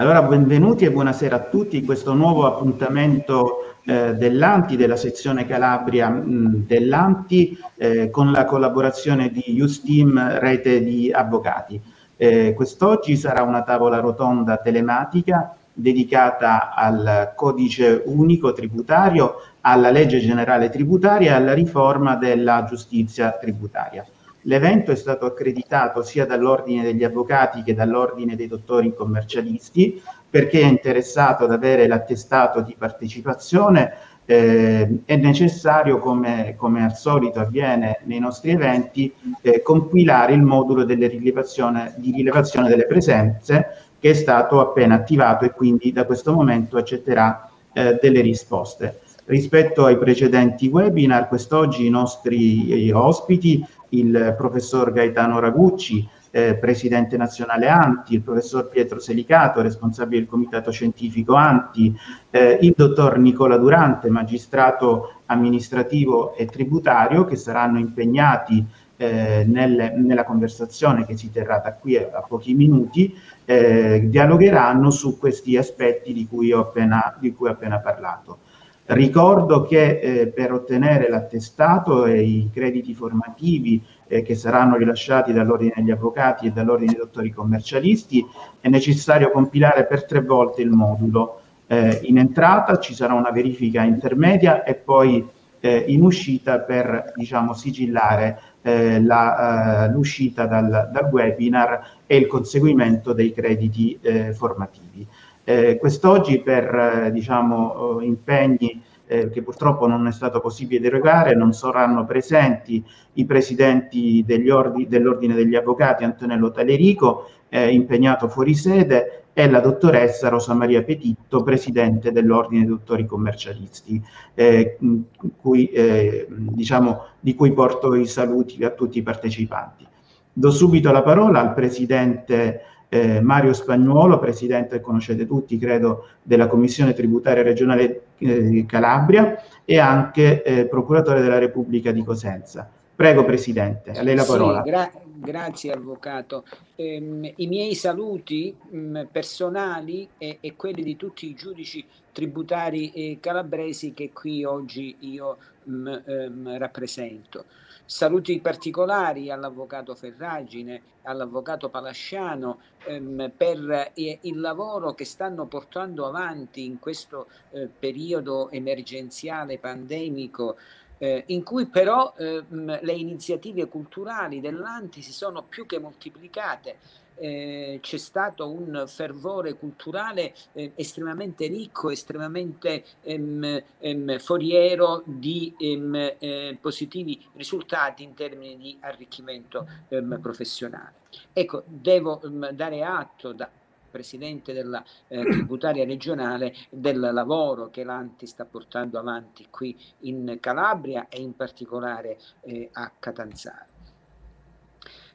Allora, benvenuti e buonasera a tutti. Questo nuovo appuntamento eh, dell'Anti, della sezione Calabria mh, dell'Anti, eh, con la collaborazione di Usteam, rete di avvocati. Eh, quest'oggi sarà una tavola rotonda telematica dedicata al codice unico tributario, alla legge generale tributaria e alla riforma della giustizia tributaria. L'evento è stato accreditato sia dall'Ordine degli Avvocati che dall'Ordine dei Dottori Commercialisti perché è interessato ad avere l'attestato di partecipazione. Eh, è necessario, come, come, al solito avviene nei nostri eventi, eh, compilare il modulo di rilevazione delle presenze che è stato appena attivato e quindi da questo momento accetterà eh, delle risposte. Rispetto ai precedenti webinar, quest'oggi i nostri ospiti il professor Gaetano Ragucci, eh, presidente nazionale Anti, il professor Pietro Selicato, responsabile del comitato scientifico Anti, eh, il dottor Nicola Durante, magistrato amministrativo e tributario, che saranno impegnati eh, nelle, nella conversazione che si terrà da qui a, a pochi minuti, eh, dialogheranno su questi aspetti di cui ho appena, di cui ho appena parlato. Ricordo che eh, per ottenere l'attestato e i crediti formativi eh, che saranno rilasciati dall'Ordine degli Avvocati e dall'Ordine dei Dottori Commercialisti è necessario compilare per tre volte il modulo. Eh, in entrata ci sarà una verifica intermedia e poi eh, in uscita per diciamo, sigillare eh, la, uh, l'uscita dal, dal, webinar e il conseguimento dei crediti eh, formativi. Eh, quest'oggi per eh, diciamo, impegni eh, che purtroppo non è stato possibile derogare, non saranno presenti i presidenti ordi, dell'Ordine degli Avvocati Antonello Talerico, eh, impegnato fuori sede, e la dottoressa Rosa Maria Petitto, presidente dell'Ordine dei Dottori Commercialisti, eh, cui, eh, diciamo, di cui porto i saluti a tutti i partecipanti. Do subito la parola al presidente eh, Mario Spagnuolo, presidente, conoscete tutti, credo, della Commissione Tributaria Regionale eh, di Calabria e anche eh, procuratore della Repubblica di Cosenza. Prego Presidente, a lei la parola. Sì, gra- grazie Avvocato. Ehm, I miei saluti mh, mm, personali e, e, quelli di tutti i giudici tributari eh, calabresi che qui oggi io mh, mm, ehm, rappresento. Saluti particolari all'avvocato Ferragine, all'avvocato Palasciano ehm, per eh, il lavoro che stanno portando avanti in questo eh, periodo emergenziale pandemico eh, in cui però eh, le iniziative culturali dell'Anti si sono più che moltiplicate eh, c'è stato un fervore culturale eh, estremamente ricco, estremamente ehm, ehm, foriero di ehm, eh, positivi risultati in termini di arricchimento ehm, professionale. Ecco, devo ehm, dare atto da presidente della eh, tributaria regionale del lavoro che l'Anti sta portando avanti qui in Calabria e in particolare eh, a Catanzaro.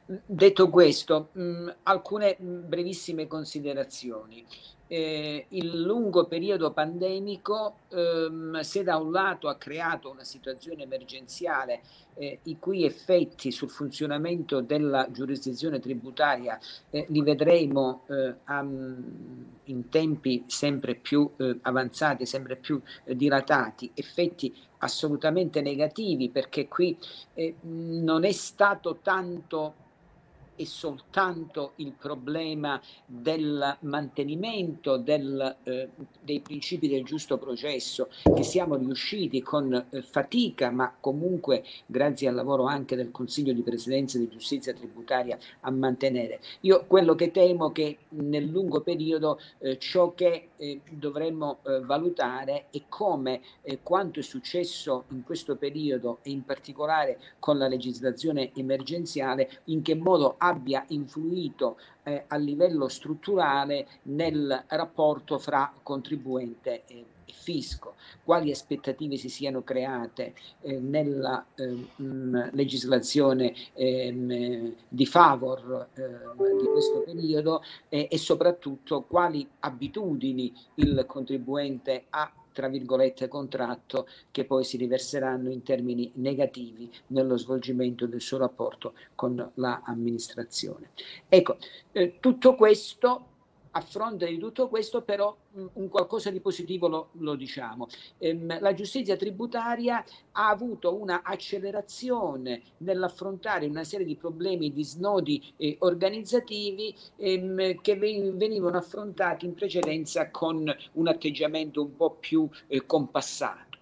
Detto questo, mh, alcune brevissime considerazioni. Eh, il lungo periodo pandemico, ehm, se da un lato ha creato una situazione emergenziale eh, i cui effetti sul funzionamento della giurisdizione tributaria eh, li vedremo eh, a, in tempi sempre più eh, avanzati, sempre più eh, dilatati, effetti assolutamente negativi perché qui non è stato tanto è soltanto il problema del mantenimento del, eh, dei principi del giusto processo che siamo riusciti con eh, fatica, ma comunque grazie al lavoro anche del Consiglio di Presidenza di Giustizia Tributaria a mantenere. Io quello che temo che nel lungo periodo eh, ciò che eh, dovremmo eh, valutare è come eh, quanto è successo in questo periodo e in particolare con la legislazione emergenziale, in che modo abbia influito eh, a livello strutturale nel rapporto fra contribuente e fisco, quali aspettative si siano create eh, nella mh, legislazione eh, di favor ehm, di questo periodo e soprattutto quali abitudini il contribuente ha tra virgolette contratto che poi si riverseranno in termini negativi nello svolgimento del suo rapporto con l'amministrazione. Ecco, eh, tutto questo a fronte di tutto questo però un qualcosa di positivo lo, lo diciamo. Ehm, la giustizia tributaria ha avuto una accelerazione nell'affrontare una serie di problemi, di snodi eh, organizzativi ehm, che venivano affrontati in precedenza con un atteggiamento un po' più eh, compassato.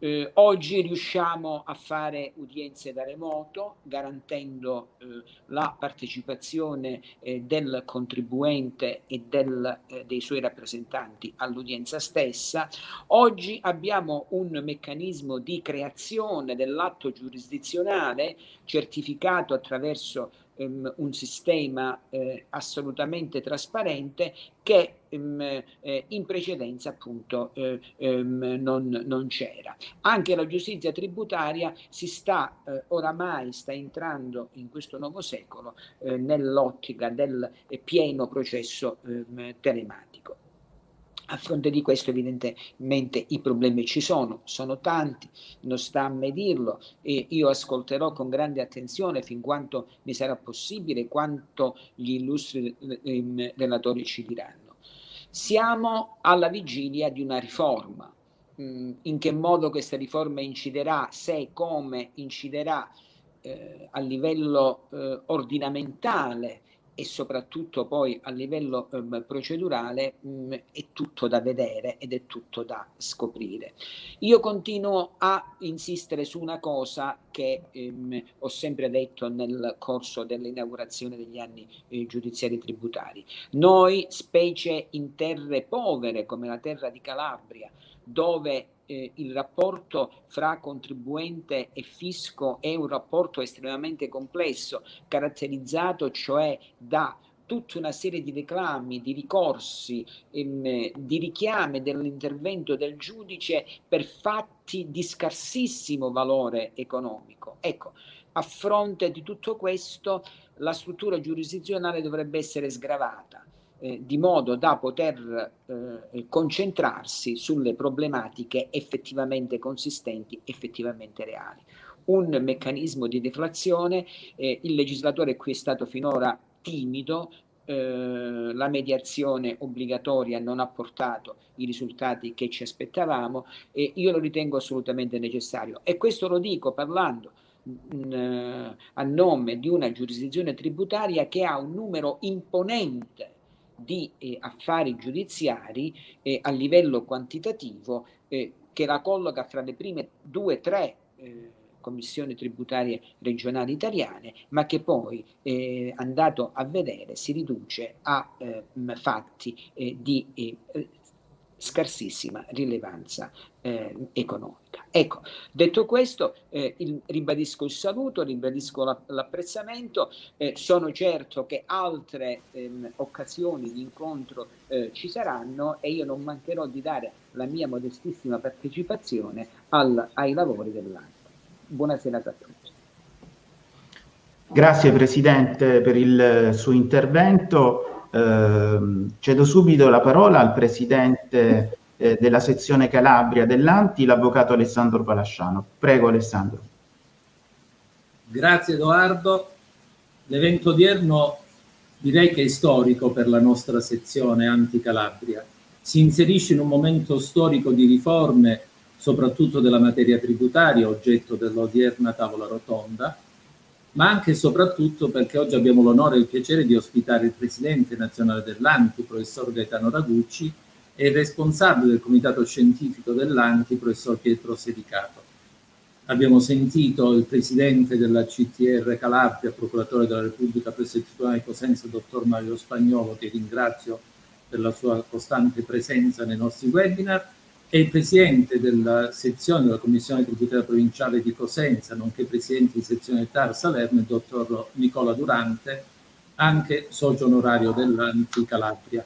Eh, oggi riusciamo a fare udienze da remoto garantendo eh, la partecipazione eh, del contribuente e del, eh, dei suoi rappresentanti all'udienza stessa. Oggi abbiamo un meccanismo di creazione dell'atto giurisdizionale certificato attraverso um, un sistema eh, assolutamente trasparente che um, eh, in precedenza appunto eh, um, non, non, c'era. Anche la giustizia tributaria si sta eh, oramai sta entrando in questo nuovo secolo eh, nell'ottica del eh, pieno processo telematico. A fronte di questo evidentemente i problemi ci sono, sono tanti, non sta a me dirlo e io ascolterò con grande attenzione fin quanto mi sarà possibile quanto gli illustri eh, relatori ci diranno. Siamo alla vigilia di una riforma. Mm, in che modo questa riforma inciderà, se e come inciderà eh, a livello eh, ordinamentale e soprattutto poi a livello um, procedurale um, è tutto da vedere ed è tutto da scoprire. Io continuo a insistere su una cosa che um, ho sempre detto nel corso dell'inaugurazione degli anni eh, giudiziari tributari. Noi, specie in terre povere come la terra di Calabria, dove eh, il rapporto fra contribuente e fisco è un rapporto estremamente complesso, caratterizzato cioè da tutta una serie di reclami, di ricorsi, ehm, di richiami dell'intervento del giudice per fatti di scarsissimo valore economico. Ecco, a fronte di tutto questo la struttura giurisdizionale dovrebbe essere sgravata eh, di modo da poter eh, concentrarsi sulle problematiche effettivamente consistenti, effettivamente reali. Un meccanismo di deflazione, eh, il legislatore qui è stato finora timido, eh, la mediazione obbligatoria non ha portato i risultati che ci aspettavamo e io lo ritengo assolutamente necessario. E questo lo dico parlando mm, eh, a nome di una giurisdizione tributaria che ha un numero imponente di eh, affari giudiziari eh, a livello quantitativo eh, che la colloca fra le prime due o tre eh, commissioni tributarie regionali italiane, ma che poi eh, andato a vedere si riduce a eh, fatti di scarsissima rilevanza eh, economica. Ecco, detto questo, eh, il, ribadisco il saluto, ribadisco la, l'apprezzamento, eh, sono certo che altre ehm, occasioni di incontro eh, ci saranno e io non mancherò di dare la mia modestissima partecipazione al, ai lavori dell'anno. Buonasera a tutti. Grazie Presidente per il suo intervento. Eh, cedo subito la parola al presidente eh, della sezione Calabria dell'Anti, l'avvocato Alessandro Palasciano. Prego Alessandro. Grazie Edoardo. L'evento odierno direi che è storico per la nostra sezione Anti Calabria. Si inserisce in un momento storico di riforme, soprattutto della materia tributaria, oggetto dell'odierna tavola rotonda, ma anche e soprattutto perché oggi abbiamo l'onore e il piacere di ospitare il presidente nazionale dell'ANTI, professor Gaetano Ragucci, e il responsabile del comitato scientifico dell'ANTI, professor Pietro Sedicato. Abbiamo sentito il presidente della CTR Calabria, procuratore della Repubblica presso il Tribunale di Cosenza, dottor Mario Spagnolo, che ringrazio per la sua costante presenza nei nostri webinar, è il presidente della sezione della Commissione Tributaria Provinciale di Cosenza, nonché presidente di sezione TAR Salerno, il dottor Nicola Durante, anche socio onorario dell'Anti Calabria.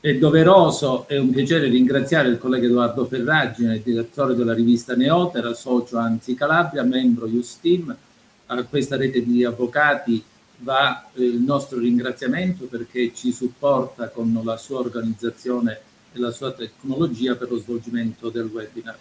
È doveroso e un piacere ringraziare il collega Edoardo Ferragine, direttore della rivista Neotera, socio Anzi Calabria, membro Justim. A questa rete di avvocati va il nostro ringraziamento perché ci supporta con la sua organizzazione e la sua tecnologia per lo svolgimento del webinar.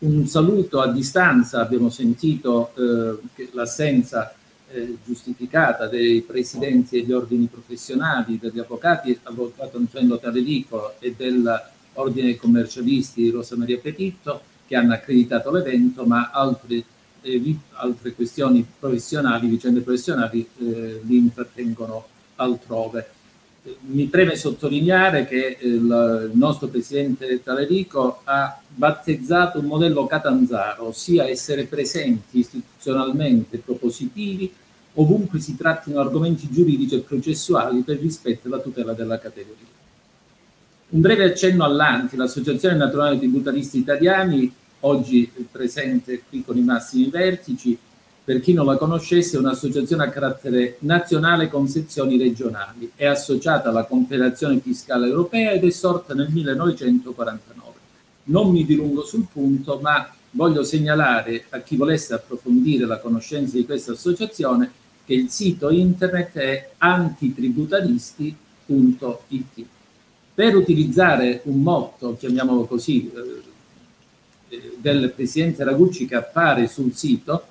Un saluto a distanza, abbiamo sentito eh, l'assenza eh, giustificata dei presidenti degli ordini professionali, degli avvocati, avvocato Antonio Talerico e dell'ordine dei commercialisti Rosa Maria Petitto, che hanno accreditato l'evento, ma altre, eh, altre questioni professionali, vicende professionali, eh, li intrattengono altrove. Mi preme sottolineare che il nostro presidente Talerico ha battezzato un modello Catanzaro, ossia essere presenti istituzionalmente propositivi ovunque si trattino argomenti giuridici e processuali per rispetto e la tutela della categoria. Un breve accenno all'ANTI, l'Associazione Naturale Tributaristi Italiani, oggi presente qui con i massimi vertici, per chi non la conoscesse, è un'associazione a carattere nazionale con sezioni regionali. È associata alla Confederazione Fiscale Europea ed è sorta nel 1949. Non mi dilungo sul punto, ma voglio segnalare a chi volesse approfondire la conoscenza di questa associazione che il sito internet è antitributaristi.it. Per utilizzare un motto, chiamiamolo così, eh, del presidente Ragucci che appare sul sito,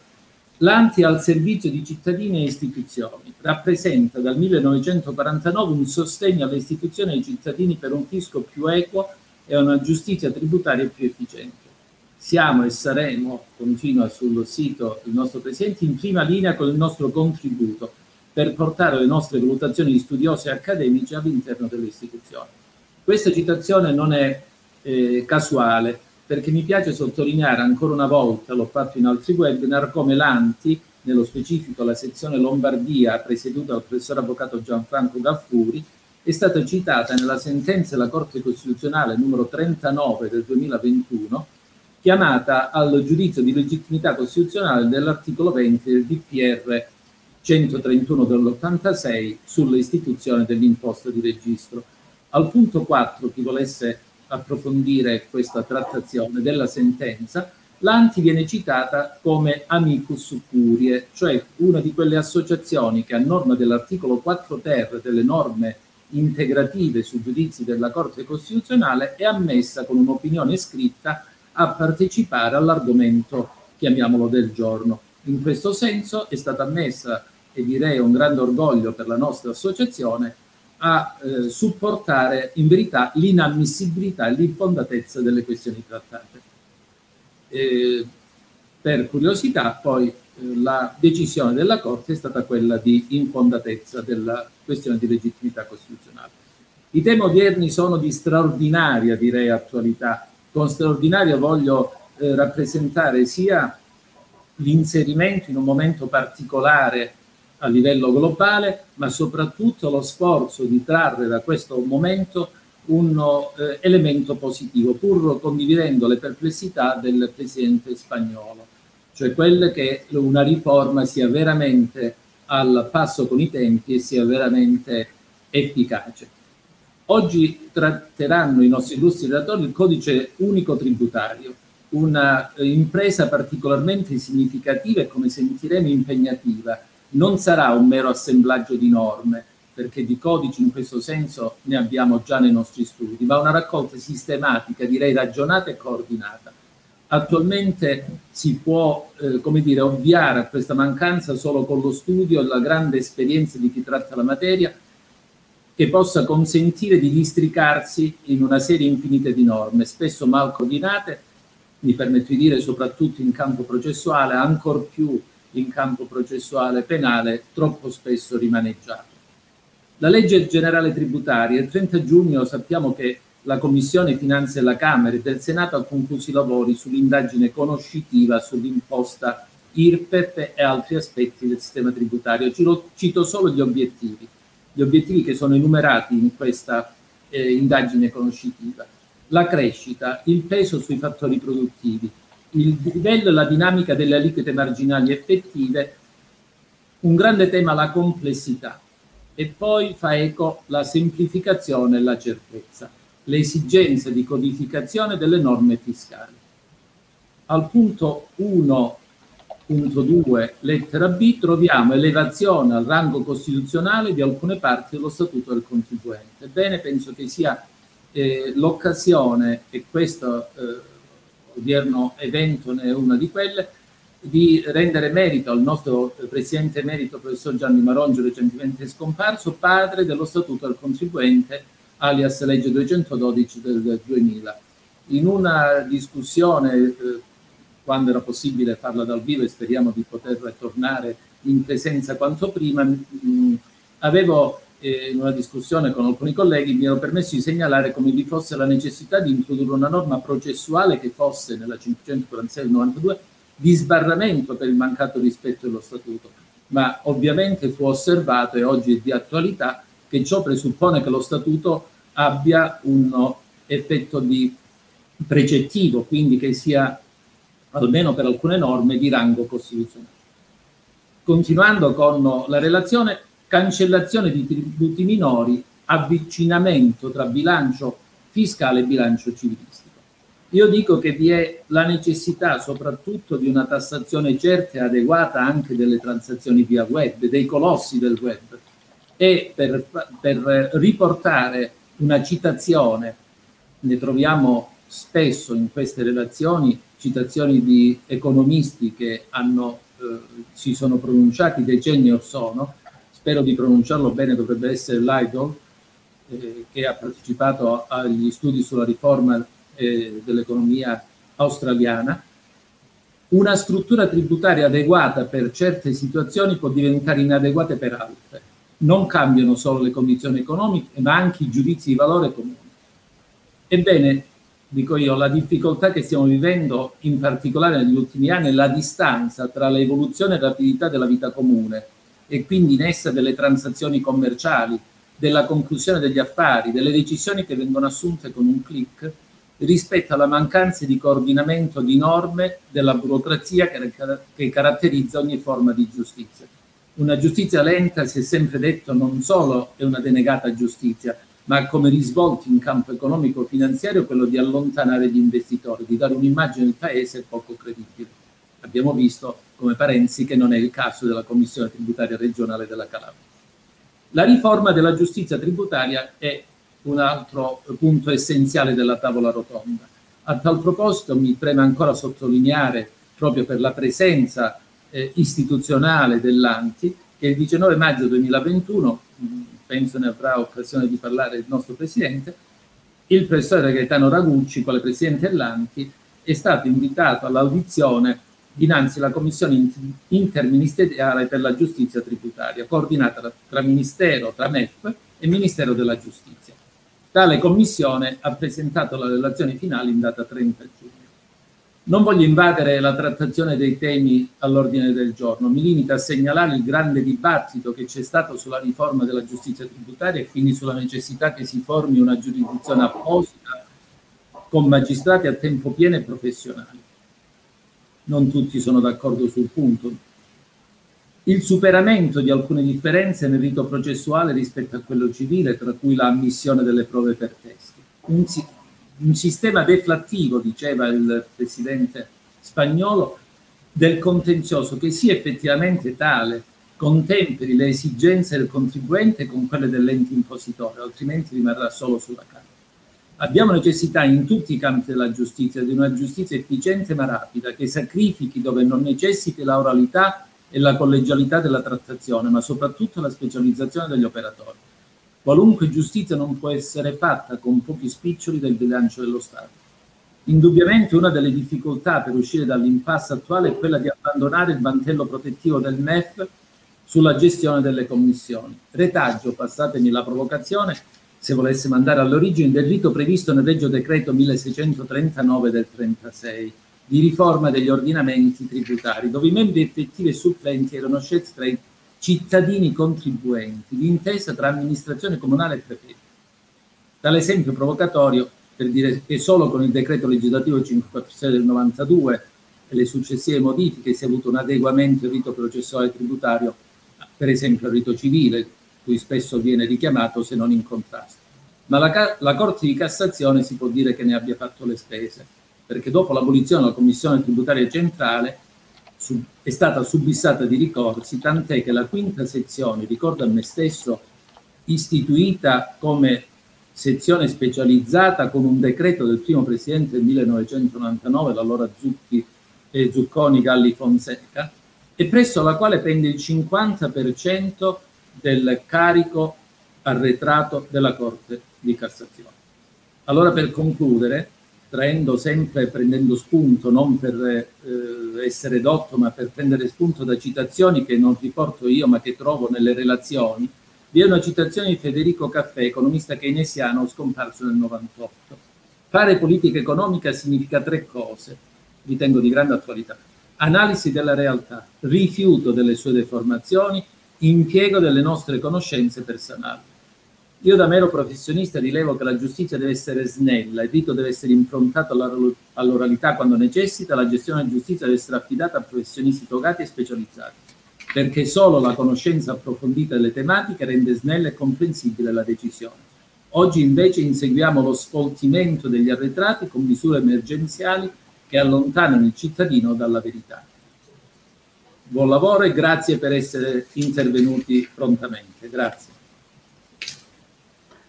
L'anti al servizio di cittadini e istituzioni rappresenta dal 1949 un sostegno alle istituzioni e ai cittadini per un fisco più equo e una giustizia tributaria più efficiente. Siamo e saremo, continua sul sito il nostro Presidente, in prima linea con il nostro contributo per portare le nostre valutazioni di studiosi e accademici all'interno delle istituzioni. Questa citazione non è eh, casuale, perché mi piace sottolineare ancora una volta, l'ho fatto in altri webinar, come l'Anti, nello specifico la sezione Lombardia, presieduta dal professor avvocato Gianfranco Gaffuri, è stata citata nella sentenza della Corte Costituzionale numero 39 del 2021, chiamata al giudizio di legittimità costituzionale dell'articolo 20 del DPR 131 dell'86 sull'istituzione dell'imposta di registro. Al punto 4, chi volesse approfondire questa trattazione della sentenza, l'Anti viene citata come amicus curie, cioè una di quelle associazioni che a norma dell'articolo 4 ter delle norme integrative sui giudizi della Corte Costituzionale è ammessa con un'opinione scritta a partecipare all'argomento, chiamiamolo del giorno. In questo senso è stata ammessa, e direi un grande orgoglio per la nostra associazione, a eh, supportare in verità l'inammissibilità e l'infondatezza delle questioni trattate. E, per curiosità, poi eh, la decisione della Corte è stata quella di infondatezza della questione di legittimità costituzionale. I temi odierni sono di straordinaria, direi, attualità. Con straordinaria voglio eh, rappresentare sia l'inserimento in un momento particolare a livello globale, ma soprattutto lo sforzo di trarre da questo momento un eh, elemento positivo, pur condividendo le perplessità del presidente spagnolo, cioè quelle che una riforma sia veramente al passo con i tempi e sia veramente efficace. Oggi tratteranno i nostri illustri relatori il codice unico tributario, una eh, particolarmente significativa e come sentiremo impegnativa, non sarà un mero assemblaggio di norme, perché di codici in questo senso ne abbiamo già nei nostri studi, ma una raccolta sistematica, direi ragionata e coordinata. Attualmente si può, eh, come dire, ovviare a questa mancanza solo con lo studio e la grande esperienza di chi tratta la materia, che possa consentire di districarsi in una serie infinita di norme, spesso mal coordinate, mi permetto di dire soprattutto in campo processuale, ancor più in campo processuale penale troppo spesso rimaneggiato. La legge generale tributaria, il 30 giugno sappiamo che la Commissione Finanze della Camera e del Senato ha concluso i lavori sull'indagine conoscitiva sull'imposta IRPEF e altri aspetti del sistema tributario. Cito solo gli obiettivi, gli obiettivi che sono enumerati in questa eh, indagine conoscitiva. La crescita, il peso sui fattori produttivi, il livello e la dinamica delle aliquote marginali effettive, un grande tema la complessità e poi fa eco la semplificazione e la certezza, le esigenze di codificazione delle norme fiscali. Al punto 1.2 lettera B troviamo elevazione al rango costituzionale di alcune parti dello Statuto del contribuente. Ebbene, penso che sia eh, l'occasione, e questo eh, odierno evento è una di quelle, di rendere merito al nostro presidente emerito, professor Gianni Marongio, recentemente scomparso, padre dello Statuto del contribuente, alias legge 212 del 2000. In una discussione, eh, quando era possibile farla dal vivo e speriamo di poter tornare in presenza quanto prima, mh, avevo eh, in una discussione con alcuni colleghi mi ero permesso di segnalare come vi fosse la necessità di introdurre una norma processuale che fosse nella 546 del 92 di sbarramento per il mancato rispetto dello statuto, ma ovviamente fu osservato e oggi è di attualità che ciò presuppone che lo statuto abbia un effetto di precettivo, quindi che sia almeno per alcune norme di rango costituzionale. Continuando con la relazione, cancellazione di tributi minori, avvicinamento tra bilancio fiscale e bilancio civilistico. Io dico che vi è la necessità soprattutto di una tassazione certa e adeguata anche delle transazioni via web, dei colossi del web, e per, per riportare una citazione, ne troviamo spesso in queste relazioni, citazioni di economisti che hanno, eh, si sono pronunciati decenni or sono, spero di pronunciarlo bene, dovrebbe essere Lidl, eh, che ha partecipato agli studi sulla riforma eh, dell'economia australiana. Una struttura tributaria adeguata per certe situazioni può diventare inadeguata per altre. Non cambiano solo le condizioni economiche, ma anche i giudizi di valore comuni. Ebbene, dico io, la difficoltà che stiamo vivendo, in particolare negli ultimi anni, è la distanza tra l'evoluzione e la rapidità della vita comune e quindi in essa delle transazioni commerciali, della conclusione degli affari, delle decisioni che vengono assunte con un clic rispetto alla mancanza di coordinamento di norme della burocrazia che, caratterizza ogni forma di giustizia. Una giustizia lenta, si è sempre detto, non solo è una denegata giustizia, ma come risvolti in campo economico-finanziario quello di allontanare gli investitori, di dare un'immagine del paese poco credibile. Abbiamo visto come Parenzi che non è il caso della Commissione tributaria regionale della Calabria. La riforma della giustizia tributaria è un altro punto essenziale della tavola rotonda. A tal proposito mi preme ancora sottolineare, proprio per la presenza eh, istituzionale dell'Anti, che il 19 maggio 2021, penso ne avrà occasione di parlare il nostro Presidente, il professore Gaetano Ragucci, quale Presidente dell'Anti, è stato invitato all'audizione dinanzi alla Commissione interministeriale per la giustizia tributaria, coordinata tra Ministero, tra MEF e Ministero della Giustizia. Tale commissione ha presentato la relazione finale in data 30 giugno. Non voglio invadere la trattazione dei temi all'ordine del giorno, mi limito a segnalare il grande dibattito che c'è stato sulla riforma della giustizia tributaria e quindi sulla necessità che si formi una giurisdizione apposita con magistrati a tempo pieno e professionali non tutti sono d'accordo sul punto. Il superamento di alcune differenze nel rito processuale rispetto a quello civile, tra cui l'ammissione delle prove per testi. Un, un sistema deflattivo, diceva il presidente spagnolo, del contenzioso che sia effettivamente tale, contemperi le esigenze del contribuente con quelle dell'ente impositore, altrimenti rimarrà solo sulla carta. Abbiamo necessità in tutti i campi della giustizia di una giustizia efficiente ma rapida, che sacrifichi dove non necessiti la oralità e la collegialità della trattazione, ma soprattutto la specializzazione degli operatori. Qualunque giustizia non può essere fatta con pochi spiccioli del bilancio dello Stato. Indubbiamente una delle difficoltà per uscire dall'impasse attuale è quella di abbandonare il mantello protettivo del MEF sulla gestione delle commissioni. Retaggio, passatemi la provocazione, se volessimo andare all'origine del rito previsto nel Regio Decreto 1639 del 36 di riforma degli ordinamenti tributari, dove i membri effettivi e supplenti erano scelti tra i cittadini contribuenti, d'intesa tra amministrazione comunale e prefetto. Tale esempio provocatorio per dire che solo con il decreto legislativo 546 del 92 e le successive modifiche si è avuto un adeguamento del rito processuale tributario, per esempio al rito civile, cui spesso viene richiamato se non in contrasto. Ma la, la Corte di Cassazione si può dire che ne abbia fatto le spese, perché dopo l'abolizione della Commissione tributaria centrale su, è stata subissata di ricorsi, tant'è che la quinta sezione, ricordo a me stesso, istituita come sezione specializzata con un decreto del primo presidente del 1999, l'allora Zucchi e Zucconi Galli Fonseca, e presso la quale pende il 50% del carico arretrato della Corte di Cassazione. Allora per concludere, traendo sempre, prendendo spunto, non per eh, essere dotto, ma per prendere spunto da citazioni che non riporto io, ma che trovo nelle relazioni, vi è una citazione di Federico Caffè, economista keynesiano scomparso nel 98. Fare politica economica significa tre cose, ritengo di grande attualità. Analisi della realtà, rifiuto delle sue deformazioni, impiego delle nostre conoscenze personali. Io da mero professionista rilevo che la giustizia deve essere snella, il rito deve essere improntato all'oralità quando necessita, la gestione della giustizia deve essere affidata a professionisti togati e specializzati, perché solo la conoscenza approfondita delle tematiche rende snella e comprensibile la decisione. Oggi invece inseguiamo lo sfoltimento degli arretrati con misure emergenziali che allontanano il cittadino dalla verità. Buon lavoro e grazie per essere intervenuti prontamente. Grazie.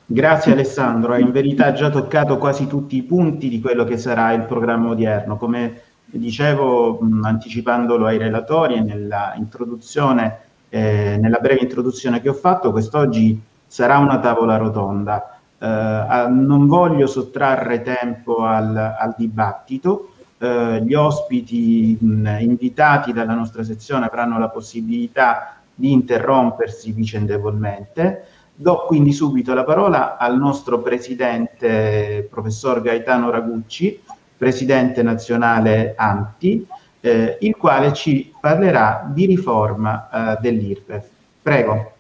Grazie Alessandro, hai in verità già toccato quasi tutti i punti di quello che sarà il programma odierno. Come dicevo, anticipandolo ai relatori e nella eh, nella breve introduzione che ho fatto, quest'oggi sarà una tavola rotonda. Eh, non voglio sottrarre tempo al, al dibattito, eh, gli ospiti mh, invitati dalla nostra sezione avranno la possibilità di interrompersi vicendevolmente. Do quindi subito la parola al nostro presidente, professor Gaetano Ragucci, presidente nazionale ANTI, eh, il quale ci parlerà di riforma eh, dell'IRPEF. Prego.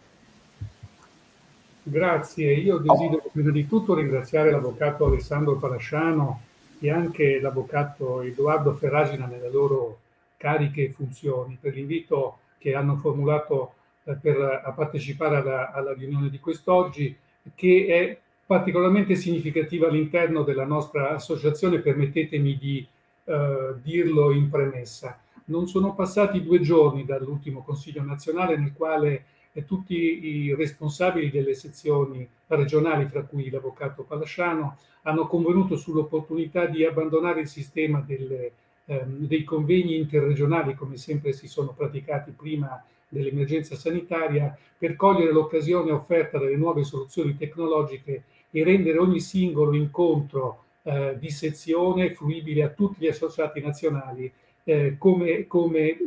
Grazie, io desidero prima di tutto ringraziare l'avvocato Alessandro Palasciano e anche l'avvocato Edoardo Ferragina nelle loro cariche e funzioni per l'invito che hanno formulato eh, per, a partecipare alla, alla riunione di quest'oggi, che è particolarmente significativa all'interno della nostra associazione, permettetemi di eh, dirlo in premessa. Non sono passati due giorni dall'ultimo Consiglio nazionale nel quale eh, tutti i responsabili delle sezioni regionali, fra cui l'avvocato Palasciano, hanno convenuto sull'opportunità di abbandonare il sistema delle, ehm, dei convegni interregionali, come sempre si sono praticati prima dell'emergenza sanitaria per cogliere l'occasione offerta dalle nuove soluzioni tecnologiche e rendere ogni singolo incontro eh, di sezione fruibile a tutti gli associati nazionali eh, come, come,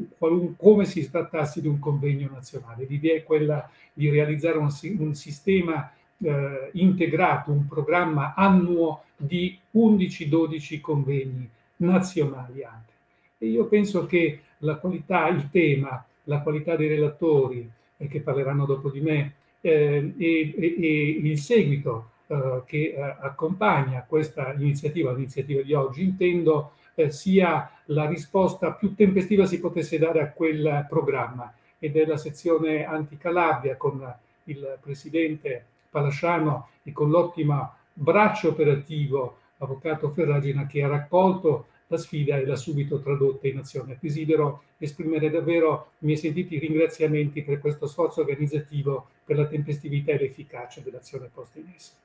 come, si trattasse di un convegno nazionale. L'idea è quella di realizzare un, un sistema eh, integrato, un programma annuo di 11-12 convegni nazionali anche. E io penso che la qualità, il tema la qualità dei relatori eh, che parleranno dopo di me eh, e, e, e, il seguito eh, che eh, accompagna questa iniziativa, l'iniziativa di oggi, intendo eh, sia la risposta più tempestiva si potesse dare a quel programma ed è la sezione anti-Calabria con il presidente Palasciano e con l'ottimo braccio operativo avvocato Ferragina che ha raccolto la sfida e l'ha subito tradotta in azione. Desidero esprimere davvero i miei sentiti ringraziamenti per questo sforzo organizzativo, per la tempestività e l'efficacia dell'azione posta in essere.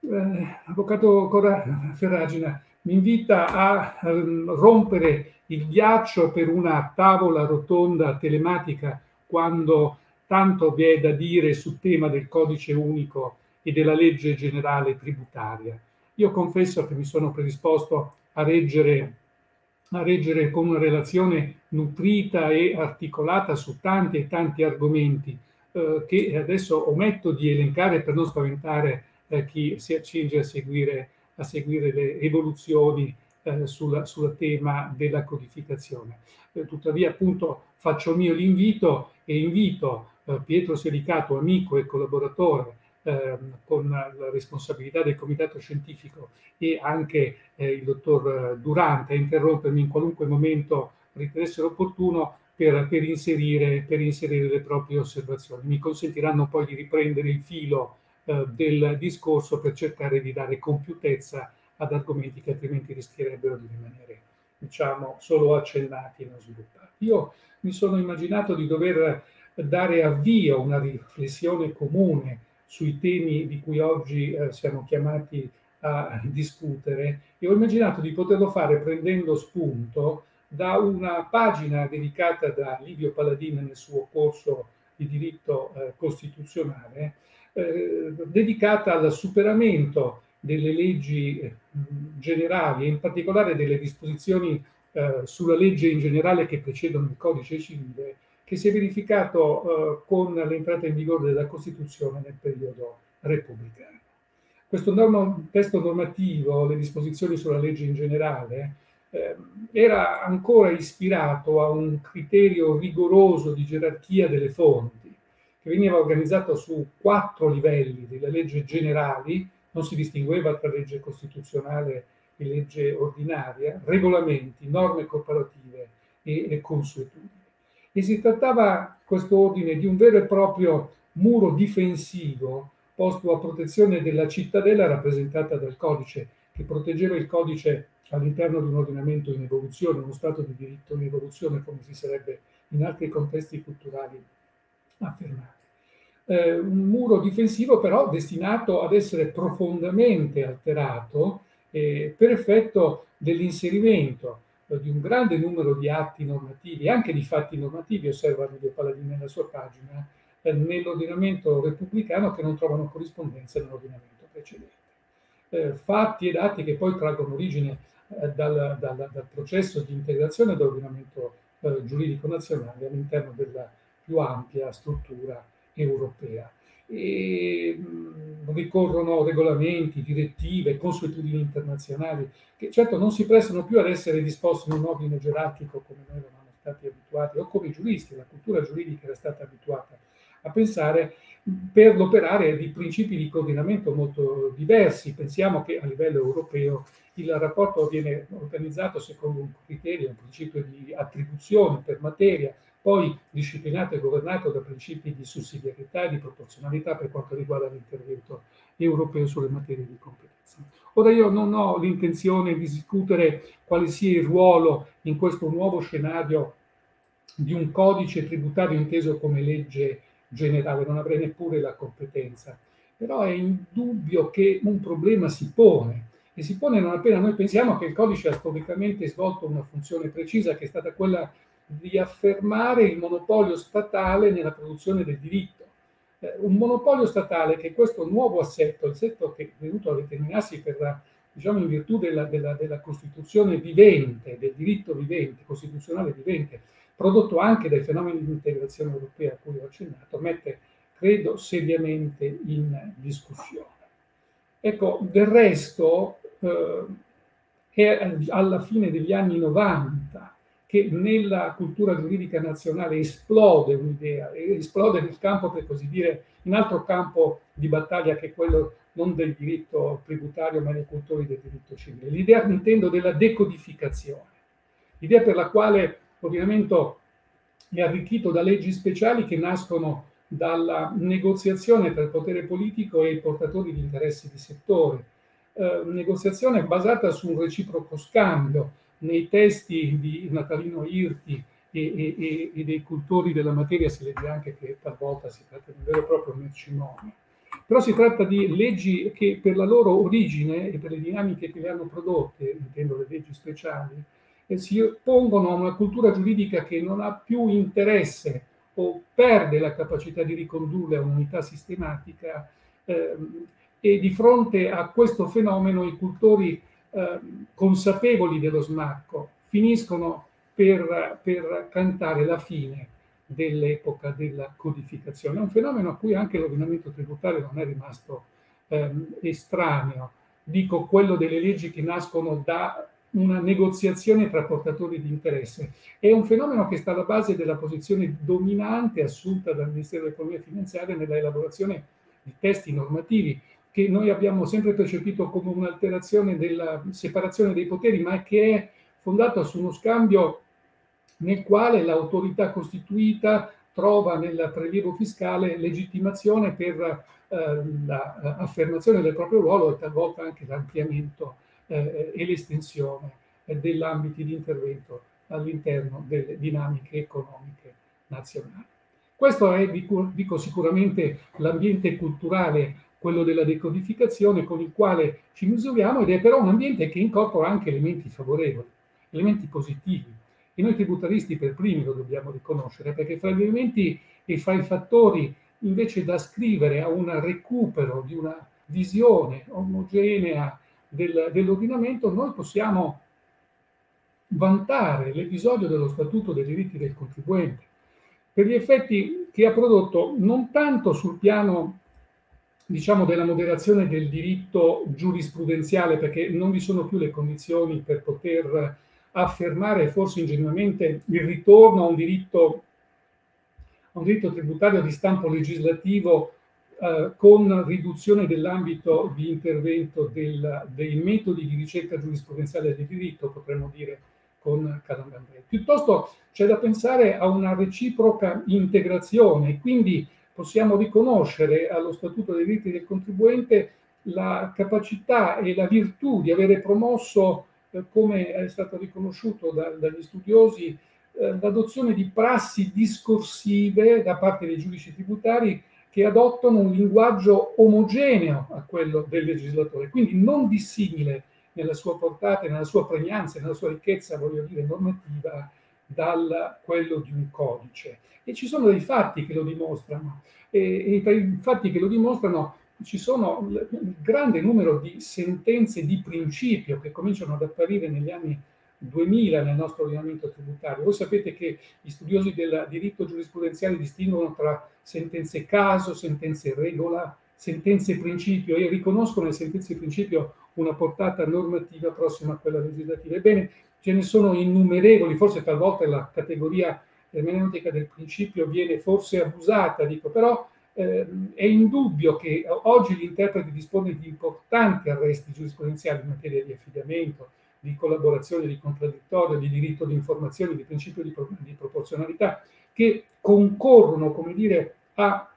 Eh, Avvocato Cora Ferragina mi invita a um, rompere il ghiaccio per una tavola rotonda telematica quando tanto vi è da dire sul tema del codice unico e della legge generale tributaria. Io confesso che mi sono predisposto a reggere, a reggere con una relazione nutrita e articolata su tanti e tanti argomenti eh, che adesso ometto di elencare per non spaventare eh, chi si accinge a seguire, a seguire le evoluzioni eh, sul tema della codificazione. Eh, tuttavia appunto faccio mio l'invito e invito Pietro Selicato, amico e collaboratore, Ehm, con la responsabilità del comitato scientifico e anche eh, il dottor Durante a interrompermi in qualunque momento ritenessero opportuno per, per, inserire, per, inserire, le proprie osservazioni. Mi consentiranno poi di riprendere il filo eh, del discorso per cercare di dare compiutezza ad argomenti che altrimenti rischierebbero di rimanere, diciamo, solo accennati e non sviluppati. Io mi sono immaginato di dover dare avvio a una riflessione comune sui temi di cui oggi eh, siamo chiamati a discutere. E ho immaginato di poterlo fare prendendo spunto da una pagina dedicata da Livio Paladino nel suo corso di diritto eh, costituzionale, eh, dedicata al superamento delle leggi eh, generali e in particolare delle disposizioni eh, sulla legge in generale che precedono il codice civile, che si è verificato eh, con l'entrata in vigore della Costituzione nel periodo repubblicano. Questo norma, testo normativo, le disposizioni sulla legge in generale, eh, era ancora ispirato a un criterio rigoroso di gerarchia delle fonti, che veniva organizzato su quattro livelli delle leggi generali, non si distingueva tra legge costituzionale e legge ordinaria, regolamenti, norme corporative e, e consuetudini. E si trattava, questo ordine, di un vero e proprio muro difensivo posto a protezione della cittadella rappresentata dal codice, che proteggeva il codice all'interno di un ordinamento in evoluzione, uno Stato di diritto in evoluzione, come si sarebbe in altri contesti culturali affermato. Eh, un muro difensivo però destinato ad essere profondamente alterato eh, per effetto dell'inserimento di un grande numero di atti normativi, anche di fatti normativi, osserva Livio Paladini nella sua pagina, eh, nell'ordinamento repubblicano che non trovano corrispondenza nell'ordinamento precedente. Eh, fatti ed atti che poi traggono origine eh, dal, dal, dal, processo di integrazione dell'ordinamento eh, giuridico nazionale all'interno della più ampia struttura europea. E, mm, ricorrono regolamenti, direttive, consuetudini internazionali che certo non si prestano più ad essere disposti in un ordine gerarchico come noi eravamo stati abituati o come i giuristi, la cultura giuridica era stata abituata a pensare per l'operare di principi di coordinamento molto diversi. Pensiamo che a livello europeo il rapporto viene organizzato secondo un criterio, un principio di attribuzione per materia, poi disciplinato e governato da principi di sussidiarietà e di proporzionalità per quanto riguarda l'intervento europeo sulle materie di competenza. Ora io non ho l'intenzione di discutere quale sia il ruolo in questo nuovo scenario di un codice tributario inteso come legge generale, non avrei neppure la competenza, però è indubbio che un problema si pone e si pone non appena. Noi pensiamo che il codice ha storicamente svolto una funzione precisa che è stata quella di affermare il monopolio statale nella produzione del diritto. Eh, un monopolio statale che questo nuovo assetto, il assetto che è venuto a determinarsi per, diciamo, in virtù della, della, della Costituzione vivente, del diritto vivente, costituzionale vivente, prodotto anche dai fenomeni di integrazione europea a cui ho accennato, mette, credo, seriamente in discussione. Ecco, del resto eh, è alla fine degli anni 90 che nella cultura giuridica nazionale esplode un'idea, esplode nel campo, per così dire, in altro campo di battaglia che è quello non del diritto tributario ma dei cultori del diritto civile. L'idea, intendo, della decodificazione, l'idea per la quale l'ordinamento è arricchito da leggi speciali che nascono dalla negoziazione tra il potere politico e i portatori di interessi di settore, eh, negoziazione basata su un reciproco scambio. Nei testi di Natalino Irti e, e, e, dei cultori della materia si legge anche che talvolta si tratta di un vero e proprio mercimonio. Però si tratta di leggi che per la loro origine e per le dinamiche che le hanno prodotte, intendo le leggi speciali, eh, si oppongono a una cultura giuridica che non ha più interesse o perde la capacità di ricondurle a un'unità sistematica ehm, e di fronte a questo fenomeno i cultori eh, consapevoli dello smacco finiscono per, per, cantare la fine dell'epoca della codificazione. È un fenomeno a cui anche l'ordinamento tributario non è rimasto ehm, estraneo. Dico quello delle leggi che nascono da una negoziazione tra portatori di interesse. È un fenomeno che sta alla base della posizione dominante assunta dal Ministero dell'Economia e Finanziaria nella elaborazione di testi normativi che noi abbiamo sempre percepito come un'alterazione della separazione dei poteri, ma che è fondata su uno scambio nel quale l'autorità costituita trova nel prelievo fiscale legittimazione per eh, l'affermazione del proprio ruolo e talvolta anche l'ampliamento eh, e l'estensione eh, dell'ambiti di intervento all'interno delle dinamiche economiche nazionali. Questo è, dico, dico sicuramente, l'ambiente culturale quello della decodificazione con il quale ci misuriamo ed è però un ambiente che incorpora anche elementi favorevoli, elementi positivi. E noi tributaristi per primi lo dobbiamo riconoscere, perché fra gli elementi e fra i fattori invece da scrivere a un recupero di una visione omogenea del, dell'ordinamento, noi possiamo vantare l'episodio dello Statuto dei diritti del contribuente, per gli effetti che ha prodotto non tanto sul piano diciamo della moderazione del diritto giurisprudenziale perché non vi sono più le condizioni per poter affermare forse ingenuamente il ritorno a un diritto, a un diritto tributario di stampo legislativo eh, con riduzione dell'ambito di intervento del, dei metodi di ricerca giurisprudenziale del diritto, potremmo dire con Calandandrei. Piuttosto c'è da pensare a una reciproca integrazione, quindi possiamo riconoscere allo Statuto dei diritti del contribuente la capacità e la virtù di avere promosso, eh, come è stato riconosciuto da, dagli studiosi, eh, l'adozione di prassi discorsive da parte dei giudici tributari che adottano un linguaggio omogeneo a quello del legislatore, quindi non dissimile nella sua portata, nella sua pregnanza, nella sua ricchezza, voglio dire, normativa, da quello di un codice. E ci sono dei fatti che lo dimostrano. E, e tra i fatti che lo dimostrano ci sono un grande numero di sentenze di principio che cominciano ad apparire negli anni 2000 nel nostro ordinamento tributario. Voi sapete che gli studiosi del diritto giurisprudenziale distinguono tra sentenze caso, sentenze regola, sentenze principio e riconoscono le sentenze principio una portata normativa prossima a quella legislativa. Ebbene, ce ne sono innumerevoli, forse talvolta la categoria ermeneutica del principio viene forse abusata, dico, però eh, è indubbio che oggi gli interpreti dispongono di importanti arresti giurisprudenziali in materia di affidamento, di collaborazione, di contraddittorio, di diritto di informazione, di principio di, pro- di proporzionalità, che concorrono, come dire, a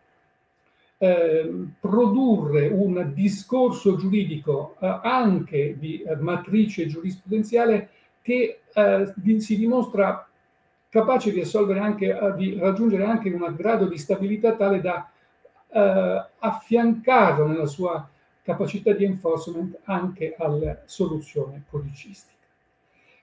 eh, produrre un discorso giuridico eh, anche di eh, matrice giurisprudenziale che eh, si dimostra capace di, anche, eh, di raggiungere anche un grado di stabilità tale da eh, affiancarlo nella sua capacità di enforcement anche alla soluzione codicistica.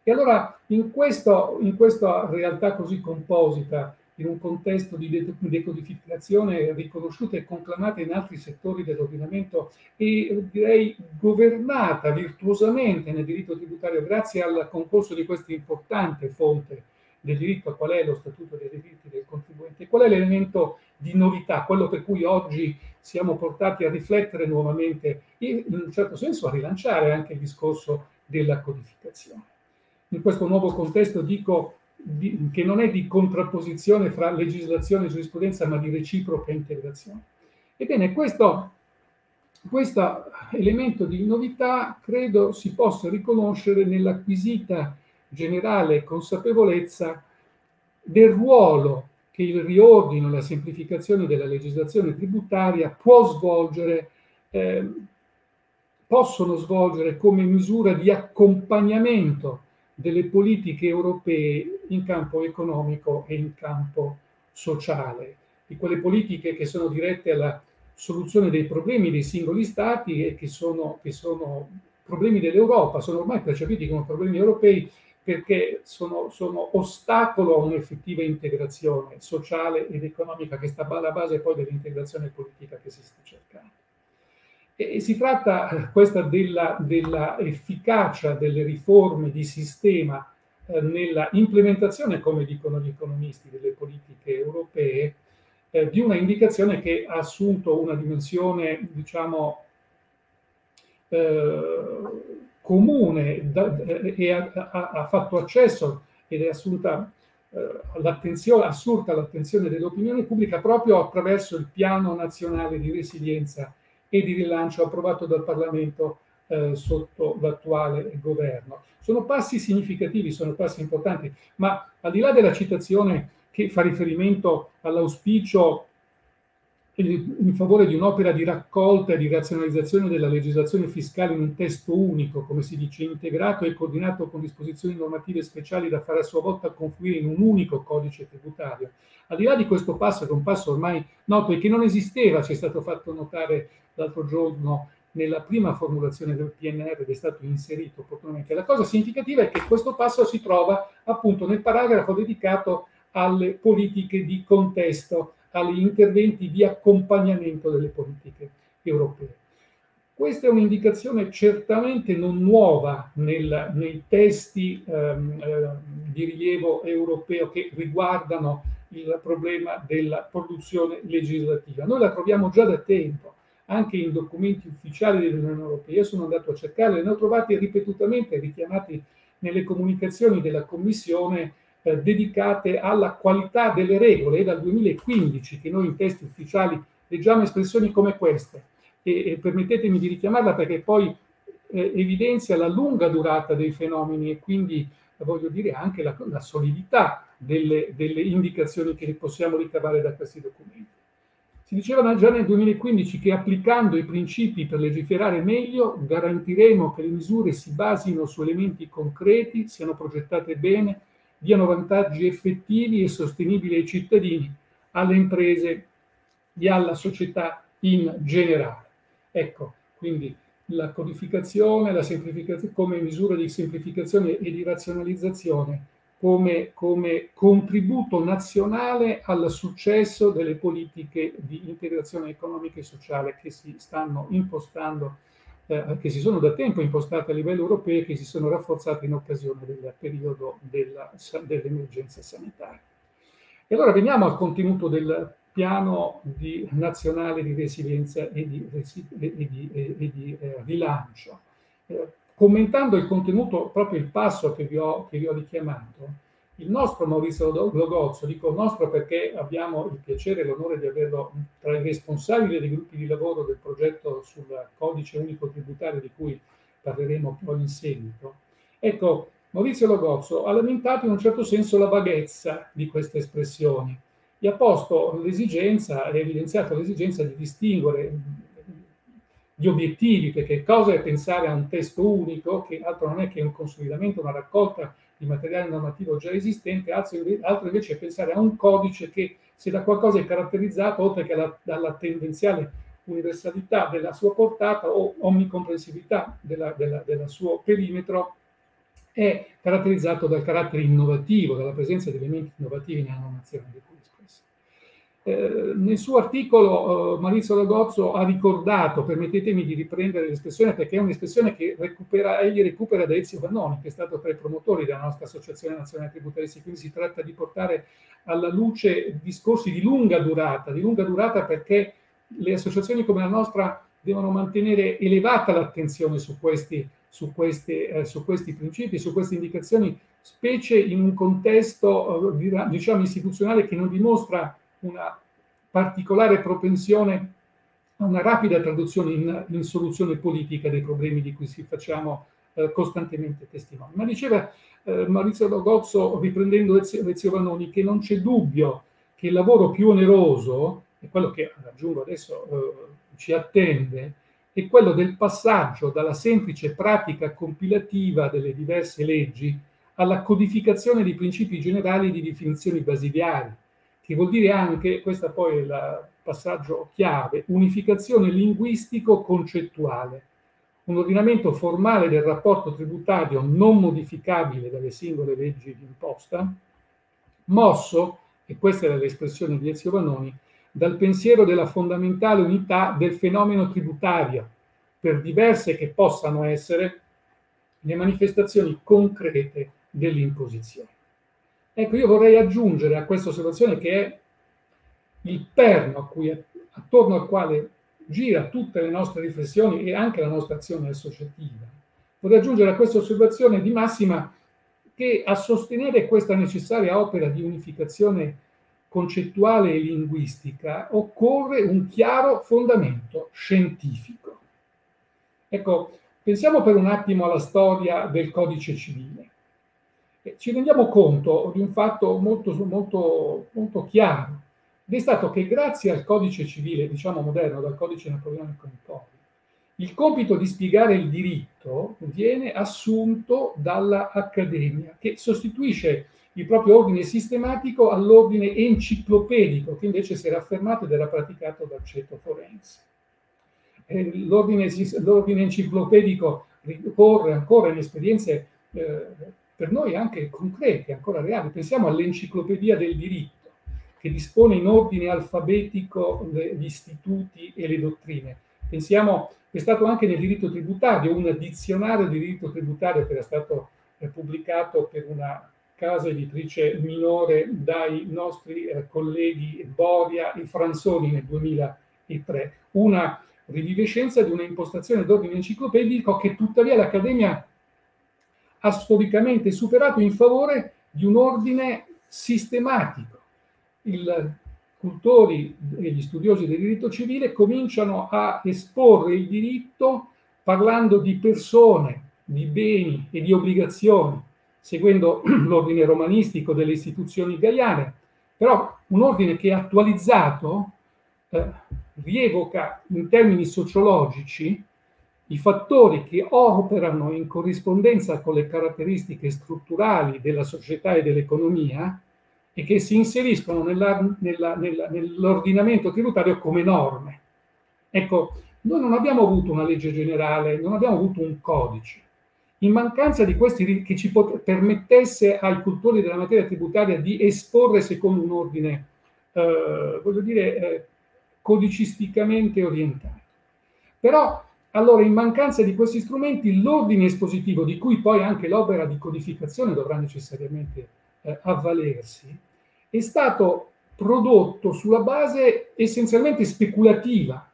E allora in, questo, in questa realtà così composita in un contesto di decodificazione riconosciuta e conclamata in altri settori dell'ordinamento e direi governata virtuosamente nel diritto tributario grazie al concorso di questa importante fonte del diritto, qual è lo statuto dei diritti del contribuente, qual è l'elemento di novità, quello per cui oggi siamo portati a riflettere nuovamente e in un certo senso a rilanciare anche il discorso della codificazione. In questo nuovo contesto dico di, che non è di contrapposizione fra legislazione e giurisprudenza, ma di reciproca integrazione. Ebbene, questo, questo elemento di novità credo si possa riconoscere nell'acquisita generale consapevolezza del ruolo che il riordino e la semplificazione della legislazione tributaria può svolgere, eh, possono svolgere come misura di accompagnamento delle politiche europee in campo economico e in campo sociale, di quelle politiche che sono dirette alla soluzione dei problemi dei singoli stati e che sono, che sono problemi dell'Europa, sono ormai percepiti come problemi europei perché sono, sono, ostacolo a un'effettiva integrazione sociale ed economica che sta alla base poi dell'integrazione politica che si sta cercando. E si tratta eh, questa della, della delle riforme di sistema eh, nella implementazione, come dicono gli economisti, delle politiche europee, eh, di una indicazione che ha assunto una dimensione, diciamo, eh, comune da, eh, e ha, ha, fatto accesso ed è assunta l'attenzione, assurta l'attenzione dell'opinione pubblica proprio attraverso il piano nazionale di resilienza e di rilancio approvato dal Parlamento eh, sotto l'attuale governo. Sono passi significativi, sono passi importanti, ma al di là della citazione che fa riferimento all'auspicio in favore di un'opera di raccolta e di razionalizzazione della legislazione fiscale in un testo unico, come si dice, integrato e coordinato con disposizioni normative speciali da fare a sua volta confluire in un unico codice tributario. Al di là di questo passo, che è un passo ormai noto e che non esisteva, ci è stato fatto notare l'altro giorno nella prima formulazione del PNR ed è stato inserito opportunamente. La cosa significativa è che questo passo si trova appunto nel paragrafo dedicato alle politiche di contesto, agli interventi di accompagnamento delle politiche europee. Questa è un'indicazione certamente non nuova nel, nei testi ehm, eh, di rilievo europeo che riguardano il problema della produzione legislativa. Noi la troviamo già da tempo, anche in documenti ufficiali dell'Unione Europea. Io sono andato a cercarle, ne ho trovati ripetutamente richiamati nelle comunicazioni della Commissione eh, dedicate alla qualità delle regole. È dal 2015 che noi in testi ufficiali leggiamo espressioni come queste. E, e permettetemi di richiamarla perché poi eh, evidenzia la lunga durata dei fenomeni e quindi voglio dire anche la, la solidità delle, delle indicazioni che possiamo ricavare da questi documenti. Si diceva già nel 2015 che applicando i principi per legiferare meglio garantiremo che le misure si basino su elementi concreti, siano progettate bene, diano vantaggi effettivi e sostenibili ai cittadini, alle imprese e alla società in generale. Ecco, quindi la codificazione, la semplificazione come misura di semplificazione e di razionalizzazione come, come, contributo nazionale al successo delle politiche di integrazione economica e sociale che si stanno impostando, eh, che si sono da tempo impostate a livello europeo e che si sono rafforzate in occasione del periodo della, dell'emergenza sanitaria. E allora veniamo al contenuto del piano di, nazionale di resilienza e di, e di, e di eh, rilancio. Eh, commentando il contenuto, proprio il passo che vi ho, che vi ho richiamato, il nostro Maurizio Logozzo, dico nostro perché abbiamo il piacere e l'onore di averlo tra i responsabili dei gruppi di lavoro del progetto sul codice unico tributario di cui parleremo poi in seguito. Ecco, Maurizio Logozzo ha lamentato in un certo senso la vaghezza di queste espressioni e ha posto l'esigenza, ha evidenziato l'esigenza di distinguere gli obiettivi, perché cosa è pensare a un testo unico, che altro non è che un consolidamento, una raccolta di materiale normativo già esistente, altro invece è pensare a un codice che se da qualcosa è caratterizzato, oltre che alla, dalla tendenziale universalità della sua portata o omnicomprensività del suo perimetro, è caratterizzato dal carattere innovativo, dalla presenza di elementi innovativi nella normazione di cui eh, nel suo articolo eh, Maurizio Lagozzo ha ricordato, permettetemi di riprendere l'espressione perché è un'espressione che recupera, egli recupera da Ezio Vannoni, che è stato tra i promotori della nostra Associazione Nazionale Tributaristi, quindi si tratta di portare alla luce discorsi di lunga durata, di lunga durata perché le associazioni come la nostra devono mantenere elevata l'attenzione su questi, su questi, eh, su questi principi, su queste indicazioni, specie in un contesto eh, diciamo istituzionale che non dimostra una particolare propensione a una rapida traduzione in, in soluzione politica dei problemi di cui si facciamo eh, costantemente testimoni. Ma diceva eh, Maurizio Logozzo, riprendendo Ezio, Vanoni, che non c'è dubbio che il lavoro più oneroso, e quello che aggiungo adesso eh, ci attende, è quello del passaggio dalla semplice pratica compilativa delle diverse leggi alla codificazione di principi generali di definizioni basilari, che vuol dire anche, questo poi è il passaggio chiave, unificazione linguistico-concettuale, un ordinamento formale del rapporto tributario non modificabile dalle singole leggi di imposta, mosso, e questa era l'espressione di Ezio Vanoni, dal pensiero della fondamentale unità del fenomeno tributario, per diverse che possano essere le manifestazioni concrete dell'imposizione. Ecco, io vorrei aggiungere a questa osservazione che è il perno cui, attorno al quale gira tutte le nostre riflessioni e anche la nostra azione associativa. Vorrei aggiungere a questa osservazione di massima che a sostenere questa necessaria opera di unificazione concettuale e linguistica occorre un chiaro fondamento scientifico. Ecco, pensiamo per un attimo alla storia del codice civile ci rendiamo conto di un fatto molto, molto, molto chiaro, ed è stato che grazie al codice civile, diciamo moderno, dal codice napoleonico in poi, il compito di spiegare il diritto viene assunto dall'Accademia, che sostituisce il proprio ordine sistematico all'ordine enciclopedico, che invece si era affermato ed era praticato dal ceto forense. eh, l'ordine, l'ordine, enciclopedico ricorre ancora in esperienze eh, per noi anche concrete, ancora reali. Pensiamo all'enciclopedia del diritto, che dispone in ordine alfabetico gli istituti e le dottrine. Pensiamo è stato anche nel diritto tributario, un dizionario di diritto tributario che era stato eh, pubblicato per una casa editrice minore dai nostri eh, colleghi Boria e Franzoni nel 2003, una rivivescenza di una impostazione d'ordine enciclopedico che tuttavia l'Accademia ha storicamente superato in favore di un ordine sistematico. I cultori e gli studiosi del diritto civile cominciano a esporre il diritto parlando di persone, di beni e di obbligazioni, seguendo l'ordine romanistico delle istituzioni gaiane, però un ordine che è attualizzato eh, rievoca in termini sociologici i fattori che operano in corrispondenza con le caratteristiche strutturali della società e dell'economia e che si inseriscono nella, nella, nella, nell'ordinamento tributario come norme. Ecco, noi non abbiamo avuto una legge generale, non abbiamo avuto un codice. In mancanza di questi che ci pot- permettesse ai cultori della materia tributaria di esporre secondo un ordine, eh, voglio dire, eh, codicisticamente orientato. Però allora, in mancanza di questi strumenti, l'ordine espositivo, di cui poi anche l'opera di codificazione dovrà necessariamente eh, avvalersi, è stato prodotto sulla base essenzialmente speculativa,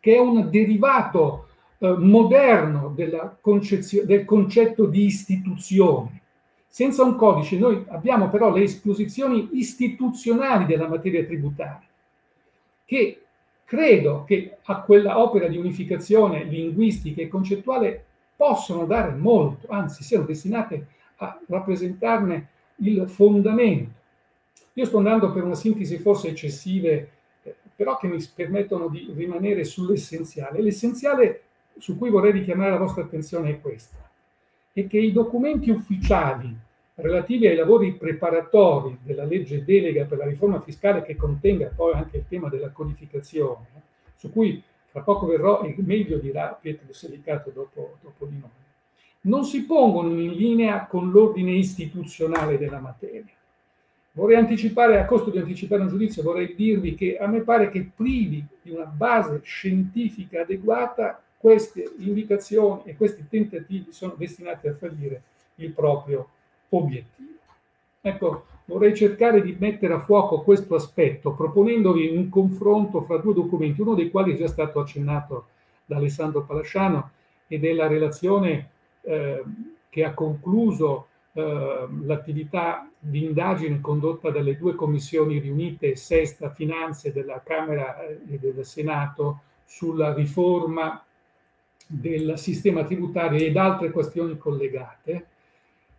che è un derivato eh, moderno del concetto di istituzione. Senza un codice noi abbiamo però le esposizioni istituzionali della materia tributaria, che credo che a quella opera di unificazione linguistica e concettuale possono dare molto, anzi siano destinate a rappresentarne il fondamento. Io sto andando per una sintesi forse eccessive, eh, però che mi permettono di rimanere sull'essenziale. L'essenziale su cui vorrei richiamare la vostra attenzione è questa, è che i documenti ufficiali relativi ai lavori preparatori della legge delega per la riforma fiscale che contenga poi anche il tema della codificazione, su cui tra poco verrò e meglio dirà Pietro Selicato dopo, dopo di noi, non si pongono in linea con l'ordine istituzionale della materia. Vorrei anticipare, a costo di anticipare un giudizio, vorrei dirvi che a me pare che privi di una base scientifica adeguata, queste indicazioni e questi tentativi sono destinati a fallire il proprio obiettivo. Ecco, vorrei cercare di mettere a fuoco questo aspetto proponendovi un confronto fra due documenti, uno dei quali è già stato accennato da Alessandro Palasciano ed è la relazione eh, che ha concluso eh, l'attività di indagine condotta dalle due commissioni riunite, Sesta Finanze della Camera eh, e del Senato, sulla riforma del sistema tributario ed altre questioni collegate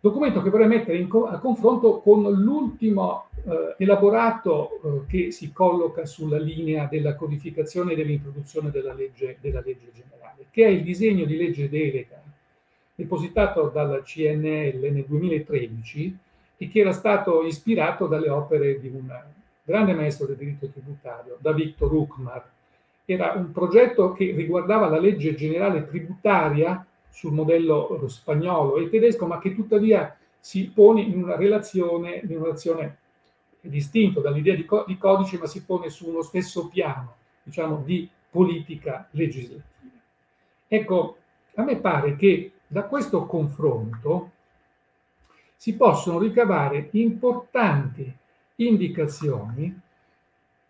documento che vorrei mettere co- a confronto con l'ultimo eh, elaborato eh, che si colloca sulla linea della codificazione e dell'introduzione della legge, della legge generale, che è il disegno di legge delega depositato dal CNL nel 2013 e che era stato ispirato dalle opere di un grande maestro del diritto tributario, da Victor Huckmar. Era un progetto che riguardava la legge generale tributaria sul modello spagnolo e tedesco, ma che tuttavia si pone in una relazione, in una relazione distinto dall'idea di, co- di codice, ma si pone su uno stesso piano, diciamo, di politica legislativa. Ecco, a me pare che da questo confronto si possono ricavare importanti indicazioni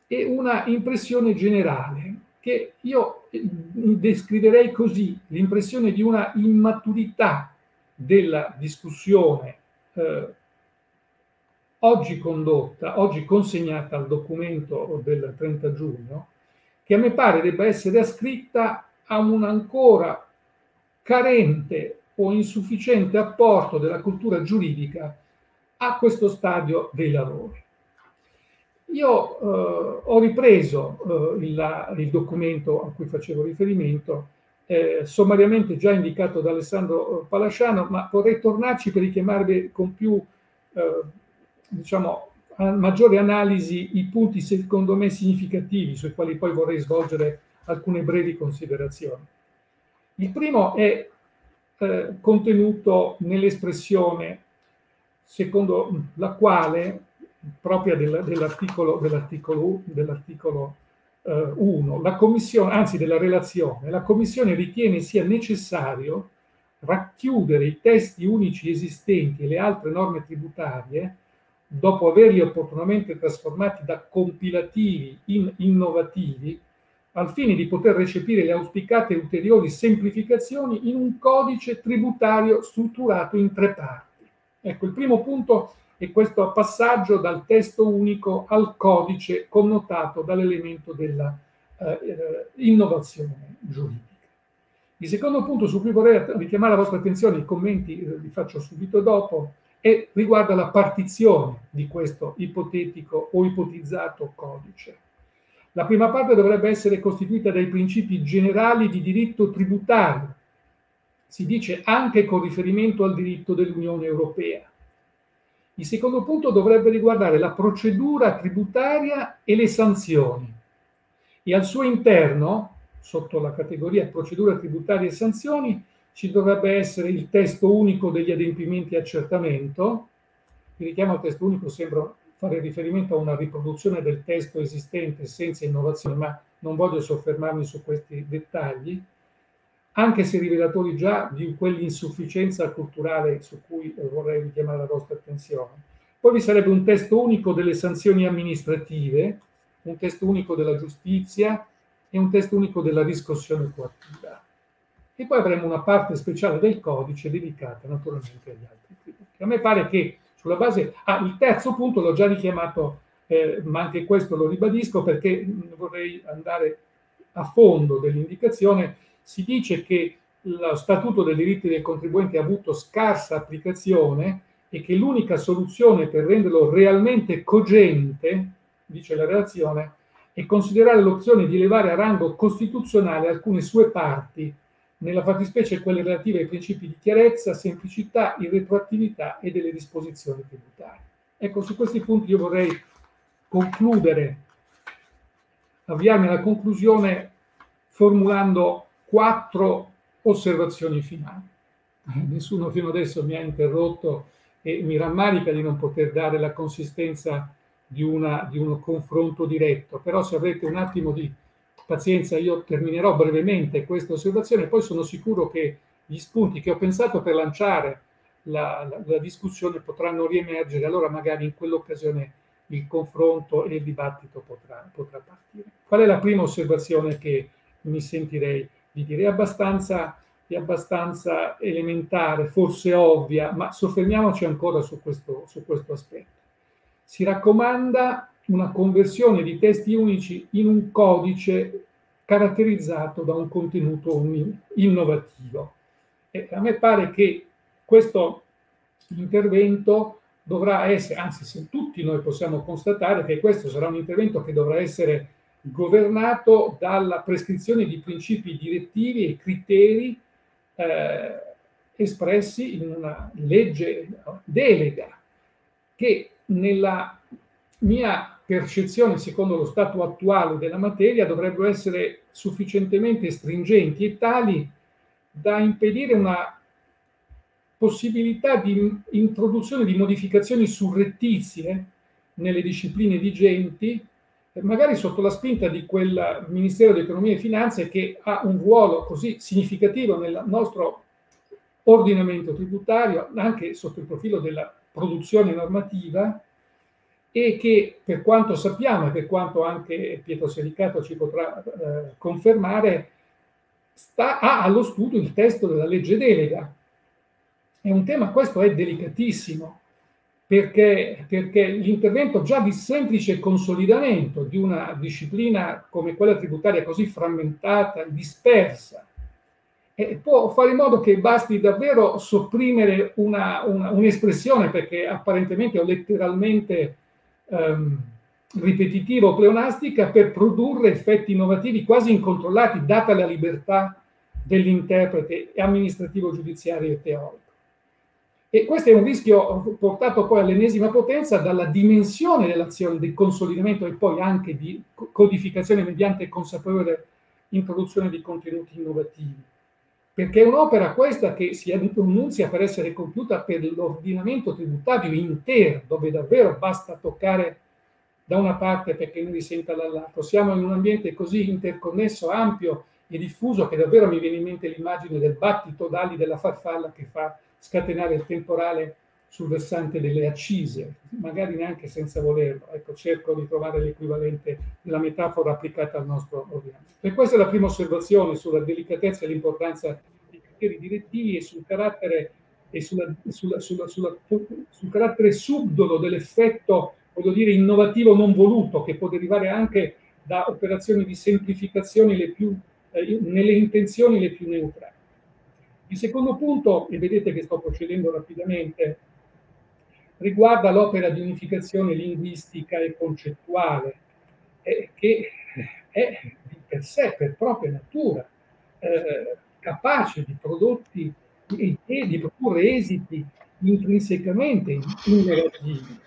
e una impressione generale che io eh, descriverei così, l'impressione di una immaturità della discussione eh, oggi condotta, oggi consegnata al documento del 30 giugno, che a me pare debba essere ascritta a un ancora carente o insufficiente apporto della cultura giuridica a questo stadio dei lavori. Io eh, ho ripreso eh, il, il, documento a cui facevo riferimento, eh, sommariamente già indicato da Alessandro eh, Palasciano, ma vorrei tornarci per richiamarvi con più, eh, diciamo, maggiore analisi i punti secondo me significativi, sui quali poi vorrei svolgere alcune brevi considerazioni. Il primo è eh, contenuto nell'espressione secondo la quale, propria del, dell'articolo, dell'articolo, dell'articolo eh, 1, la commissione, anzi della relazione, la commissione ritiene sia necessario racchiudere i testi unici esistenti e le altre norme tributarie, dopo averli opportunamente trasformati da compilativi in innovativi, al fine di poter recepire le auspicate ulteriori semplificazioni in un codice tributario strutturato in tre parti. Ecco, il primo punto è questo passaggio dal testo unico al codice connotato dall'elemento della eh, eh innovazione giuridica. Il secondo punto su cui vorrei richiamare la vostra attenzione, i commenti eh, li faccio subito dopo, è, riguarda la partizione di questo ipotetico o ipotizzato codice. La prima parte dovrebbe essere costituita dai principi generali di diritto tributario, si dice anche con riferimento al diritto dell'Unione Europea. Il secondo punto dovrebbe riguardare la procedura tributaria e le sanzioni e al suo interno, sotto la categoria procedura tributaria e sanzioni, ci dovrebbe essere il testo unico degli adempimenti e accertamento. Il richiamo al testo unico sembra fare riferimento a una riproduzione del testo esistente senza innovazione, ma non voglio soffermarmi su questi dettagli, anche se rivelatori già di quell'insufficienza culturale su cui vorrei richiamare la vostra attenzione. Poi vi sarebbe un testo unico delle sanzioni amministrative, un testo unico della giustizia e un testo unico della riscossione coattiva. E poi avremo una parte speciale del codice dedicata naturalmente agli altri tributi. A me pare che sulla base... Ah, il terzo punto l'ho già richiamato, eh, ma anche questo lo ribadisco perché vorrei andare a fondo dell'indicazione. Si dice che lo Statuto dei diritti dei contribuenti ha avuto scarsa applicazione e che l'unica soluzione per renderlo realmente cogente, dice la relazione, è considerare l'opzione di elevare a rango costituzionale alcune sue parti nella fattispecie quelle relative ai principi di chiarezza, semplicità, irretroattività e delle disposizioni tributarie. Ecco, su questi punti io vorrei concludere, avviarmi alla conclusione formulando quattro osservazioni finali. Nessuno fino adesso mi ha interrotto e mi rammarica di non poter dare la consistenza di, una, di un confronto diretto, però se avrete un attimo di pazienza, io terminerò brevemente questa osservazione, poi sono sicuro che gli spunti che ho pensato per lanciare la, la, la discussione potranno riemergere, allora magari in quell'occasione il confronto e il dibattito potrà, potrà partire. Qual è la prima osservazione che mi sentirei di dire? È abbastanza, è abbastanza elementare, forse ovvia, ma soffermiamoci ancora su questo, su questo aspetto. Si raccomanda una conversione di testi unici in un codice caratterizzato da un contenuto innovativo. E a me pare che questo intervento dovrà essere, anzi se tutti noi possiamo constatare che questo sarà un intervento che dovrà essere governato dalla prescrizione di principi direttivi e criteri eh, espressi in una legge delega che nella mia percezione, secondo lo stato attuale della materia, dovrebbero essere sufficientemente stringenti e tali da impedire una possibilità di introduzione di modificazioni surrettizie nelle discipline vigenti, magari sotto la spinta di quel Ministero di Economia e Finanze che ha un ruolo così significativo nel nostro ordinamento tributario, anche sotto il profilo della produzione normativa, e che per quanto sappiamo e per quanto anche Pietro Selicato ci potrà eh, confermare, sta, ha allo studio il testo della legge delega. È un tema, questo è delicatissimo, perché, perché l'intervento già di semplice consolidamento di una disciplina come quella tributaria così frammentata, dispersa, eh, può fare in modo che basti davvero sopprimere una, una, un'espressione, perché apparentemente o letteralmente ehm, ripetitiva o pleonastica per produrre effetti innovativi quasi incontrollati, data la libertà dell'interprete amministrativo, giudiziario e teorico. E questo è un rischio portato poi all'ennesima potenza dalla dimensione dell'azione, del consolidamento e poi anche di codificazione mediante consapevole in produzione di contenuti innovativi. Perché è un'opera questa che si annunzia per essere compiuta per l'ordinamento tributario intero, dove davvero basta toccare da una parte perché ne risenta dall'altro. Siamo in un ambiente così interconnesso, ampio e diffuso che davvero mi viene in mente l'immagine del battito d'ali della farfalla che fa scatenare il temporale sul versante delle accise, magari neanche senza volerlo. Ecco, cerco di trovare l'equivalente della metafora applicata al nostro ordinamento. E questa è la prima osservazione sulla delicatezza e l'importanza dei criteri direttivi e sul carattere, e sulla, sulla, sulla, sul carattere subdolo dell'effetto voglio dire, innovativo non voluto, che può derivare anche da operazioni di semplificazione le più, eh, nelle intenzioni le più neutrali. Il secondo punto, e vedete che sto procedendo rapidamente, riguarda l'opera di unificazione linguistica e concettuale, eh, che è di per sé, per propria natura, eh, capace di prodotti e di produrre esiti intrinsecamente innervativi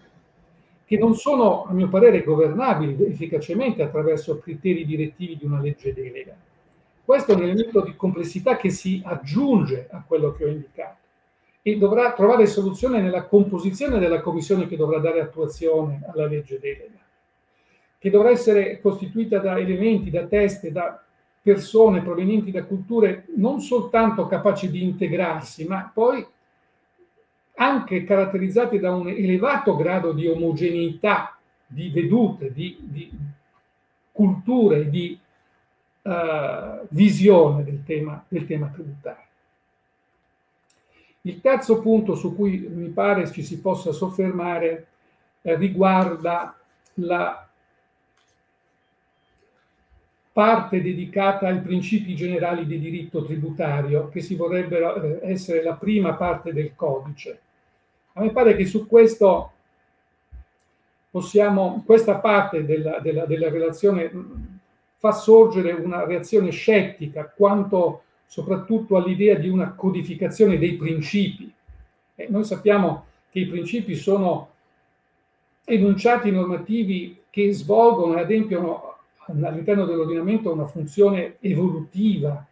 che non sono, a mio parere, governabili efficacemente attraverso criteri direttivi di una legge delega. Questo è un elemento di complessità che si aggiunge a quello che ho indicato. E dovrà trovare soluzione nella composizione della commissione che dovrà dare attuazione alla legge delega, che dovrà essere costituita da elementi, da teste, da persone provenienti da culture non soltanto capaci di integrarsi, ma poi anche caratterizzati da un elevato grado di omogeneità di vedute, di, di culture, di uh, visione del tema, del tema tributario. Il terzo punto su cui mi pare ci si possa soffermare eh, riguarda la parte dedicata ai principi generali di diritto tributario, che si vorrebbero eh, essere la prima parte del codice. A me pare che su questo possiamo, questa parte della, della, della relazione fa sorgere una reazione scettica quanto soprattutto all'idea di una codificazione dei principi. E noi sappiamo che i principi sono enunciati normativi che svolgono e adempiono all'interno dell'ordinamento una funzione evolutiva,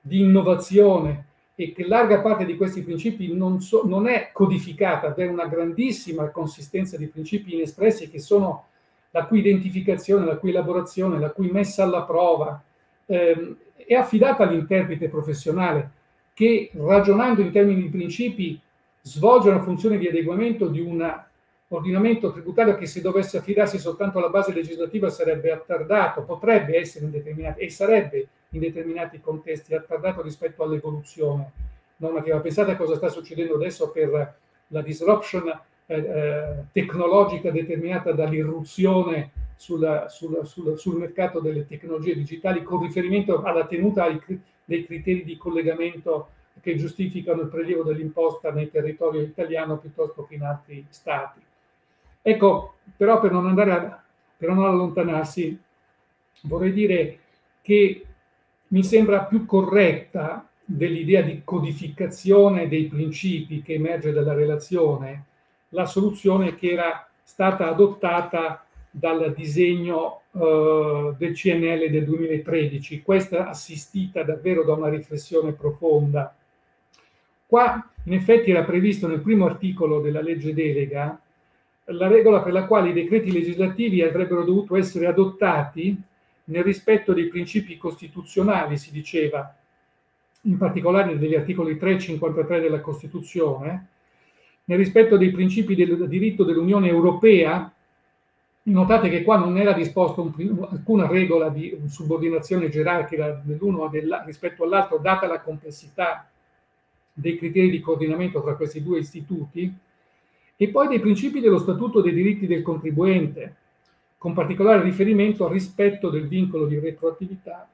di innovazione, e che larga parte di questi principi non, so, non è codificata, è una grandissima consistenza di principi inespressi che sono la cui identificazione, la cui elaborazione, la cui messa alla prova ehm, è affidata all'interprete professionale che ragionando in termini di principi svolge una funzione di adeguamento di un ordinamento tributario che se dovesse affidarsi soltanto alla base legislativa sarebbe attardato, potrebbe essere in determinati e sarebbe in determinati contesti attardato rispetto all'evoluzione normativa. Pensate a cosa sta succedendo adesso per la disruption eh, eh, tecnologica determinata dall'irruzione sulla, sulla, sulla, sul mercato delle tecnologie digitali con riferimento alla tenuta dei criteri di collegamento che giustificano il prelievo dell'imposta nel territorio italiano piuttosto che in altri stati. Ecco, però per non andare a, per non allontanarsi, vorrei dire che mi sembra più corretta dell'idea di codificazione dei principi che emerge dalla relazione la soluzione che era stata adottata dal disegno uh, del CNL del 2013, questa assistita davvero da una riflessione profonda. Qua in effetti era previsto nel primo articolo della legge delega la regola per la quale i decreti legislativi avrebbero dovuto essere adottati nel rispetto dei principi costituzionali, si diceva, in particolare degli articoli 3 e 53 della Costituzione, nel rispetto dei principi del diritto dell'Unione Europea, notate che qua non era disposta un, alcuna regola di subordinazione gerarchica dell'uno rispetto all'altro, data la complessità dei criteri di coordinamento tra questi due istituti, e poi dei principi dello Statuto dei diritti del contribuente, con particolare riferimento al rispetto del vincolo di retroattività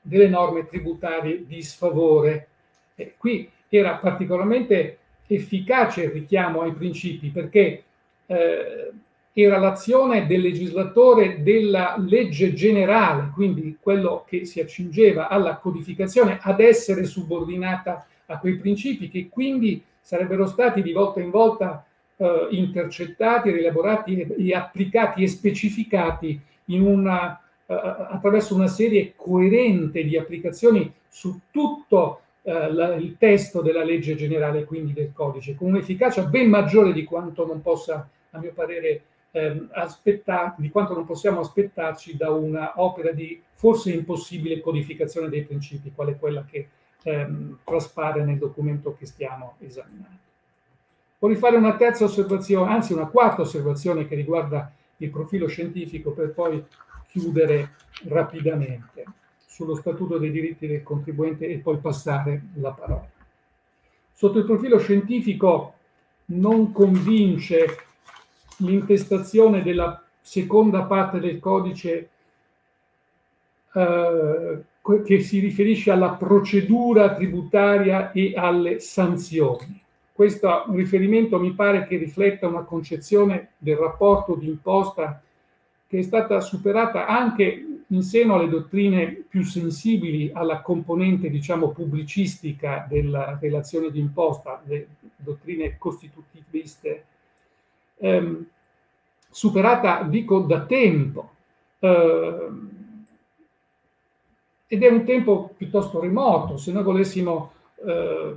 delle norme tributarie di sfavore. E qui era particolarmente efficace il richiamo ai principi perché eh, era l'azione del legislatore della legge generale, quindi quello che si accingeva alla codificazione, ad essere subordinata a quei principi che quindi sarebbero stati di volta in volta eh, intercettati, rielaborati e, e, applicati e specificati in una attraverso una serie coerente di applicazioni su tutto eh, la, il testo della legge generale, quindi del codice, con un'efficacia ben maggiore di quanto non possa, a mio parere, ehm, aspettar, di quanto non possiamo aspettarci da una opera di forse impossibile codificazione dei principi, quale quella che ehm, traspare nel documento che stiamo esaminando. Vorrei fare una terza osservazione, anzi una quarta osservazione che riguarda il profilo scientifico per poi chiudere rapidamente sullo Statuto dei diritti del contribuente e poi passare la parola. Sotto il profilo scientifico non convince l'intestazione della seconda parte del codice eh, che si riferisce alla procedura tributaria e alle sanzioni. Questo riferimento mi pare che rifletta una concezione del rapporto di imposta che è stata superata anche in seno alle dottrine più sensibili alla componente, diciamo, pubblicistica della relazione di imposta, le dottrine costitutiviste, ehm, superata, dico, da tempo. Eh, ed è un tempo piuttosto remoto. Se noi volessimo eh,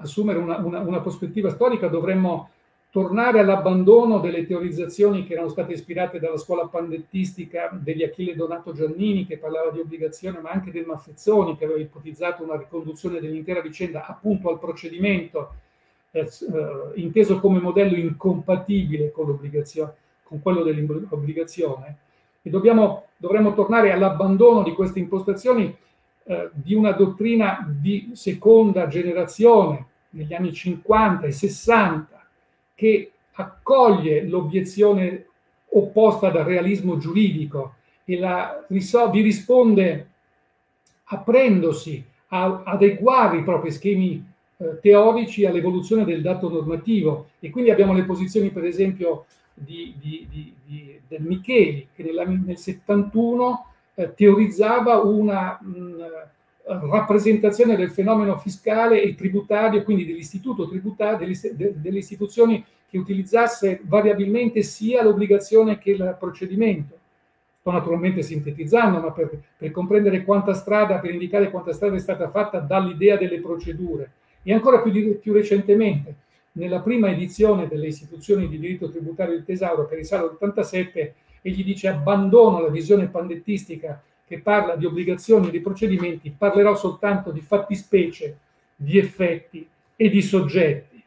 assumere una, una, una prospettiva storica dovremmo tornare all'abbandono delle teorizzazioni che erano state ispirate dalla scuola pandettistica degli Achille Donato Giannini, che parlava di obbligazione, ma anche del Maffezzoni, che aveva ipotizzato una riconduzione dell'intera vicenda appunto al procedimento, eh, eh inteso come modello incompatibile con, con quello dell'obbligazione. E dobbiamo, dovremmo tornare all'abbandono di queste impostazioni eh, di una dottrina di seconda generazione negli anni 50 e 60 che accoglie l'obiezione opposta dal realismo giuridico e la, vi risponde aprendosi a adeguare i propri schemi eh, teorici all'evoluzione del dato normativo. E quindi abbiamo le posizioni per esempio di, di, di, del Micheli che nella, nel 71 eh, teorizzava una mh, rappresentazione del fenomeno fiscale e tributario, quindi dell'istituto tributario, delle, istituzioni che utilizzasse variabilmente sia l'obbligazione che il procedimento. Sto naturalmente sintetizzando, ma per, per comprendere quanta strada, per indicare quanta strada è stata fatta dall'idea delle procedure. E ancora più, più recentemente, nella prima edizione delle istituzioni di diritto tributario del Tesauro, che risale all'87, egli dice abbandono la visione pandettistica che parla di obbligazioni e di procedimenti, parlerò soltanto di fattispecie, di effetti e di soggetti.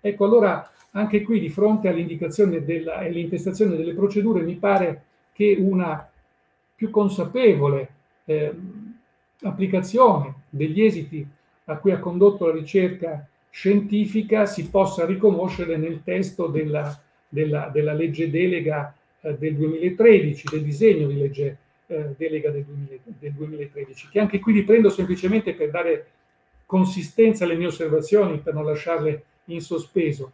Ecco, allora anche qui di fronte all'indicazione della, e all'intestazione delle procedure mi pare che una più consapevole eh, applicazione degli esiti a cui ha condotto la ricerca scientifica si possa riconoscere nel testo della, della, della legge delega eh, del 2013, del disegno di legge eh, delega del, 2000, del 2013, che anche qui riprendo semplicemente per dare consistenza alle mie osservazioni, per non lasciarle in sospeso.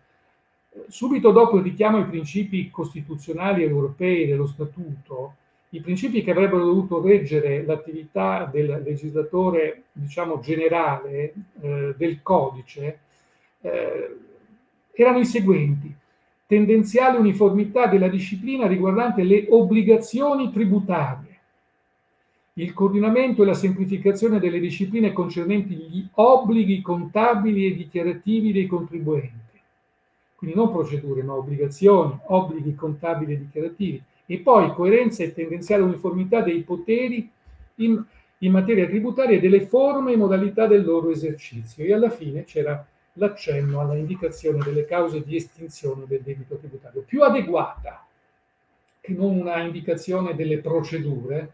Subito dopo il richiamo ai principi costituzionali europei dello Statuto, i principi che avrebbero dovuto reggere l'attività del legislatore, diciamo, generale eh, del codice, eh, erano i seguenti tendenziale uniformità della disciplina riguardante le obbligazioni tributarie, il coordinamento e la semplificazione delle discipline concernenti gli obblighi contabili e dichiarativi dei contribuenti. Quindi non procedure, ma obbligazioni, obblighi contabili e dichiarativi. E poi coerenza e tendenziale uniformità dei poteri in, in materia tributaria e delle forme e modalità del loro esercizio. E alla fine c'era l'accenno alla indicazione delle cause di estinzione del debito tributario, più adeguata che non una indicazione delle procedure,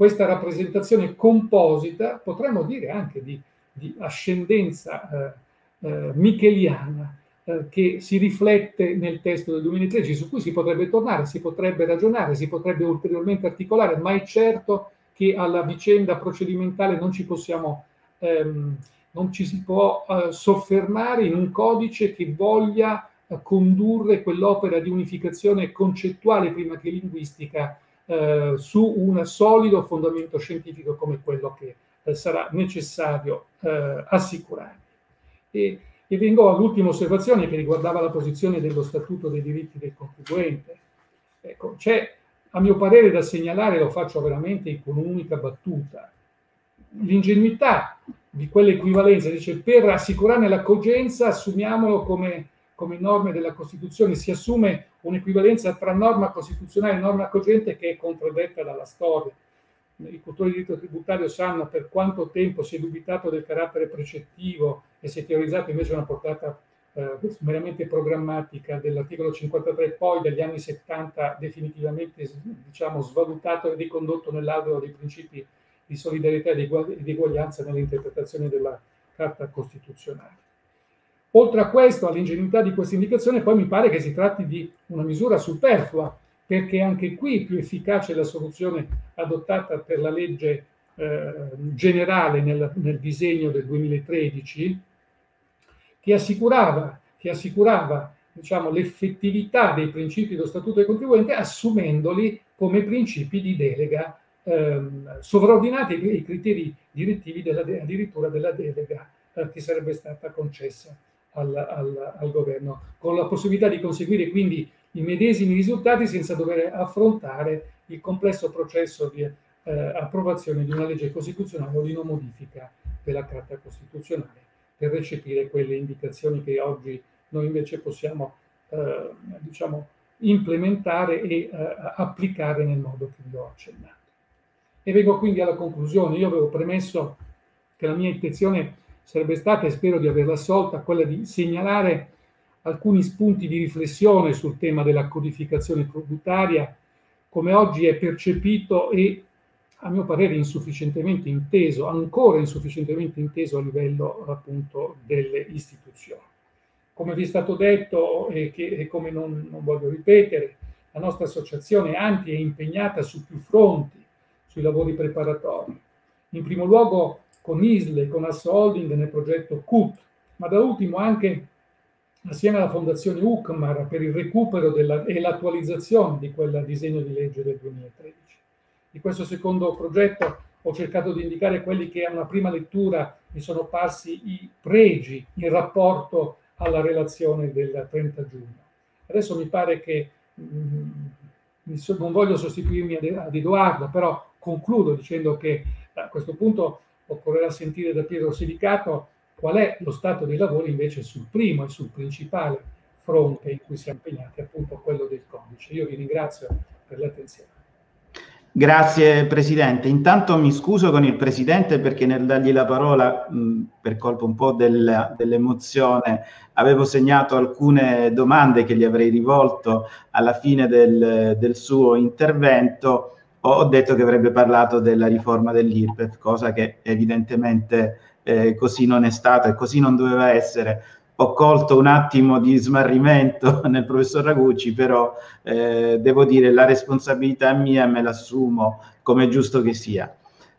questa rappresentazione composita, potremmo dire anche di, di ascendenza eh, eh, micheliana, eh, che si riflette nel testo del 2013, su cui si potrebbe tornare, si potrebbe ragionare, si potrebbe ulteriormente articolare, ma è certo che alla vicenda procedimentale non ci possiamo, ehm, non ci si può eh, soffermare in un codice che voglia eh, condurre quell'opera di unificazione concettuale prima che linguistica eh, su un solido fondamento scientifico come quello che eh, sarà necessario eh, assicurare. E, e vengo all'ultima osservazione che riguardava la posizione dello Statuto dei diritti del contribuente. Ecco, c'è a mio parere da segnalare, lo faccio veramente con un'unica battuta. L'ingenuità di quell'equivalenza, dice per assicurarne l'accoglienza assumiamolo come, come norme della Costituzione, si assume un'equivalenza tra norma costituzionale e norma accogliente che è contraddetta dalla storia. I cultori di diritto tributario sanno per quanto tempo si è dubitato del carattere precettivo e si è teorizzato invece una portata eh, meramente programmatica dell'articolo 53, poi dagli anni 70 definitivamente diciamo, svalutato e ricondotto nell'alveo dei principi di solidarietà e di eguaglianza nell'interpretazione della Carta Costituzionale. Oltre a questo, all'ingenuità di questa indicazione, poi mi pare che si tratti di una misura superflua, perché anche qui più efficace la soluzione adottata per la legge eh, generale nel, nel disegno del 2013, che assicurava, che assicurava diciamo, l'effettività dei principi dello Statuto del contribuente assumendoli come principi di delega ehm, sovraordinati ai criteri direttivi della, addirittura della delega eh, che sarebbe stata concessa al, al, al, governo, con la possibilità di conseguire quindi i medesimi risultati senza dover affrontare il complesso processo di eh, approvazione di una legge costituzionale o di una modifica della Carta Costituzionale per recepire quelle indicazioni che oggi noi invece possiamo eh, diciamo, implementare e eh, applicare nel modo che vi ho accennato. E vengo quindi alla conclusione. Io avevo premesso che la mia intenzione sarebbe stata, e spero di averla assolta, quella di segnalare alcuni spunti di riflessione sul tema della codificazione tributaria, come oggi è percepito e a mio parere insufficientemente inteso, ancora insufficientemente inteso a livello appunto delle istituzioni. Come vi è stato detto e, che, e come non, non, voglio ripetere, la nostra associazione ANTI è impegnata su più fronti sui lavori preparatori. In primo luogo con ISLE, con Asso Holding nel progetto CUT, ma da ultimo anche assieme alla Fondazione UCMAR per il recupero della, e l'attualizzazione di quel disegno di legge del 2013 di questo secondo progetto ho cercato di indicare quelli che a una prima lettura mi sono parsi i pregi in rapporto alla relazione del 30 giugno. Adesso mi pare che mh, mm, non voglio sostituirmi ad Edoardo, però concludo dicendo che a questo punto occorrerà sentire da Pietro Silicato qual è lo stato dei lavori invece sul primo e sul principale fronte in cui siamo impegnati, appunto quello del codice. Io vi ringrazio per l'attenzione. Grazie Presidente. Intanto mi scuso con il Presidente perché nel dargli la parola, mh, per colpa un po' del, dell'emozione, avevo segnato alcune domande che gli avrei rivolto alla fine del, del suo intervento. Ho detto che avrebbe parlato della riforma dell'IRPEF, cosa che evidentemente eh, così non è stata e così non doveva essere ho colto un attimo di smarrimento nel professor Ragucci, però eh, devo dire la responsabilità mia me l'assumo come giusto che sia.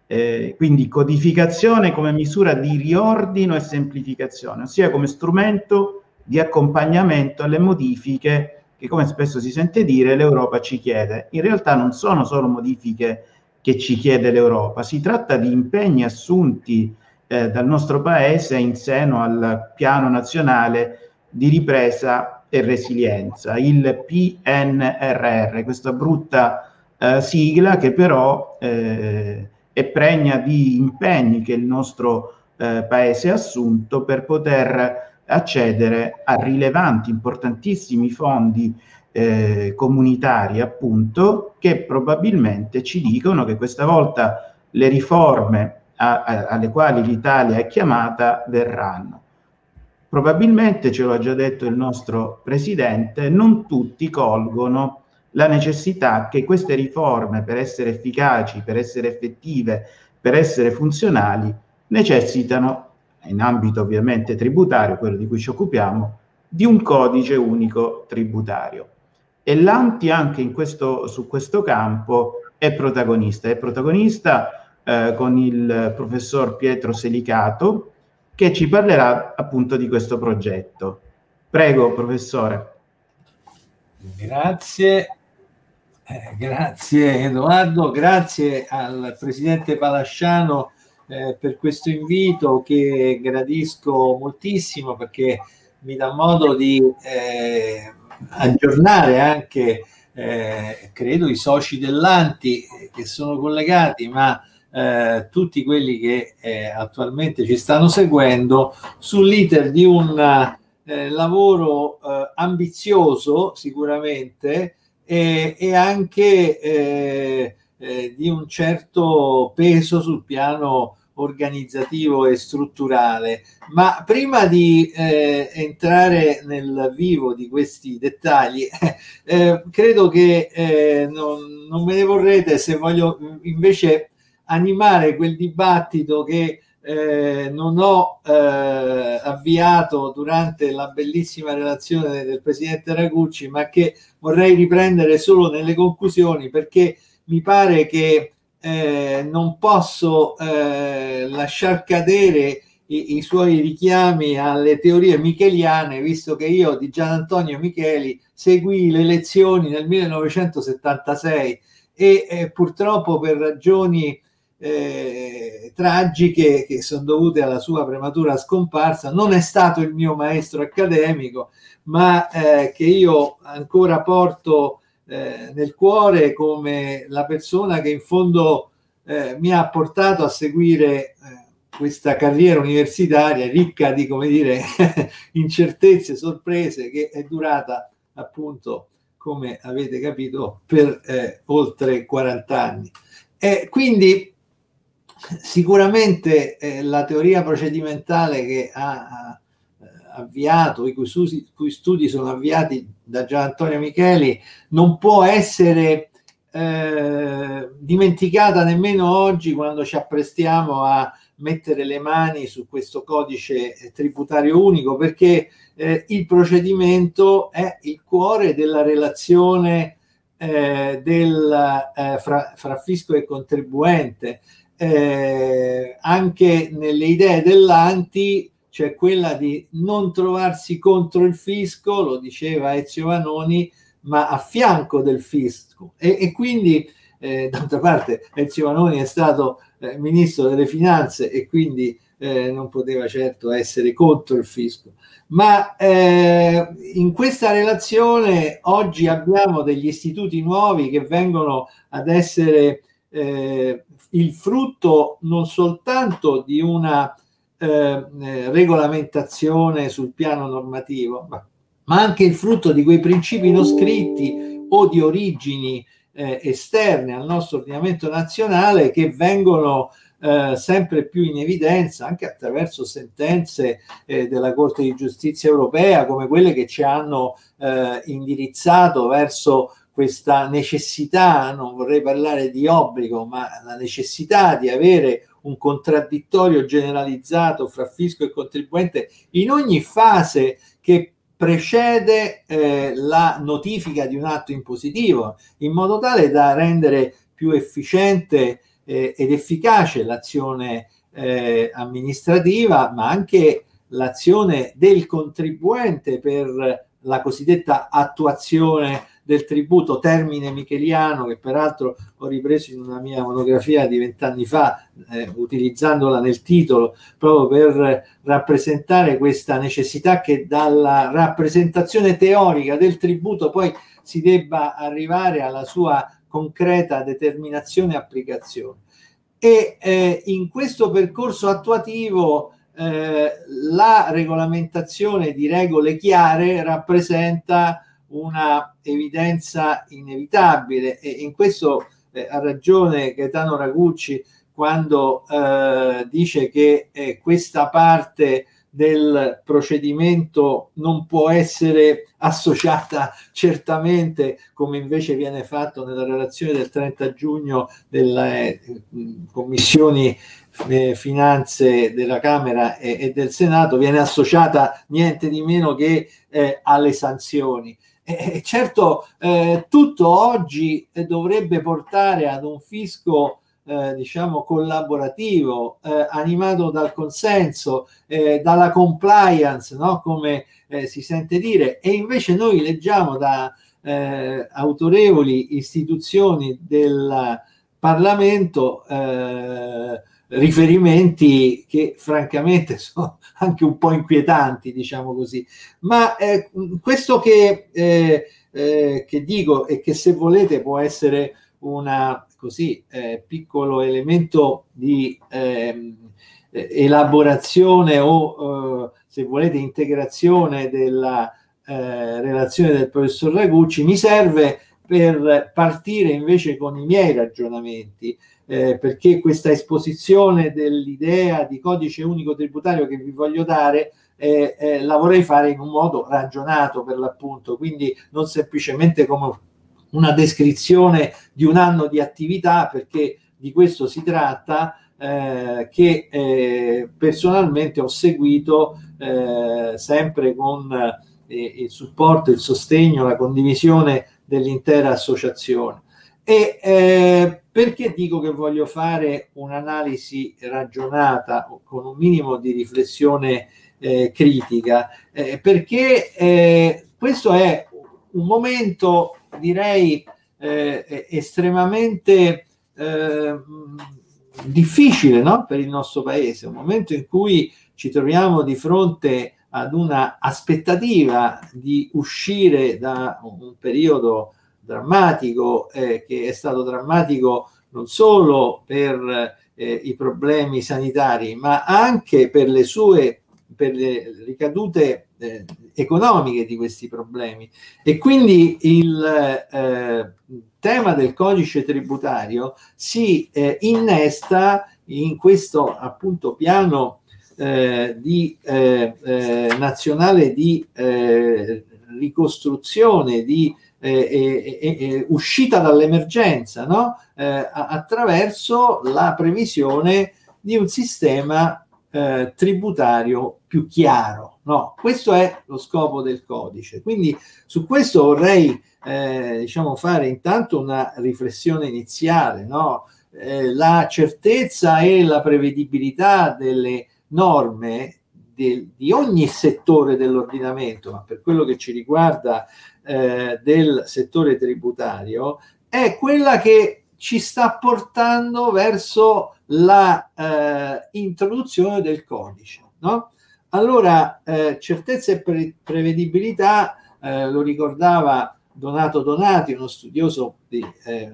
Eh, quindi codificazione come misura di riordino e semplificazione, ossia come strumento di accompagnamento alle modifiche che, come spesso si sente dire, l'Europa ci chiede. In realtà non sono solo modifiche che ci chiede l'Europa, si tratta di impegni assunti eh, dal nostro paese in seno al piano nazionale di ripresa e resilienza, il PNRR, questa brutta eh, sigla che però eh, è pregna di impegni che il nostro eh, paese ha assunto per poter accedere a rilevanti, importantissimi fondi eh, comunitari, appunto, che probabilmente ci dicono che questa volta le riforme a, a, alle quali l'Italia è chiamata verranno. Probabilmente, ce lo ha già detto il nostro Presidente, non tutti colgono la necessità che queste riforme, per essere efficaci, per essere effettive, per essere funzionali, necessitano, in ambito ovviamente tributario, quello di cui ci occupiamo, di un codice unico tributario. E l'Anti anche questo, su questo campo è protagonista, è protagonista eh, con il professor Pietro Selicato che ci parlerà appunto di questo progetto. Prego, professore. Grazie. Eh, grazie Edoardo, grazie al presidente Palasciano eh, per questo invito che gradisco moltissimo perché mi dà modo di eh, aggiornare anche eh, credo i soci dell'Anti che sono collegati, ma eh, tutti quelli che eh, attualmente ci stanno seguendo sull'iter di un eh, lavoro ambizioso sicuramente e, e anche eh, eh, di un certo peso sul piano organizzativo e strutturale. Ma prima di eh, entrare nel vivo di questi dettagli, eh, credo che eh, non, non, me ne vorrete se voglio invece animare quel dibattito che eh, non ho eh, avviato durante la bellissima relazione del presidente Ragucci, ma che vorrei riprendere solo nelle conclusioni perché mi pare che eh, non posso eh, lasciar cadere i, i, suoi richiami alle teorie micheliane, visto che io di Gian Antonio Micheli seguì le lezioni nel 1976 e eh, purtroppo per ragioni eh, tragiche che sono dovute alla sua prematura scomparsa, non è stato il mio maestro accademico, ma eh, che io ancora porto eh, nel cuore come la persona che in fondo eh, mi ha portato a seguire eh, questa carriera universitaria ricca di, come dire, incertezze, sorprese, che è durata appunto, come avete capito, per eh, oltre 40 anni. E quindi Sicuramente eh, la teoria procedimentale che ha, avviato, i cui studi, cui studi, sono avviati da Gian Antonio Micheli, non può essere eh, dimenticata nemmeno oggi quando ci apprestiamo a mettere le mani su questo codice tributario unico, perché eh, il procedimento è il cuore della relazione eh, del, eh, fra, fra fisco e contribuente. Eh, anche nelle idee dell'anti c'è quella di non trovarsi contro il fisco, lo diceva Ezio Vanoni, ma a fianco del fisco. E, e quindi, eh, d'altra parte, Ezio Vanoni è stato eh, ministro delle finanze e quindi eh, non poteva certo essere contro il fisco. Ma eh, in questa relazione oggi abbiamo degli istituti nuovi che vengono ad essere eh, il frutto non soltanto di una eh, eh, regolamentazione sul piano normativo, ma, ma, anche il frutto di quei principi non scritti o di origini eh, esterne al nostro ordinamento nazionale che vengono eh, sempre più in evidenza anche attraverso sentenze eh, della Corte di Giustizia europea come quelle che ci hanno eh, indirizzato verso questa necessità, non vorrei parlare di obbligo, ma la necessità di avere un contraddittorio generalizzato fra fisco e contribuente in ogni fase che precede eh, la notifica di un atto impositivo, in modo tale da rendere più efficiente eh, ed efficace l'azione eh, amministrativa, ma anche l'azione del contribuente per la cosiddetta attuazione del tributo termine micheliano che peraltro ho ripreso in una mia monografia di vent'anni fa eh, utilizzandola nel titolo proprio per rappresentare questa necessità che dalla rappresentazione teorica del tributo poi si debba arrivare alla sua concreta determinazione e applicazione. E eh, in questo percorso attuativo eh, la regolamentazione di regole chiare rappresenta una evidenza inevitabile e in questo eh, ha ragione Gaetano Ragucci quando eh, dice che eh, questa parte del procedimento non può essere associata certamente come invece viene fatto nella relazione del 30 giugno delle eh, commissioni eh, finanze della Camera e, e, del Senato viene associata niente di meno che eh, alle sanzioni eh, certo, eh, tutto oggi eh, dovrebbe portare ad un fisco eh, diciamo collaborativo, eh, animato dal consenso, eh, dalla compliance, no? come si sente dire, e invece noi leggiamo da autorevoli istituzioni del Parlamento riferimenti che francamente sono anche un po' inquietanti, diciamo così. Ma eh, questo che eh, eh, che dico e che se volete può essere così eh, piccolo elemento di ehm, eh, elaborazione o eh, se volete integrazione della relazione del professor Ragucci mi serve per partire invece con i miei ragionamenti eh, perché questa esposizione dell'idea di codice unico tributario che vi voglio dare eh, eh, la vorrei fare in un modo ragionato per l'appunto, quindi non semplicemente come una descrizione di un anno di attività, perché di questo si tratta, eh, che eh, personalmente ho seguito eh, sempre con eh, il supporto, il sostegno, la condivisione dell'intera associazione. E eh, perché dico che voglio fare un'analisi ragionata con un minimo di riflessione eh, critica? Eh, perché questo è un momento, direi, estremamente difficile no? per il nostro paese, un momento in cui ci troviamo di fronte ad una aspettativa di uscire da un periodo drammatico eh, che è stato drammatico non solo per eh, i problemi sanitari ma anche per le sue per le ricadute eh, economiche di questi problemi. E quindi il eh, tema del codice tributario si eh, innesta in questo appunto piano eh, di, eh, eh, nazionale di eh, di uscita dall'emergenza, no? attraverso la previsione di un sistema tributario più chiaro. No, questo è lo scopo del codice. Quindi su questo vorrei eh, diciamo, fare intanto una riflessione iniziale. No? Eh, la certezza e la prevedibilità delle norme di ogni settore dell'ordinamento, ma per quello che ci riguarda eh, del settore tributario, è quella che ci sta portando verso la eh, del codice. No? Allora, eh, certezza e pre- prevedibilità, eh, lo ricordava Donato Donati, uno studioso di eh,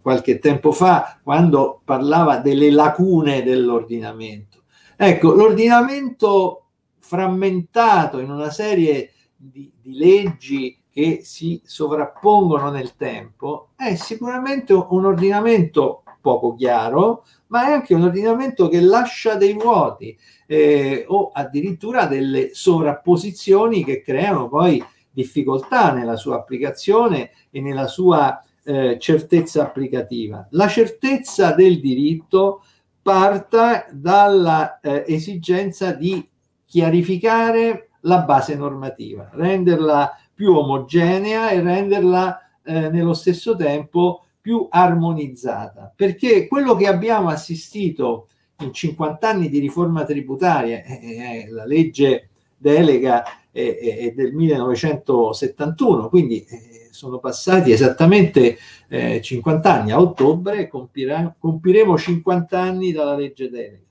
qualche tempo fa, quando parlava delle lacune dell'ordinamento. Ecco, l'ordinamento frammentato in una serie di, di leggi che si sovrappongono nel tempo è sicuramente un ordinamento poco chiaro, ma è anche un ordinamento che lascia dei vuoti eh, o addirittura delle sovrapposizioni che creano poi difficoltà nella sua applicazione e nella sua eh, certezza applicativa. La certezza del diritto parta dalla eh, esigenza di chiarificare la base normativa, renderla più omogenea e renderla eh, nello stesso tempo più armonizzata, perché quello che abbiamo assistito in 50 anni di riforma tributaria, eh, la legge delega è, è del 1971, quindi eh, sono passati esattamente eh, 50 anni, a ottobre compirà, compiremo 50 anni dalla legge delega.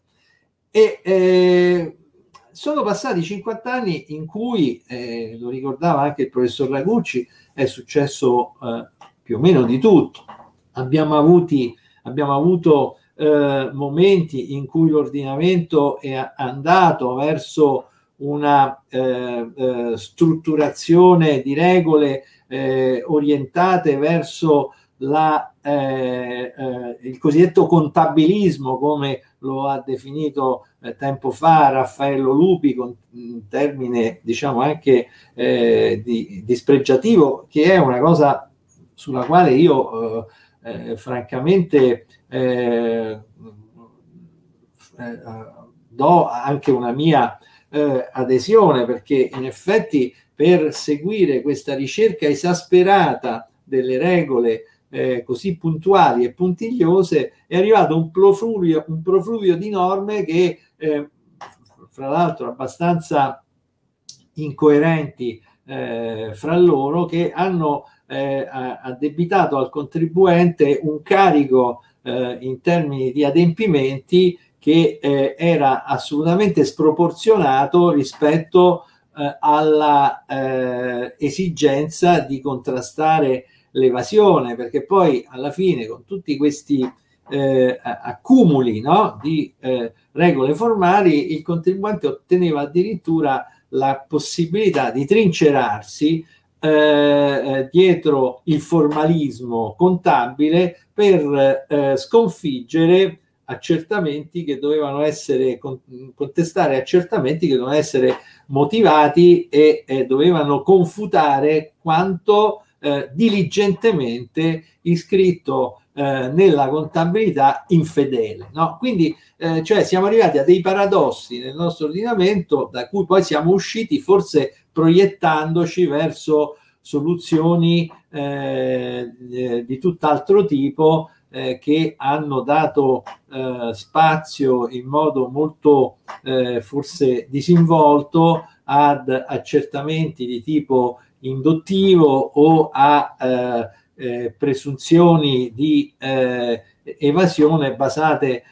E eh, sono passati 50 anni in cui, eh, lo ricordava anche il professor Ragucci, è successo eh, più o meno di tutto. Abbiamo, avuti, abbiamo avuto eh, momenti in cui l'ordinamento è andato verso una eh, eh, strutturazione di regole eh, orientate verso la, eh, eh, il cosiddetto contabilismo, come lo ha definito eh, tempo fa Raffaello Lupi, con un termine diciamo anche eh, di, dispregiativo, che è una cosa sulla quale io eh, francamente do anche una mia adesione, perché in effetti per seguire questa ricerca esasperata delle regole eh, così puntuali e puntigliose, è arrivato un profluvio, un profluvio di norme che, eh, fra l'altro, abbastanza incoerenti eh, fra loro, che hanno eh, addebitato al contribuente un carico eh, in termini di adempimenti che eh, era assolutamente sproporzionato rispetto eh, alla esigenza di contrastare l'evasione, perché poi alla fine con tutti questi eh, accumuli no, di eh, regole formali, il contribuente otteneva addirittura la possibilità di trincerarsi eh, eh dietro il formalismo contabile per eh, sconfiggere accertamenti che dovevano essere contestare accertamenti che dovevano essere motivati e dovevano confutare quanto eh, diligentemente iscritto eh, nella contabilità infedele. No? Quindi eh, cioè siamo arrivati a dei paradossi nel nostro ordinamento da cui poi siamo usciti forse proiettandoci verso soluzioni eh, eh di tutt'altro tipo eh, che hanno dato eh, spazio in modo molto eh, forse disinvolto ad accertamenti di tipo induttivo o a eh, eh, presunzioni di eh, evasione basate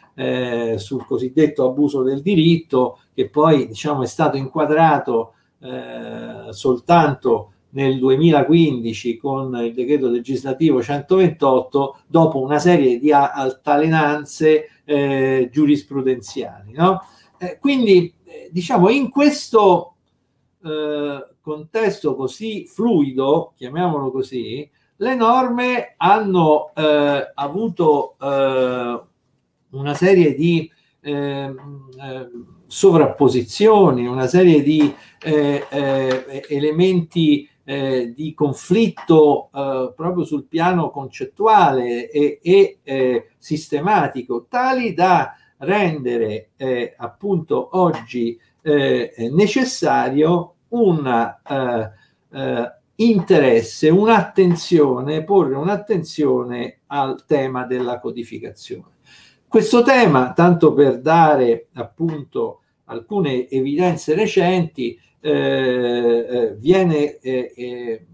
sul cosiddetto abuso del diritto che poi diciamo è stato inquadrato soltanto nel 2015 con il decreto legislativo 128 dopo una serie di altalenanze eh, giurisprudenziali. No? Eh, quindi eh, diciamo in questo eh, contesto così fluido, chiamiamolo così, le norme hanno eh, avuto eh, una serie di sovrapposizioni, una serie di elementi eh, di conflitto eh, proprio sul piano concettuale e, e eh, sistematico, tali da rendere eh, appunto oggi eh, necessario un eh, interesse, un'attenzione, porre un'attenzione al tema della codificazione. Questo tema, tanto per dare appunto alcune evidenze recenti, eh, eh, viene eh,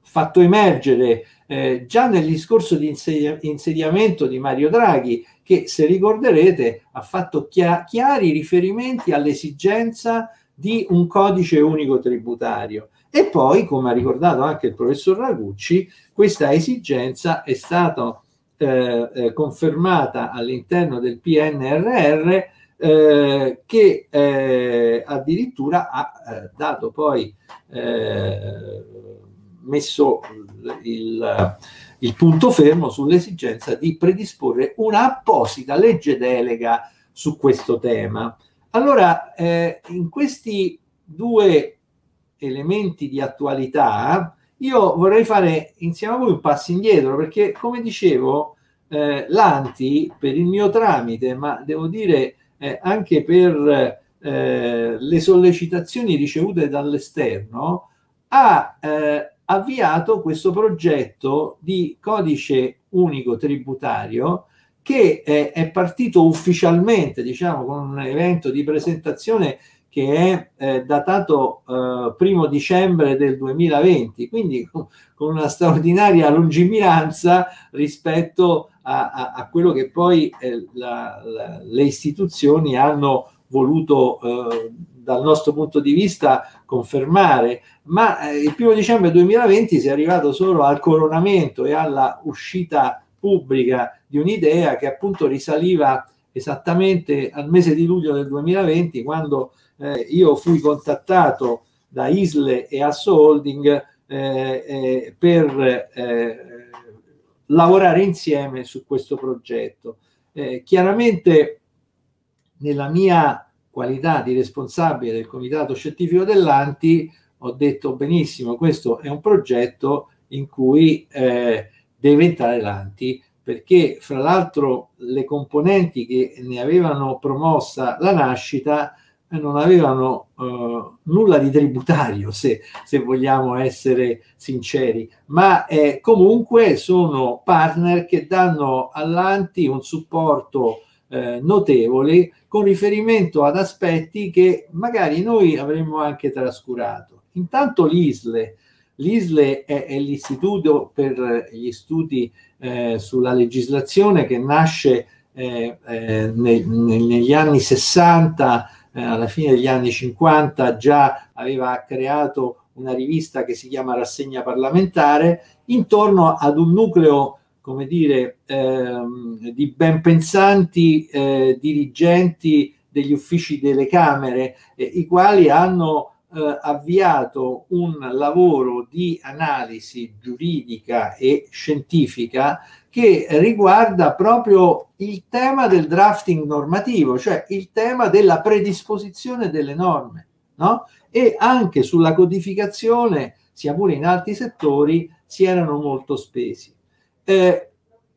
fatto emergere eh, già nel discorso di insediamento di Mario Draghi, che se ricorderete ha fatto chia- chiari riferimenti all'esigenza di un codice unico tributario. E poi, come ha ricordato anche il professor Ragucci, questa esigenza è stata eh, eh, confermata all'interno del PNRR eh, che eh, addirittura ha eh, dato poi messo il, il, punto fermo sull'esigenza di predisporre un'apposita legge delega su questo tema. Allora, eh, in questi due elementi di attualità, io vorrei fare insieme a voi un passo indietro, perché come dicevo, eh, l'Anti, per il mio tramite, ma devo dire eh, anche per eh, le sollecitazioni ricevute dall'esterno, ha eh, avviato questo progetto di codice unico tributario che è, è partito ufficialmente, diciamo, con un evento di presentazione che è eh, datato eh, primo dicembre del 2020, quindi con, con una straordinaria lungimiranza rispetto a, a, a quello che poi eh, la, la, le istituzioni hanno voluto eh, dal nostro punto di vista confermare, ma eh, il primo dicembre 2020 si è arrivato solo al coronamento e alla uscita pubblica di un'idea che appunto risaliva esattamente al mese di luglio del 2020 quando eh, io fui contattato da Isle e Asso Holding eh, eh, per eh, lavorare insieme su questo progetto. Eh, chiaramente nella mia qualità di responsabile del comitato scientifico dell'Anti ho detto benissimo, questo è un progetto in cui eh, deve entrare l'Anti perché fra l'altro le componenti che ne avevano promossa la nascita non avevano uh, nulla di tributario, se, se, vogliamo essere sinceri, ma eh, comunque sono partner che danno all'Anti un supporto eh, notevole con riferimento ad aspetti che magari noi avremmo anche trascurato. Intanto l'ISLE, l'ISLE è, è l'istituto per gli studi eh, sulla legislazione che nasce eh, eh, ne, negli anni 60 eh, alla fine degli anni 50 già aveva creato una rivista che si chiama Rassegna parlamentare intorno ad un nucleo come dire, ehm, di ben pensanti eh, dirigenti degli uffici delle Camere, i quali hanno eh, avviato un lavoro di analisi giuridica e scientifica che riguarda proprio il tema del drafting normativo, cioè il tema della predisposizione delle norme, no? E anche sulla codificazione, sia pure in altri settori, si erano molto spesi. Eh,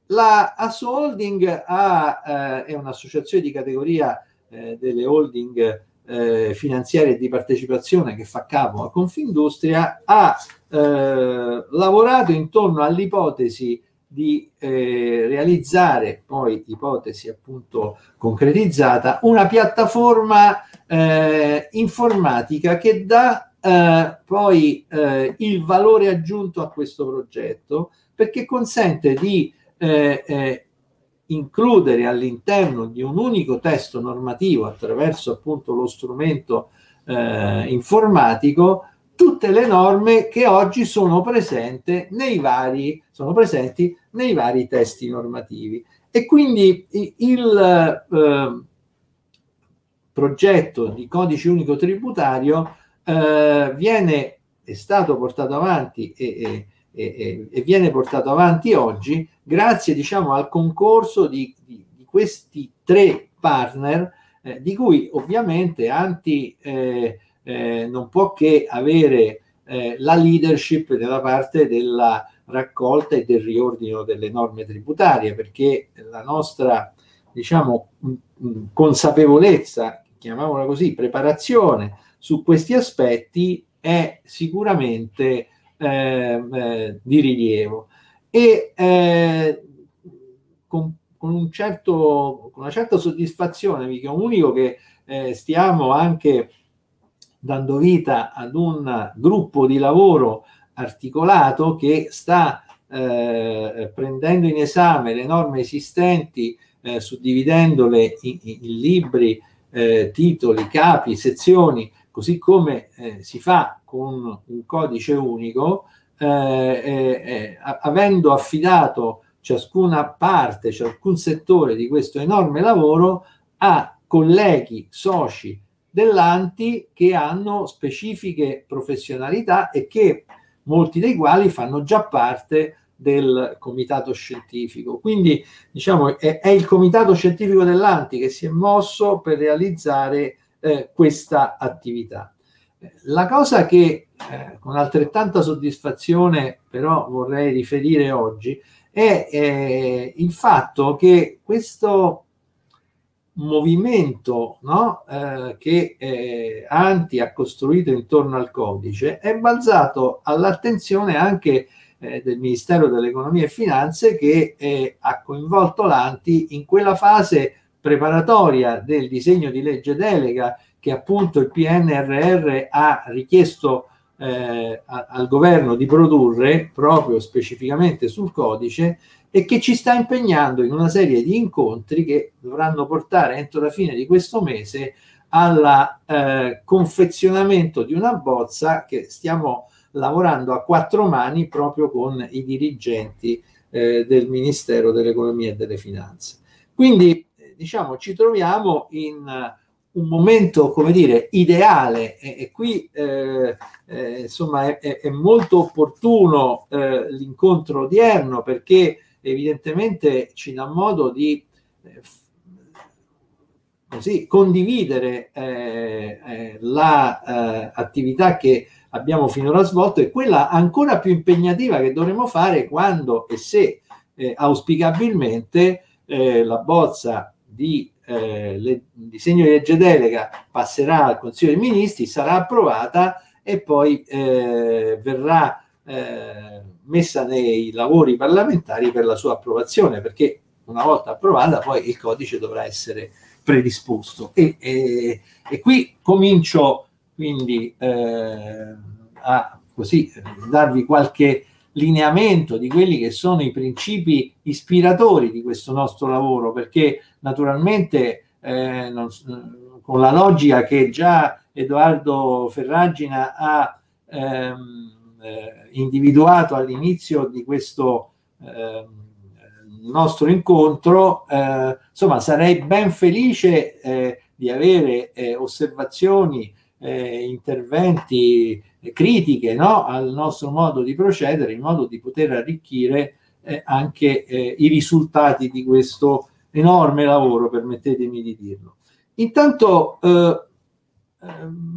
la Asso Holding ha, eh, è un'associazione di categoria eh, delle holding eh, finanziarie di partecipazione che fa capo a Confindustria, ha eh, lavorato intorno all'ipotesi di eh, realizzare, poi ipotesi appunto concretizzata, una piattaforma eh, informatica che dà eh, poi eh, il valore aggiunto a questo progetto perché consente di eh, eh, includere all'interno di un unico testo normativo attraverso appunto lo strumento eh, informatico tutte le norme che oggi sono, nei vari, sono presenti nei vari testi normativi. E quindi il eh, progetto di codice unico tributario eh, viene, è stato portato avanti e, e, e, e, viene portato avanti oggi grazie diciamo, al concorso di, di, di questi tre partner eh, di cui ovviamente Anti eh, eh, non può che avere eh, la leadership nella parte della raccolta e del riordino delle norme tributarie, perché la nostra, diciamo, consapevolezza, chiamiamola così, preparazione su questi aspetti è sicuramente eh, eh, di rilievo. E eh, con, con, un certo, con una certa soddisfazione vi comunico che eh, stiamo anche dando vita ad un gruppo di lavoro articolato che sta eh, prendendo in esame le norme esistenti, eh, suddividendole in, in libri, eh, titoli, capi, sezioni, così come eh, si fa con un codice unico, eh, eh, avendo affidato ciascuna parte, ciascun settore di questo enorme lavoro a colleghi, soci, dell'Anti che hanno specifiche professionalità e che molti dei quali fanno già parte del comitato scientifico. Quindi diciamo è, è il comitato scientifico dell'Anti che si è mosso per realizzare eh, questa attività. La cosa che eh, con altrettanta soddisfazione però vorrei riferire oggi è eh, il fatto che questo movimento no? eh, che eh, Anti ha costruito intorno al codice è balzato all'attenzione anche eh, del Ministero dell'Economia e Finanze che ha coinvolto l'Anti in quella fase preparatoria del disegno di legge delega che appunto il PNRR ha richiesto eh, al governo di produrre proprio specificamente sul codice e che ci sta impegnando in una serie di incontri che dovranno portare entro la fine di questo mese al eh, confezionamento di una bozza che stiamo lavorando a quattro mani proprio con i dirigenti eh, del Ministero dell'Economia e delle Finanze. Quindi diciamo ci troviamo in un momento, come dire, ideale. E, e qui eh, eh, insomma è, è, molto opportuno eh, l'incontro odierno perché evidentemente ci dà modo di eh, così, condividere eh, eh, l'attività che abbiamo finora svolto e quella ancora più impegnativa che dovremo fare quando e se auspicabilmente la bozza di eh, il disegno di legge delega passerà al Consiglio dei Ministri, sarà approvata e poi eh, verrà eh, messa nei lavori parlamentari per la sua approvazione, perché una volta approvata poi il codice dovrà essere predisposto. E, e, e qui comincio quindi eh, a così darvi qualche lineamento di quelli che sono i principi ispiratori di questo nostro lavoro, perché naturalmente eh, non, con la logica che già Edoardo Ferragina ha ehm, eh, individuato all'inizio di questo eh, nostro incontro, eh, insomma sarei ben felice eh, di avere eh, osservazioni, interventi, critiche no? al nostro modo di procedere, in modo di poter arricchire anche i risultati di questo enorme lavoro, permettetemi di dirlo. Intanto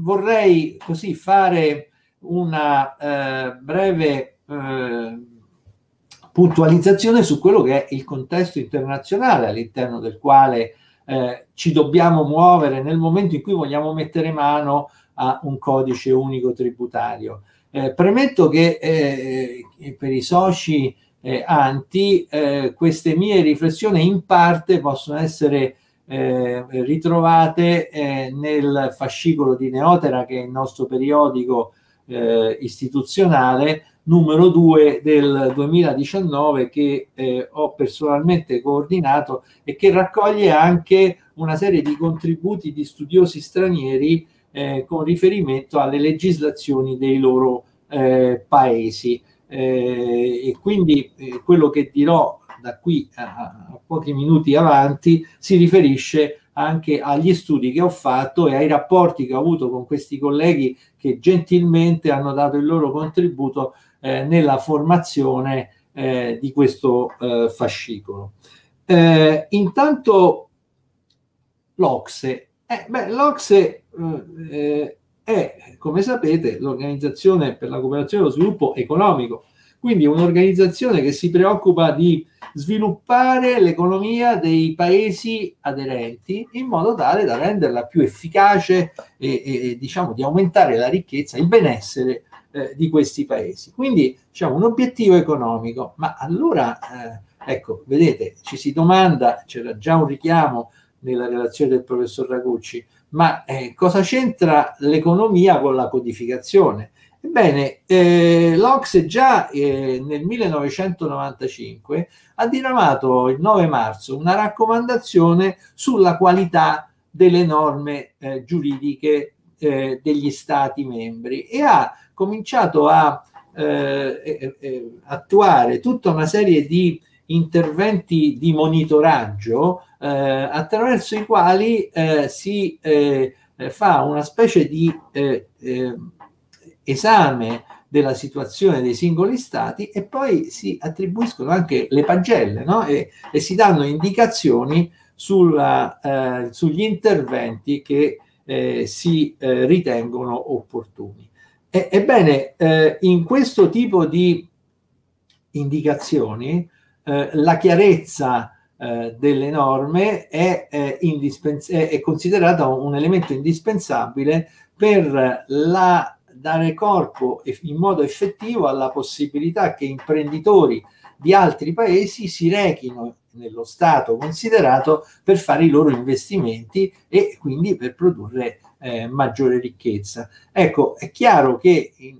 vorrei così fare una eh, breve eh, puntualizzazione su quello che è il contesto internazionale all'interno del quale eh, ci dobbiamo muovere nel momento in cui vogliamo mettere mano a un codice unico tributario. Eh, premetto che eh, per i soci eh, anti queste mie riflessioni in parte possono essere ritrovate nel fascicolo di Neotera che è il nostro periodico eh, istituzionale numero 2 del 2019 che eh, ho personalmente coordinato e che raccoglie anche una serie di contributi di studiosi stranieri eh, con riferimento alle legislazioni dei loro eh, paesi. Eh, e quindi eh, quello che dirò da qui a, a pochi minuti avanti si riferisce anche agli studi che ho fatto e ai rapporti che ho avuto con questi colleghi che gentilmente hanno dato il loro contributo eh, nella formazione eh, di questo eh, fascicolo. Eh, intanto l'Ocse. Eh, beh, L'Ocse eh, è, come sapete, l'Organizzazione per la cooperazione e lo sviluppo economico, quindi un'organizzazione che si preoccupa di sviluppare l'economia dei paesi aderenti in modo tale da renderla più efficace e, e diciamo di aumentare la ricchezza, il benessere eh, di questi paesi. Quindi diciamo un obiettivo economico, ma allora eh, ecco, vedete, ci si domanda, c'era già un richiamo nella relazione del professor Ragucci, ma eh, cosa c'entra l'economia con la codificazione? Ebbene, eh, l'Ocse già eh, nel 1995 ha diramato il 9 marzo una raccomandazione sulla qualità delle norme eh, giuridiche eh, degli Stati membri e ha cominciato a eh, eh, attuare tutta una serie di interventi di monitoraggio attraverso i quali si fa una specie di esame della situazione dei singoli stati e poi si attribuiscono anche le pagelle no? e, e, si danno indicazioni sulla, eh, sugli interventi che eh, si eh, ritengono opportuni. E, ebbene, eh, in questo tipo di indicazioni eh, la chiarezza eh, delle norme è, indispens- è considerata un elemento indispensabile per la dare corpo in modo effettivo alla possibilità che imprenditori di altri paesi si rechino nello Stato considerato per fare i loro investimenti e quindi per produrre eh, maggiore ricchezza. Ecco, è chiaro che in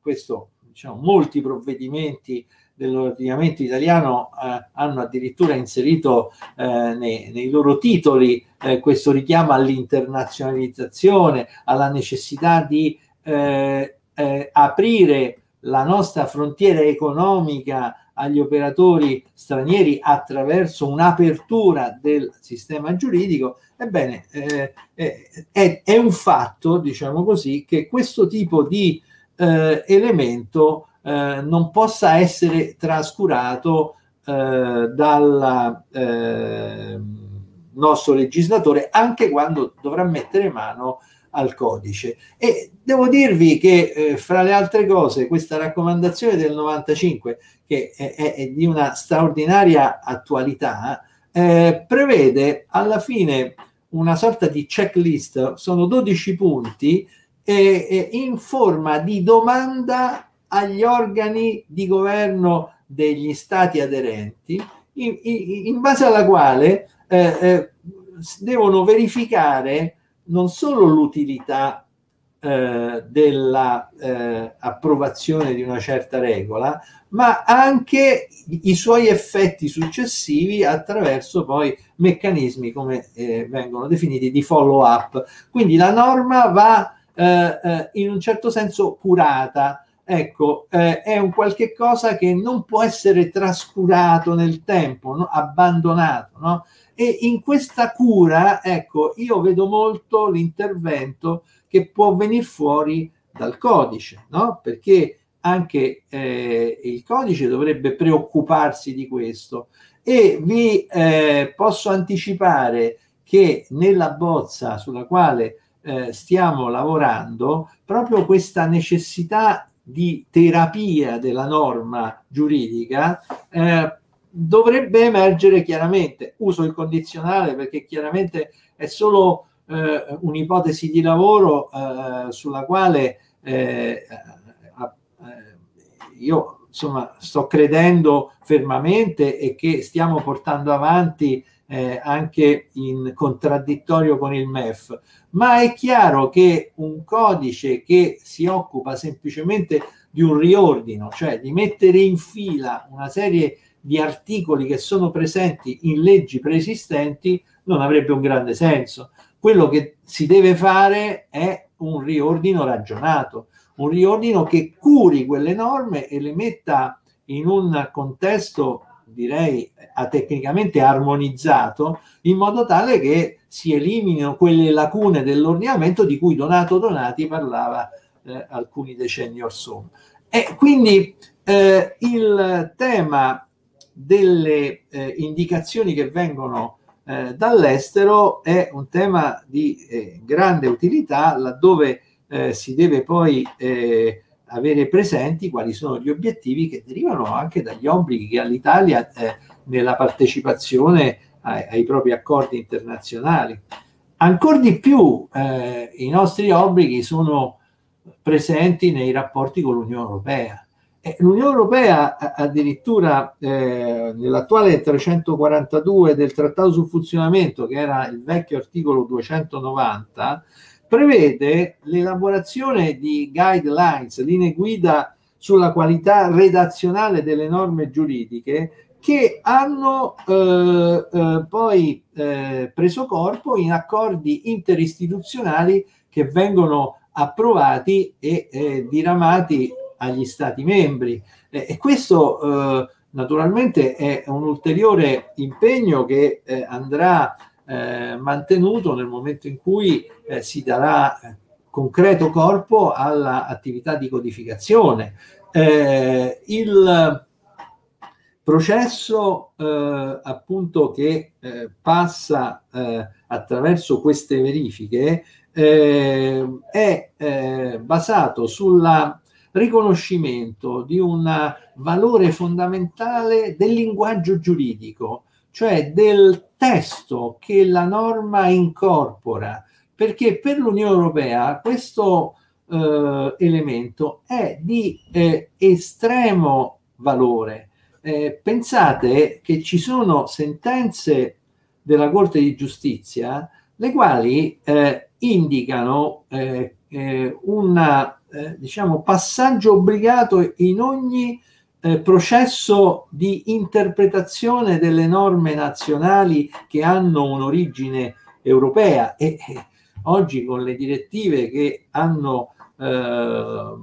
questo, diciamo, molti provvedimenti dell'ordinamento italiano eh, hanno addirittura inserito eh, nei, nei, loro titoli eh, questo richiamo all'internazionalizzazione, alla necessità di eh, eh, aprire la nostra frontiera economica agli operatori stranieri attraverso un'apertura del sistema giuridico, ebbene eh, è, è, un fatto, diciamo così, che questo tipo di elemento eh, non possa essere trascurato eh, dal eh, nostro legislatore anche quando dovrà mettere mano al codice. E devo dirvi che, eh, fra le altre cose, questa raccomandazione del 95, che è, è, è di una straordinaria attualità, eh, prevede alla fine una sorta di checklist, sono 12 punti, eh, in forma di domanda agli organi di governo degli stati aderenti, in, in, base alla quale eh, eh, devono verificare non solo l'utilità eh, dell'approvazione eh, di una certa regola, ma anche i suoi effetti successivi attraverso poi meccanismi come eh, vengono definiti di follow up. Quindi la norma va eh, in un certo senso curata. Ecco, eh, è un qualche cosa che non può essere trascurato nel tempo, no? abbandonato, no? E in questa cura, ecco, io vedo molto l'intervento che può venire fuori dal codice, no? Perché anche eh, il codice dovrebbe preoccuparsi di questo e vi eh, posso anticipare che nella bozza sulla quale eh, stiamo lavorando proprio questa necessità di terapia della norma giuridica eh, dovrebbe emergere chiaramente. Uso il condizionale perché chiaramente è solo eh, un'ipotesi di lavoro eh, sulla quale eh, io insomma sto credendo fermamente e che stiamo portando avanti eh, anche in contraddittorio con il MEF, ma è chiaro che un codice che si occupa semplicemente di un riordino, cioè di mettere in fila una serie di articoli che sono presenti in leggi preesistenti, non avrebbe un grande senso. Quello che si deve fare è un riordino ragionato, un riordino che curi quelle norme e le metta in un contesto direi tecnicamente armonizzato in modo tale che si eliminino quelle lacune dell'ordinamento di cui Donato Donati parlava eh, alcuni decenni or sono. E quindi eh, il tema delle eh, indicazioni che vengono eh, dall'estero è un tema di eh, grande utilità laddove eh, si deve poi avere presenti quali sono gli obiettivi che derivano anche dagli obblighi che ha l'Italia eh, nella partecipazione ai, ai, propri accordi internazionali. Ancora di più eh, i nostri obblighi sono presenti nei rapporti con l'Unione Europea. L'Unione Europea addirittura eh, nell'attuale 342 del Trattato sul funzionamento, che era il vecchio articolo 290, prevede l'elaborazione di guidelines, linee guida sulla qualità redazionale delle norme giuridiche che hanno eh, eh, poi eh, preso corpo in accordi interistituzionali che vengono approvati e eh, diramati agli Stati membri. e questo eh, naturalmente è un ulteriore impegno che eh, andrà eh, mantenuto nel momento in cui eh, si darà eh, concreto corpo all'attività di codificazione. Eh, il processo eh, appunto che passa attraverso queste verifiche è basato sul riconoscimento di un valore fondamentale del linguaggio giuridico, cioè del testo che la norma incorpora, perché per l'Unione Europea questo eh, elemento è di eh, estremo valore. Eh, pensate che ci sono sentenze della Corte di Giustizia le quali eh, indicano eh, eh, un diciamo, passaggio obbligato in ogni eh, processo di interpretazione delle norme nazionali che hanno un'origine europea e eh, oggi con le direttive che hanno eh,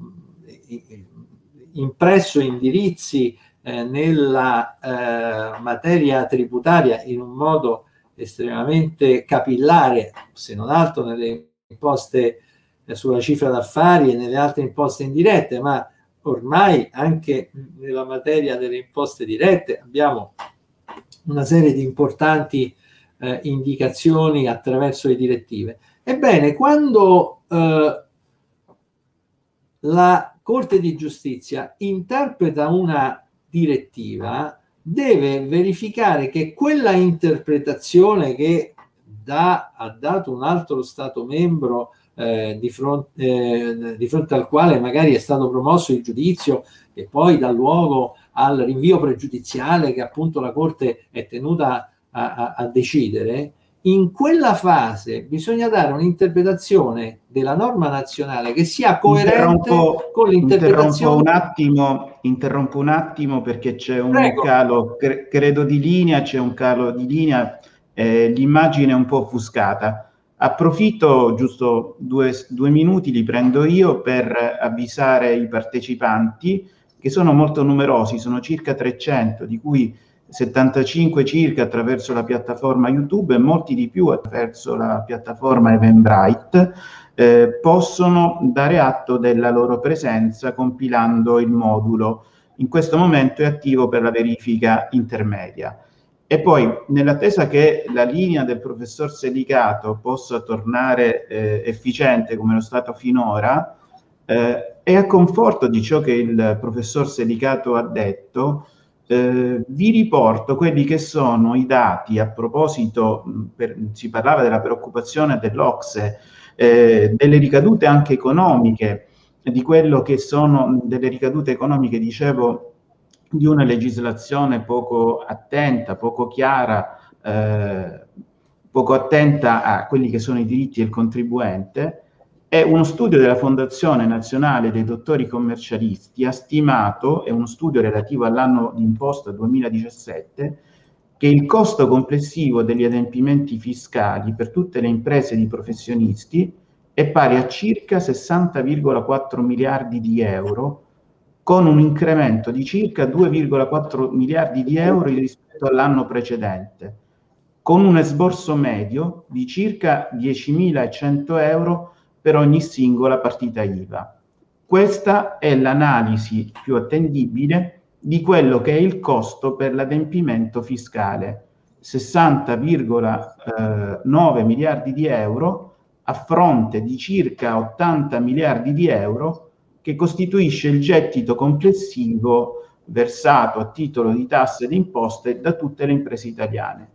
impresso indirizzi eh, nella eh, materia tributaria in un modo estremamente capillare, se non altro nelle imposte eh, sulla cifra d'affari e nelle altre imposte indirette, ma ormai anche nella materia delle imposte dirette abbiamo una serie di importanti eh, indicazioni attraverso le direttive. Ebbene, quando eh, la Corte di Giustizia interpreta una direttiva, deve verificare che quella interpretazione che da, ha dato un altro Stato membro eh, di, fronte, eh, di, fronte, al quale magari è stato promosso il giudizio e poi dà luogo al rinvio pregiudiziale che appunto la Corte è tenuta a, a, a decidere, in quella fase bisogna dare un'interpretazione della norma nazionale che sia coerente con l'interpretazione. Interrompo un attimo, interrompo un attimo perché c'è un Prego. calo, cre- credo di linea, c'è un calo di linea, eh, l'immagine è un po' offuscata. Approfitto, giusto due, due minuti, li prendo io per avvisare i partecipanti che sono molto numerosi, sono circa 300, di cui 75 circa attraverso la piattaforma YouTube e molti di più attraverso la piattaforma Eventbrite, eh, possono dare atto della loro presenza compilando il modulo. In questo momento è attivo per la verifica intermedia. E poi, nell'attesa che la linea del professor Selicato possa tornare eh, efficiente come lo stato finora, eh, è a conforto di ciò che il professor Selicato ha detto, eh, vi riporto quelli che sono i dati a proposito, per, si parlava della preoccupazione dell'Ocse, eh, delle ricadute anche economiche, di quello che sono delle ricadute economiche, dicevo, di una legislazione poco attenta, poco chiara, eh, poco attenta a quelli che sono i diritti del contribuente, è uno studio della Fondazione Nazionale dei Dottori Commercialisti, ha stimato, è uno studio relativo all'anno d'imposta 2017, che il costo complessivo degli adempimenti fiscali per tutte le imprese di professionisti è pari a circa 60,4 miliardi di euro, con un incremento di circa 2,4 miliardi di euro rispetto all'anno precedente, con un esborso medio di circa 10.100 euro per ogni singola partita IVA. Questa è l'analisi più attendibile di quello che è il costo per l'adempimento fiscale, 60,9 miliardi di euro a fronte di circa 80 miliardi di euro che costituisce il gettito complessivo versato a titolo di tasse ed imposte da tutte le imprese italiane.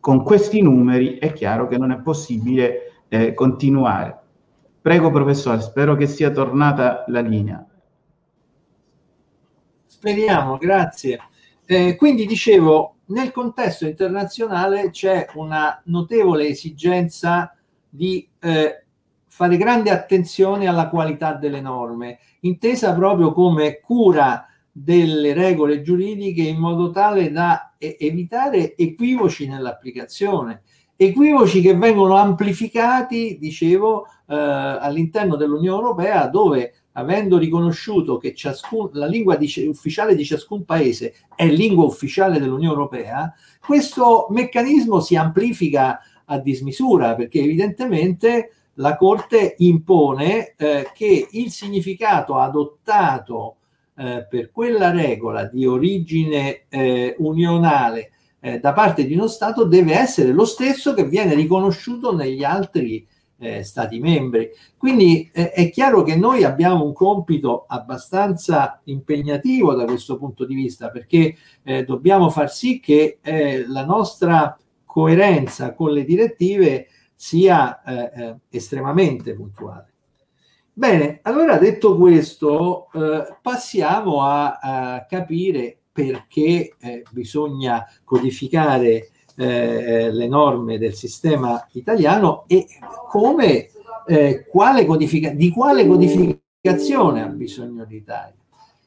Con questi numeri è chiaro che non è possibile eh, continuare. Prego professore, spero che sia tornata la linea. Speriamo, grazie. Eh, quindi dicevo, nel contesto internazionale c'è una notevole esigenza di eh, fare grande attenzione alla qualità delle norme, intesa proprio come cura delle regole giuridiche in modo tale da evitare equivoci nell'applicazione. Equivoci che vengono amplificati, dicevo, eh, all'interno dell'Unione Europea dove avendo riconosciuto che ciascun, la lingua di, ufficiale di ciascun paese è lingua ufficiale dell'Unione Europea, questo meccanismo si amplifica a dismisura perché evidentemente la Corte impone eh, che il significato adottato eh, per quella regola di origine eh, unionale eh, da parte di uno Stato deve essere lo stesso che viene riconosciuto negli altri eh, Stati membri. Quindi eh, è chiaro che noi abbiamo un compito abbastanza impegnativo da questo punto di vista perché dobbiamo far sì che la nostra coerenza con le direttive sia eh, estremamente puntuale. Bene, allora detto questo, passiamo a, a capire perché eh, bisogna codificare eh, le norme del sistema italiano e come, eh, quale codifica- di quale codificazione ha bisogno l'Italia.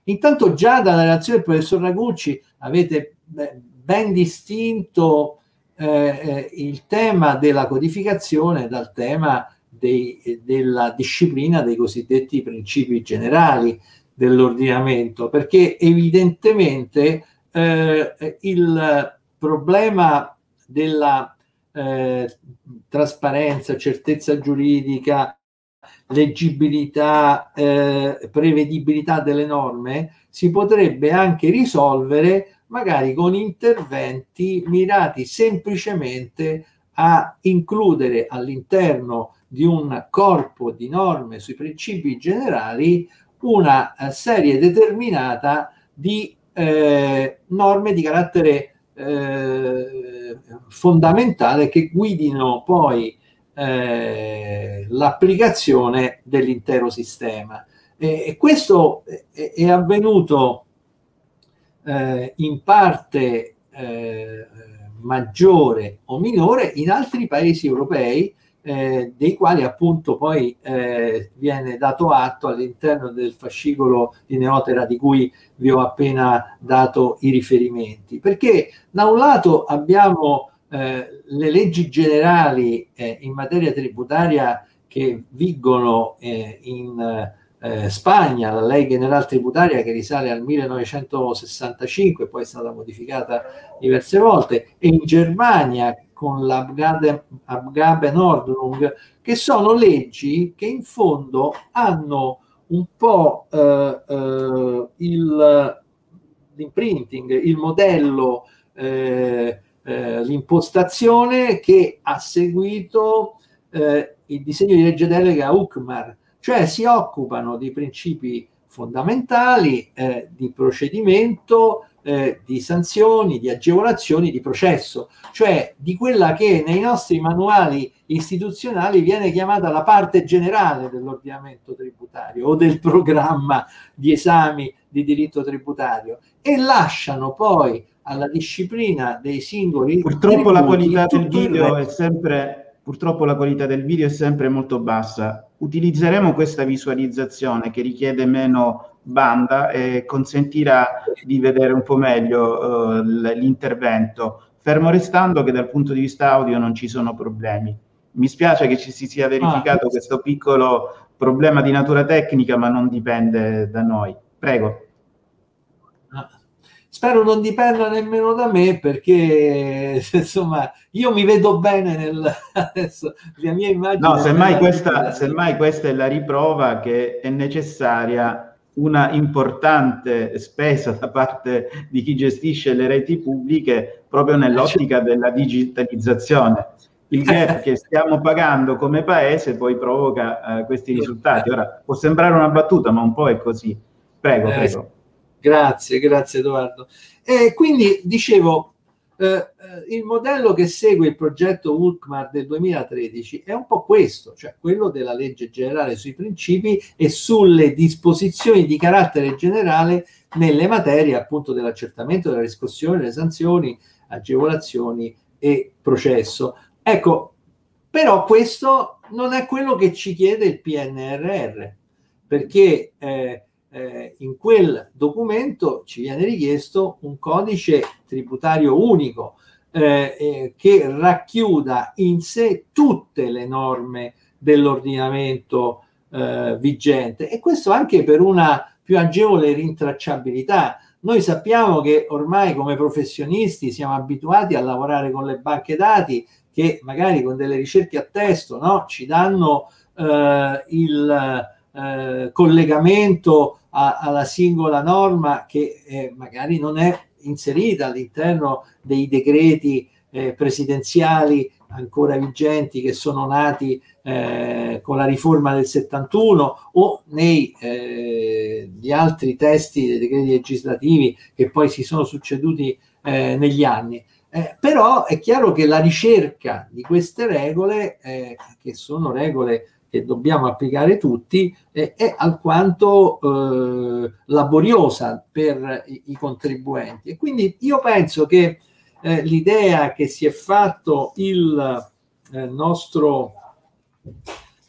Intanto già dalla relazione del professor Ragucci avete ben distinto eh, eh, il tema della codificazione dal tema dei, della disciplina dei cosiddetti principi generali dell'ordinamento, perché evidentemente eh, il problema della eh, trasparenza, certezza giuridica, leggibilità, eh, prevedibilità delle norme si potrebbe anche risolvere magari con interventi mirati semplicemente a includere all'interno di un corpo di norme sui principi generali una eh, serie determinata di eh, norme di carattere eh, fondamentale che guidino poi eh, l'applicazione dell'intero sistema. E, e questo è, è avvenuto eh, in parte eh, maggiore o minore in altri paesi europei eh, dei quali appunto poi eh, viene dato atto all'interno del fascicolo di Neotera di cui vi ho appena dato i riferimenti. Perché da un lato abbiamo eh, le leggi generali eh, in materia tributaria che vigono eh, in eh, Spagna, la Ley General Tributaria che risale al 1965, poi è stata modificata diverse volte, e in Germania con l'Abgabenordnung, che sono leggi che in fondo hanno un po' eh, eh, il, l'imprinting, il modello, eh, eh l'impostazione che ha seguito eh, il disegno di legge delega UCMAR, cioè si occupano di principi fondamentali eh, di procedimento, eh, di sanzioni, di agevolazioni di processo, cioè di quella che nei nostri manuali istituzionali viene chiamata la parte generale dell'ordinamento tributario o del programma di esami di diritto tributario e lasciano poi alla disciplina dei singoli purtroppo la qualità del video è sempre purtroppo la qualità del video è sempre molto bassa utilizzeremo questa visualizzazione che richiede meno banda e consentirà di vedere un po' meglio uh, l'intervento, fermo restando che dal punto di vista audio non ci sono problemi. Mi spiace che ci si sia verificato ah, questo piccolo problema di natura tecnica, ma non dipende da noi. Prego. Spero non dipenda nemmeno da me perché insomma io mi vedo bene nel adesso la mia immagine. No, semmai questa, semmai questa è la riprova che è necessaria una importante spesa da parte di chi gestisce le reti pubbliche proprio nell'ottica della digitalizzazione. Il gap che stiamo pagando come paese poi provoca uh, questi risultati. Ora può sembrare una battuta, ma un po' è così. Prego, eh, prego. Grazie, grazie Edoardo. E quindi dicevo, eh, eh, il modello che segue il progetto ULCMAR del 2013 è un po' questo, cioè quello della legge generale sui principi e sulle disposizioni di carattere generale nelle materie appunto dell'accertamento, della riscossione, delle sanzioni, agevolazioni e processo. Ecco, però questo non è quello che ci chiede il PNRR, perché eh, eh, in quel documento ci viene richiesto un codice tributario unico eh, eh, che racchiuda in sé tutte le norme dell'ordinamento eh, vigente e questo anche per una più agevole rintracciabilità. Noi sappiamo che ormai come professionisti siamo abituati a lavorare con le banche dati che magari con delle ricerche a testo no, ci danno eh, il eh, collegamento a, alla singola norma che eh, magari non è inserita all'interno dei decreti eh, presidenziali ancora vigenti che sono nati eh, con la riforma del 71 o nei eh, altri testi dei decreti legislativi che poi si sono succeduti eh, negli anni. Eh, però è chiaro che la ricerca di queste regole, eh, che sono regole che dobbiamo applicare tutti eh, è alquanto eh, laboriosa per i, i, contribuenti. E quindi io penso che eh, l'idea che si è fatto il eh, nostro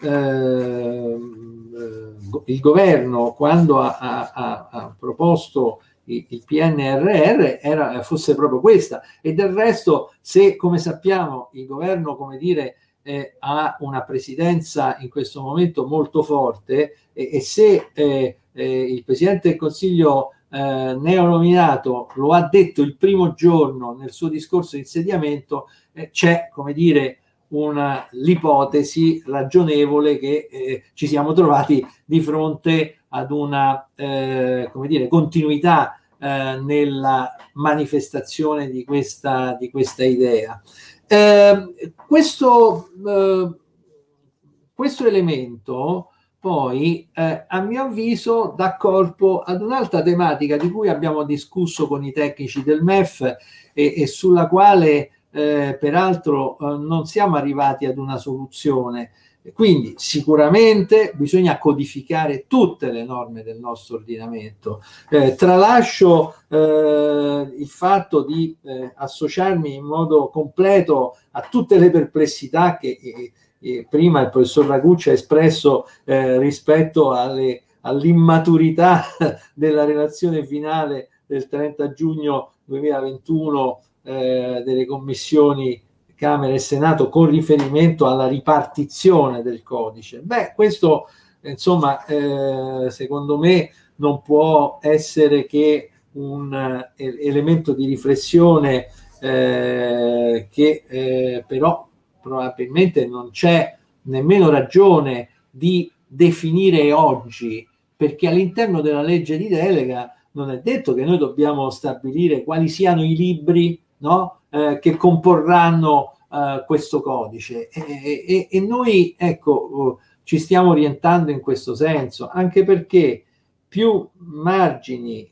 ehm, eh, il governo quando ha, ha, ha proposto il PNRR era, fosse proprio questa e del resto se come sappiamo il governo come dire eh, ha una presidenza in questo momento molto forte e, e se eh, eh, il Presidente del Consiglio eh, neonominato lo ha detto il primo giorno nel suo discorso di insediamento, eh, c'è, come dire, una, l'ipotesi ragionevole che eh, ci siamo trovati di fronte ad una eh, come dire, continuità eh, nella manifestazione di questa, di questa idea. Eh, questo, eh, questo, elemento poi, eh, a mio avviso, dà corpo ad un'altra tematica di cui abbiamo discusso con i tecnici del MEF e, e sulla quale eh, peraltro eh, non siamo arrivati ad una soluzione. Quindi sicuramente bisogna codificare tutte le norme del nostro ordinamento. Eh, tralascio eh, il fatto di eh, associarmi in modo completo a tutte le perplessità che eh, eh, prima il professor Ragucci ha espresso eh, rispetto alle, all'immaturità della relazione finale del 30 giugno 2021 delle commissioni Camera e Senato con riferimento alla ripartizione del codice. Beh, questo insomma, eh, secondo me non può essere che un eh, elemento di riflessione eh, che eh, però probabilmente non c'è nemmeno ragione di definire oggi, perché all'interno della legge di delega non è detto che noi dobbiamo stabilire quali siano i libri no? Eh, che comporranno eh, questo codice. E, e, e, noi ecco ci stiamo orientando in questo senso anche perché più margini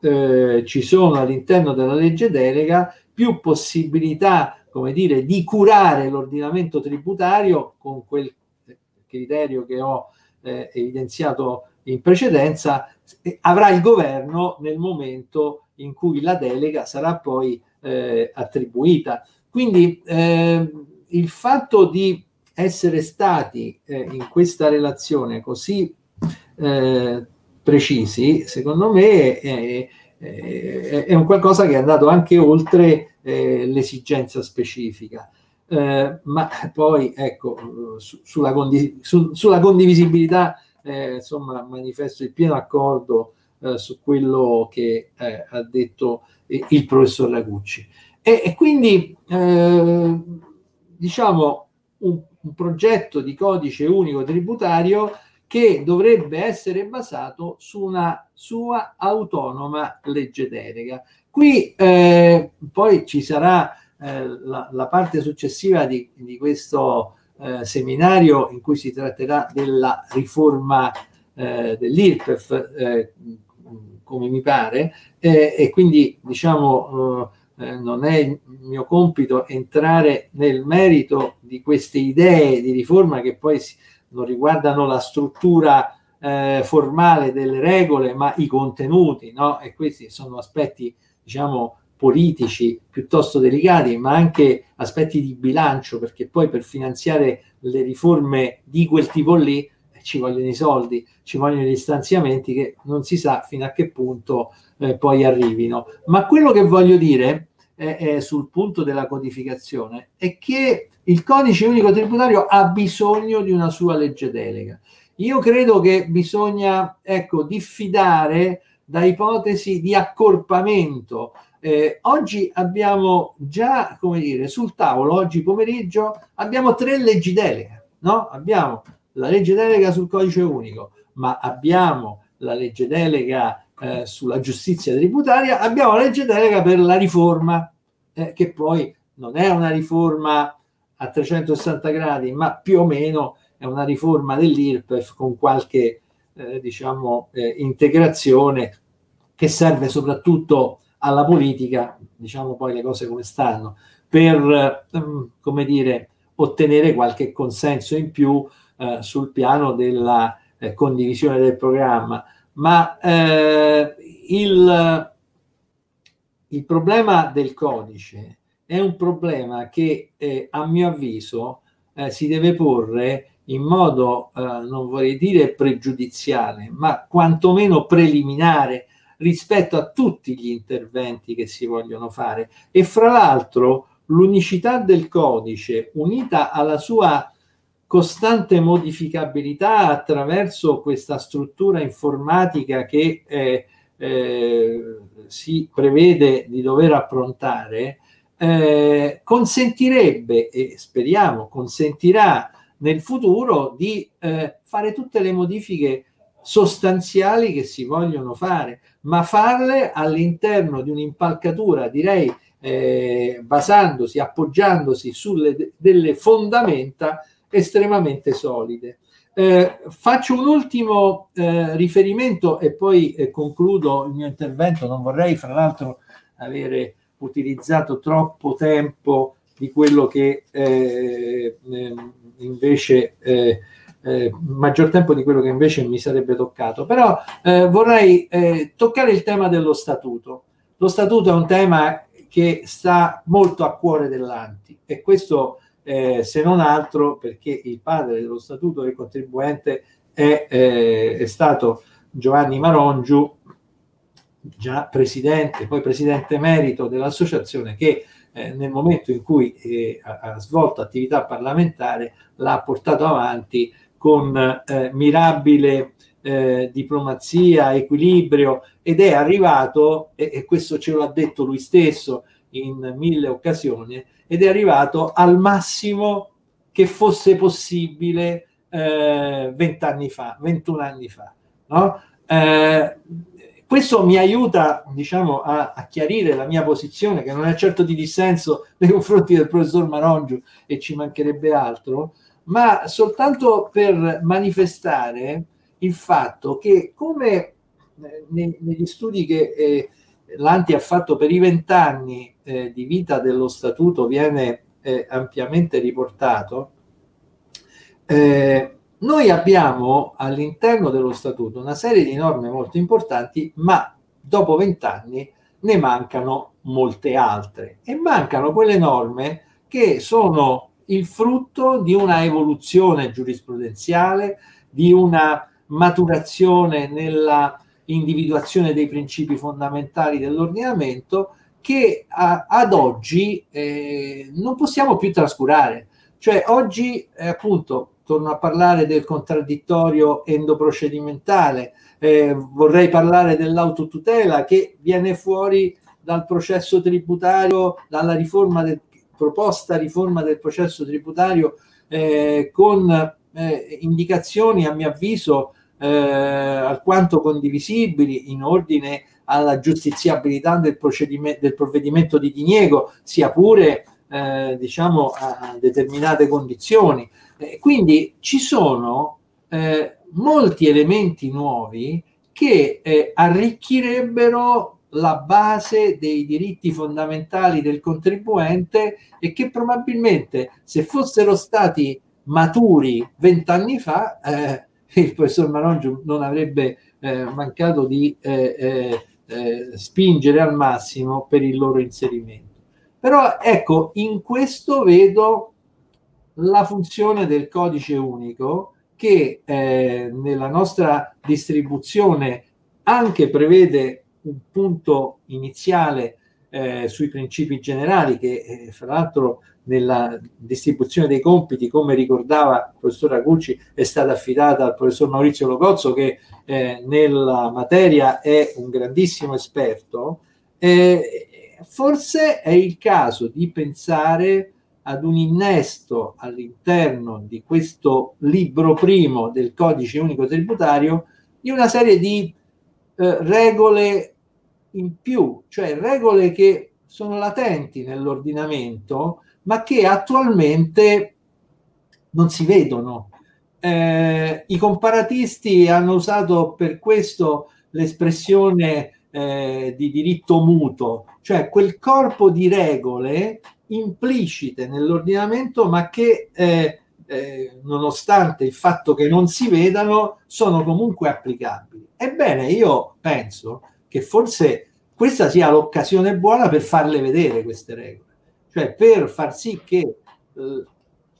eh, ci sono all'interno della legge delega più possibilità come dire di curare l'ordinamento tributario con quel criterio che ho eh, evidenziato in precedenza avrà il governo nel momento in cui la delega sarà poi eh, attribuita. Quindi eh, il fatto di essere stati eh, in questa relazione così eh, precisi, secondo me è, è, è, un qualcosa che è andato anche oltre eh, l'esigenza specifica. Eh, ma poi ecco su, sulla, condiv- su, sulla, condivisibilità insomma manifesto il pieno accordo su quello che ha detto il professor Ragucci. E, e quindi eh, diciamo un, un progetto di codice unico tributario che dovrebbe essere basato su una sua autonoma legge delega. Qui eh, poi ci sarà eh, la, la, parte successiva di, di questo eh, seminario in cui si tratterà della riforma eh, dell'IRPEF, eh, come mi pare, eh, e quindi diciamo eh, non è il mio compito entrare nel merito di queste idee di riforma che poi si, non riguardano la struttura eh, formale delle regole, ma i contenuti, no? E questi sono aspetti, diciamo, politici piuttosto delicati, ma anche aspetti di bilancio, perché poi per finanziare le riforme di quel tipo lì eh, ci vogliono i soldi, ci vogliono gli stanziamenti che non si sa fino a che punto eh, poi arrivino. Ma quello che voglio dire eh, sul punto della codificazione è che il codice unico tributario ha bisogno di una sua legge delega. Io credo che bisogna ecco, diffidare da ipotesi di accorpamento. Eh, oggi abbiamo già, come dire, sul tavolo, oggi pomeriggio, abbiamo tre leggi delega, no? Abbiamo la legge delega sul codice unico, ma abbiamo la legge delega eh, sulla giustizia tributaria, abbiamo la legge delega per la riforma, eh, che poi non è una riforma a 360 gradi, ma più o meno è una riforma dell'IRPEF con qualche eh, diciamo, eh, integrazione che serve soprattutto alla politica, diciamo poi le cose come stanno, per ehm, come dire, ottenere qualche consenso in più eh, sul piano della eh, condivisione del programma ma eh, il, il, problema del codice è un problema che eh, a mio avviso si deve porre in modo, non vorrei dire pregiudiziale, ma quantomeno preliminare rispetto a tutti gli interventi che si vogliono fare. E fra l'altro l'unicità del codice, unita alla sua costante modificabilità attraverso questa struttura informatica che eh, eh, si prevede di dover approntare, eh, consentirebbe, e speriamo consentirà nel futuro, di eh, fare tutte le modifiche sostanziali che si vogliono fare, ma farle all'interno di un'impalcatura, direi, eh, basandosi, appoggiandosi sulle delle fondamenta estremamente solide. Eh, faccio un ultimo eh, riferimento e poi eh, concludo il mio intervento. Non vorrei, fra l'altro, avere utilizzato troppo tempo di quello che eh, ehm, invece eh, eh, maggior tempo di quello che invece mi sarebbe toccato. Però vorrei toccare il tema dello statuto. Lo statuto è un tema che sta molto a cuore dell'Anti e questo eh, se non altro perché il padre dello statuto del contribuente è, eh, è stato Giovanni Marongiu, già presidente, poi presidente emerito dell'associazione che eh, nel momento in cui eh, ha, ha, svolto attività parlamentare l'ha portato avanti con eh, mirabile eh, diplomazia, equilibrio ed è arrivato, e, e questo ce l'ha detto lui stesso in mille occasioni, ed è arrivato al massimo che fosse possibile eh, vent'anni eh, fa, 21 anni fa. No? Eh, questo mi aiuta diciamo, a, a, chiarire la mia posizione, che non è certo di dissenso nei confronti del professor Marongiu e ci mancherebbe altro, ma soltanto per manifestare il fatto che come eh, negli studi che eh, l'Anti ha fatto per i vent'anni eh, di vita dello statuto viene eh, ampiamente riportato, eh, noi abbiamo all'interno dello statuto una serie di norme molto importanti, ma dopo vent'anni ne mancano molte altre. E mancano quelle norme che sono il frutto di una evoluzione giurisprudenziale, di una maturazione nella individuazione dei principi fondamentali dell'ordinamento che a, ad oggi eh, non possiamo più trascurare. Cioè oggi eh, appunto torno a parlare del contraddittorio endoprocedimentale, eh, vorrei parlare dell'autotutela che viene fuori dal processo tributario, dalla riforma del, proposta riforma del processo tributario eh, con eh, indicazioni a mio avviso eh, alquanto condivisibili in ordine alla giustiziabilità del, del provvedimento di diniego, sia pure eh, diciamo a determinate condizioni. Eh, quindi ci sono eh, molti elementi nuovi che eh, arricchirebbero la base dei diritti fondamentali del contribuente e che probabilmente se fossero stati maturi vent'anni fa eh, il professor Marongiu non avrebbe eh, mancato di eh, spingere al massimo per il loro inserimento. Però ecco, in questo vedo la funzione del codice unico che eh, nella nostra distribuzione anche prevede un punto iniziale eh, sui principi generali che eh, fra l'altro nella distribuzione dei compiti, come ricordava il professor Agucci, è stata affidata al professor Maurizio Logozzo che eh, nella materia è un grandissimo esperto. Eh, forse è il caso di pensare ad un innesto all'interno di questo libro primo del codice unico tributario di una serie di eh, regole in più, cioè regole che sono latenti nell'ordinamento, ma che attualmente non si vedono. Eh, I comparatisti hanno usato per questo l'espressione eh, di diritto mutuo, cioè quel corpo di regole implicite nell'ordinamento, ma che eh, eh, nonostante il fatto che non si vedano, sono comunque applicabili. Ebbene, io penso che forse questa sia l'occasione buona per farle vedere queste regole, cioè per far sì che eh,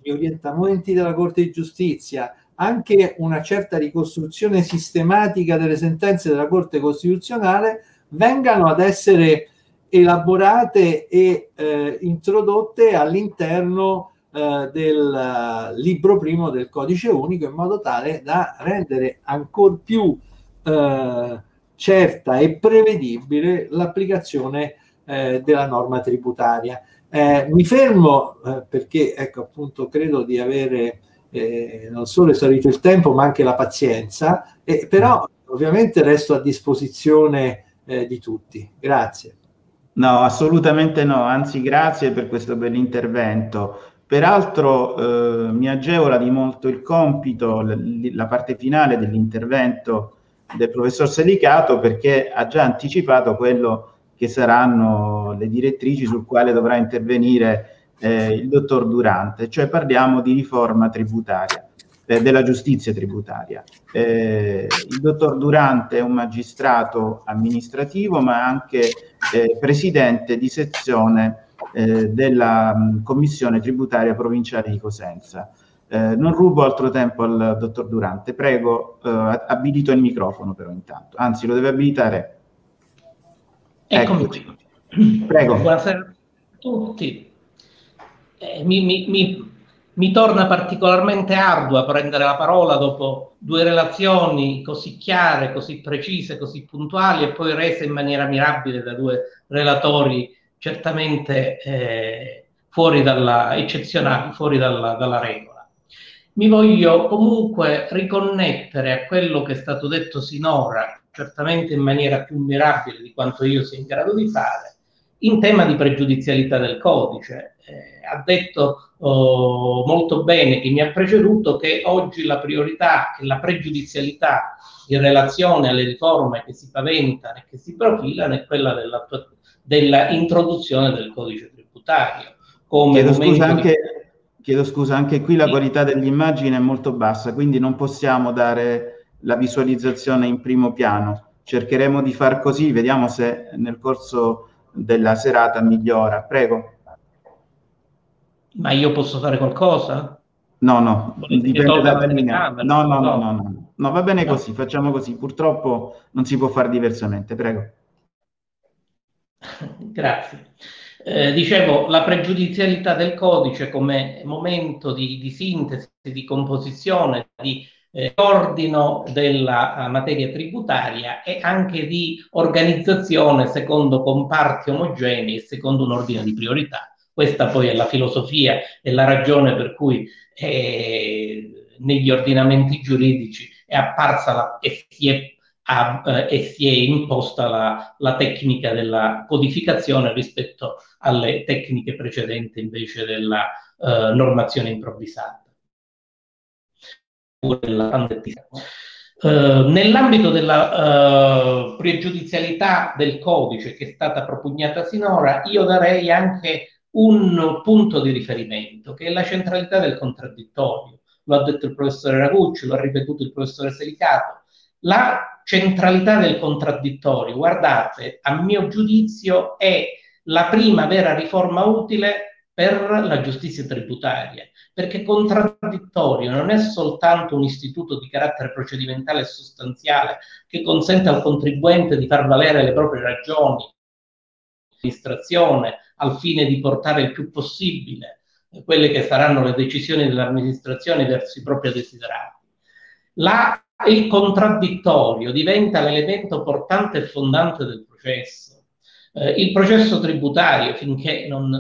gli orientamenti della Corte di Giustizia, anche una certa ricostruzione sistematica delle sentenze della Corte Costituzionale vengano ad essere elaborate e eh, introdotte all'interno eh, del uh, libro primo del codice unico in modo tale da rendere ancora più eh, certa e prevedibile l'applicazione eh, della norma tributaria. Eh, mi fermo eh, perché ecco appunto credo di avere non solo esaurito il tempo ma anche la pazienza, e, però ovviamente resto a disposizione di tutti. Grazie. No, assolutamente no, anzi grazie per questo bell'intervento. Peraltro eh, mi agevola di molto il compito, l- la parte finale dell'intervento del professor Selicato perché ha già anticipato quello che saranno le direttrici sul quale dovrà intervenire eh, il dottor Durante, cioè parliamo di riforma tributaria, eh, della giustizia tributaria. Eh, il dottor Durante è un magistrato amministrativo, ma anche eh, presidente di sezione eh, della mh, Commissione tributaria provinciale di Cosenza. Eh, non rubo altro tempo al dottor Durante, prego, abilito il microfono però intanto, anzi lo deve abilitare. Eccomi qui. Prego. Buonasera a tutti. Eh, mi, mi, mi, mi, torna particolarmente ardua prendere la parola dopo due relazioni così chiare, così precise, così puntuali e poi rese in maniera mirabile da due relatori certamente eh, fuori dalla, eccezionali, fuori dalla, dalla regola. Mi voglio comunque riconnettere a quello che è stato detto sinora, certamente in maniera più mirabile di quanto io sia in grado di fare, in tema di pregiudizialità del codice. Eh, ha detto oh, molto bene chi mi ha preceduto che oggi la priorità e la pregiudizialità in relazione alle riforme che si paventano e che si profilano è quella dell'introduzione del codice tributario. Chiedo scusa, anche, di... chiedo scusa, anche qui la sì. qualità dell'immagine è molto bassa, quindi non possiamo dare la visualizzazione in primo piano. Cercheremo di far così, vediamo se nel corso della serata migliora. Prego. Ma io posso fare qualcosa? No, no, dipende da terminare. No, no, no, no, no, no, va bene così, facciamo così. Purtroppo non si può fare diversamente, prego. Grazie. Eh, dicevo, la pregiudizialità del codice come momento di, di sintesi, di composizione, di eh, ordino della uh, materia tributaria e anche di organizzazione secondo comparti omogenei e secondo un ordine di priorità. Questa poi è la filosofia e la ragione per cui eh, negli ordinamenti giuridici è apparsa la, e, si è, a, eh, e si è imposta la, la tecnica della codificazione rispetto alle tecniche precedenti invece della uh, normazione improvvisata della pandemia. Uh, nell'ambito della uh, pregiudizialità del codice che è stata propugnata sinora, io darei anche un punto di riferimento, che è la centralità del contraddittorio. Lo ha detto il professore Ragucci, lo ha ripetuto il professore Selicato. La centralità del contraddittorio, guardate, a mio giudizio è la prima vera riforma utile per la giustizia tributaria perché contraddittorio non è soltanto un istituto di carattere procedimentale e sostanziale che consente al contribuente di far valere le proprie ragioni, amministrazione al fine di portare il più possibile quelle che saranno le decisioni dell'amministrazione verso i propri desiderati. La, il contraddittorio diventa l'elemento portante e fondante del processo eh, il processo tributario, finché non,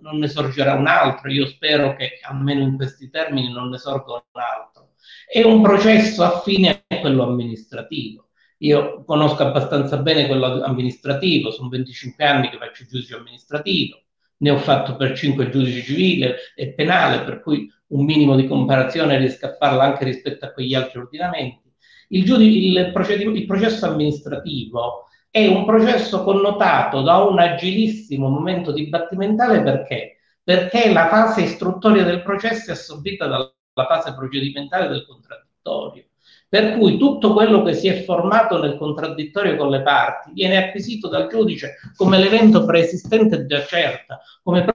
non, ne sorgerà un altro, io spero che almeno in questi termini non ne sorga un altro, è un processo affine a quello amministrativo. Io conosco abbastanza bene quello amministrativo, sono 25 anni che faccio giudice amministrativo, ne ho fatto per 5 giudici civile e penale, per cui un minimo di comparazione riesco a farla anche rispetto a quegli altri ordinamenti. Il, giudice, il, il processo amministrativo è un processo connotato da un agilissimo momento dibattimentale perché? Perché la fase istruttoria del processo è assorbita dalla fase procedimentale del contraddittorio. Per cui tutto quello che si è formato nel contraddittorio con le parti viene acquisito dal giudice come l'evento preesistente già certa, come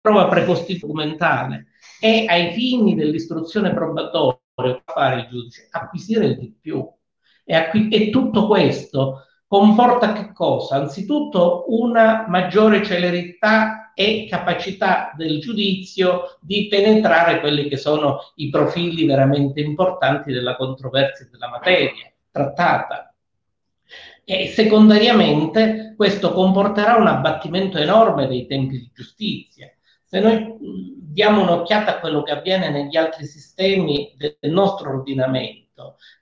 prova precostitumentale e ai fini dell'istruzione probatoria fare il giudice? Acquisire di più. E, acqu- e tutto questo comporta che cosa? Anzitutto una maggiore celerità e capacità del giudizio di penetrare quelli che sono i profili veramente importanti della controversia della materia trattata. E secondariamente questo comporterà un abbattimento enorme dei tempi di giustizia. Se noi diamo un'occhiata a quello che avviene negli altri sistemi del nostro ordinamento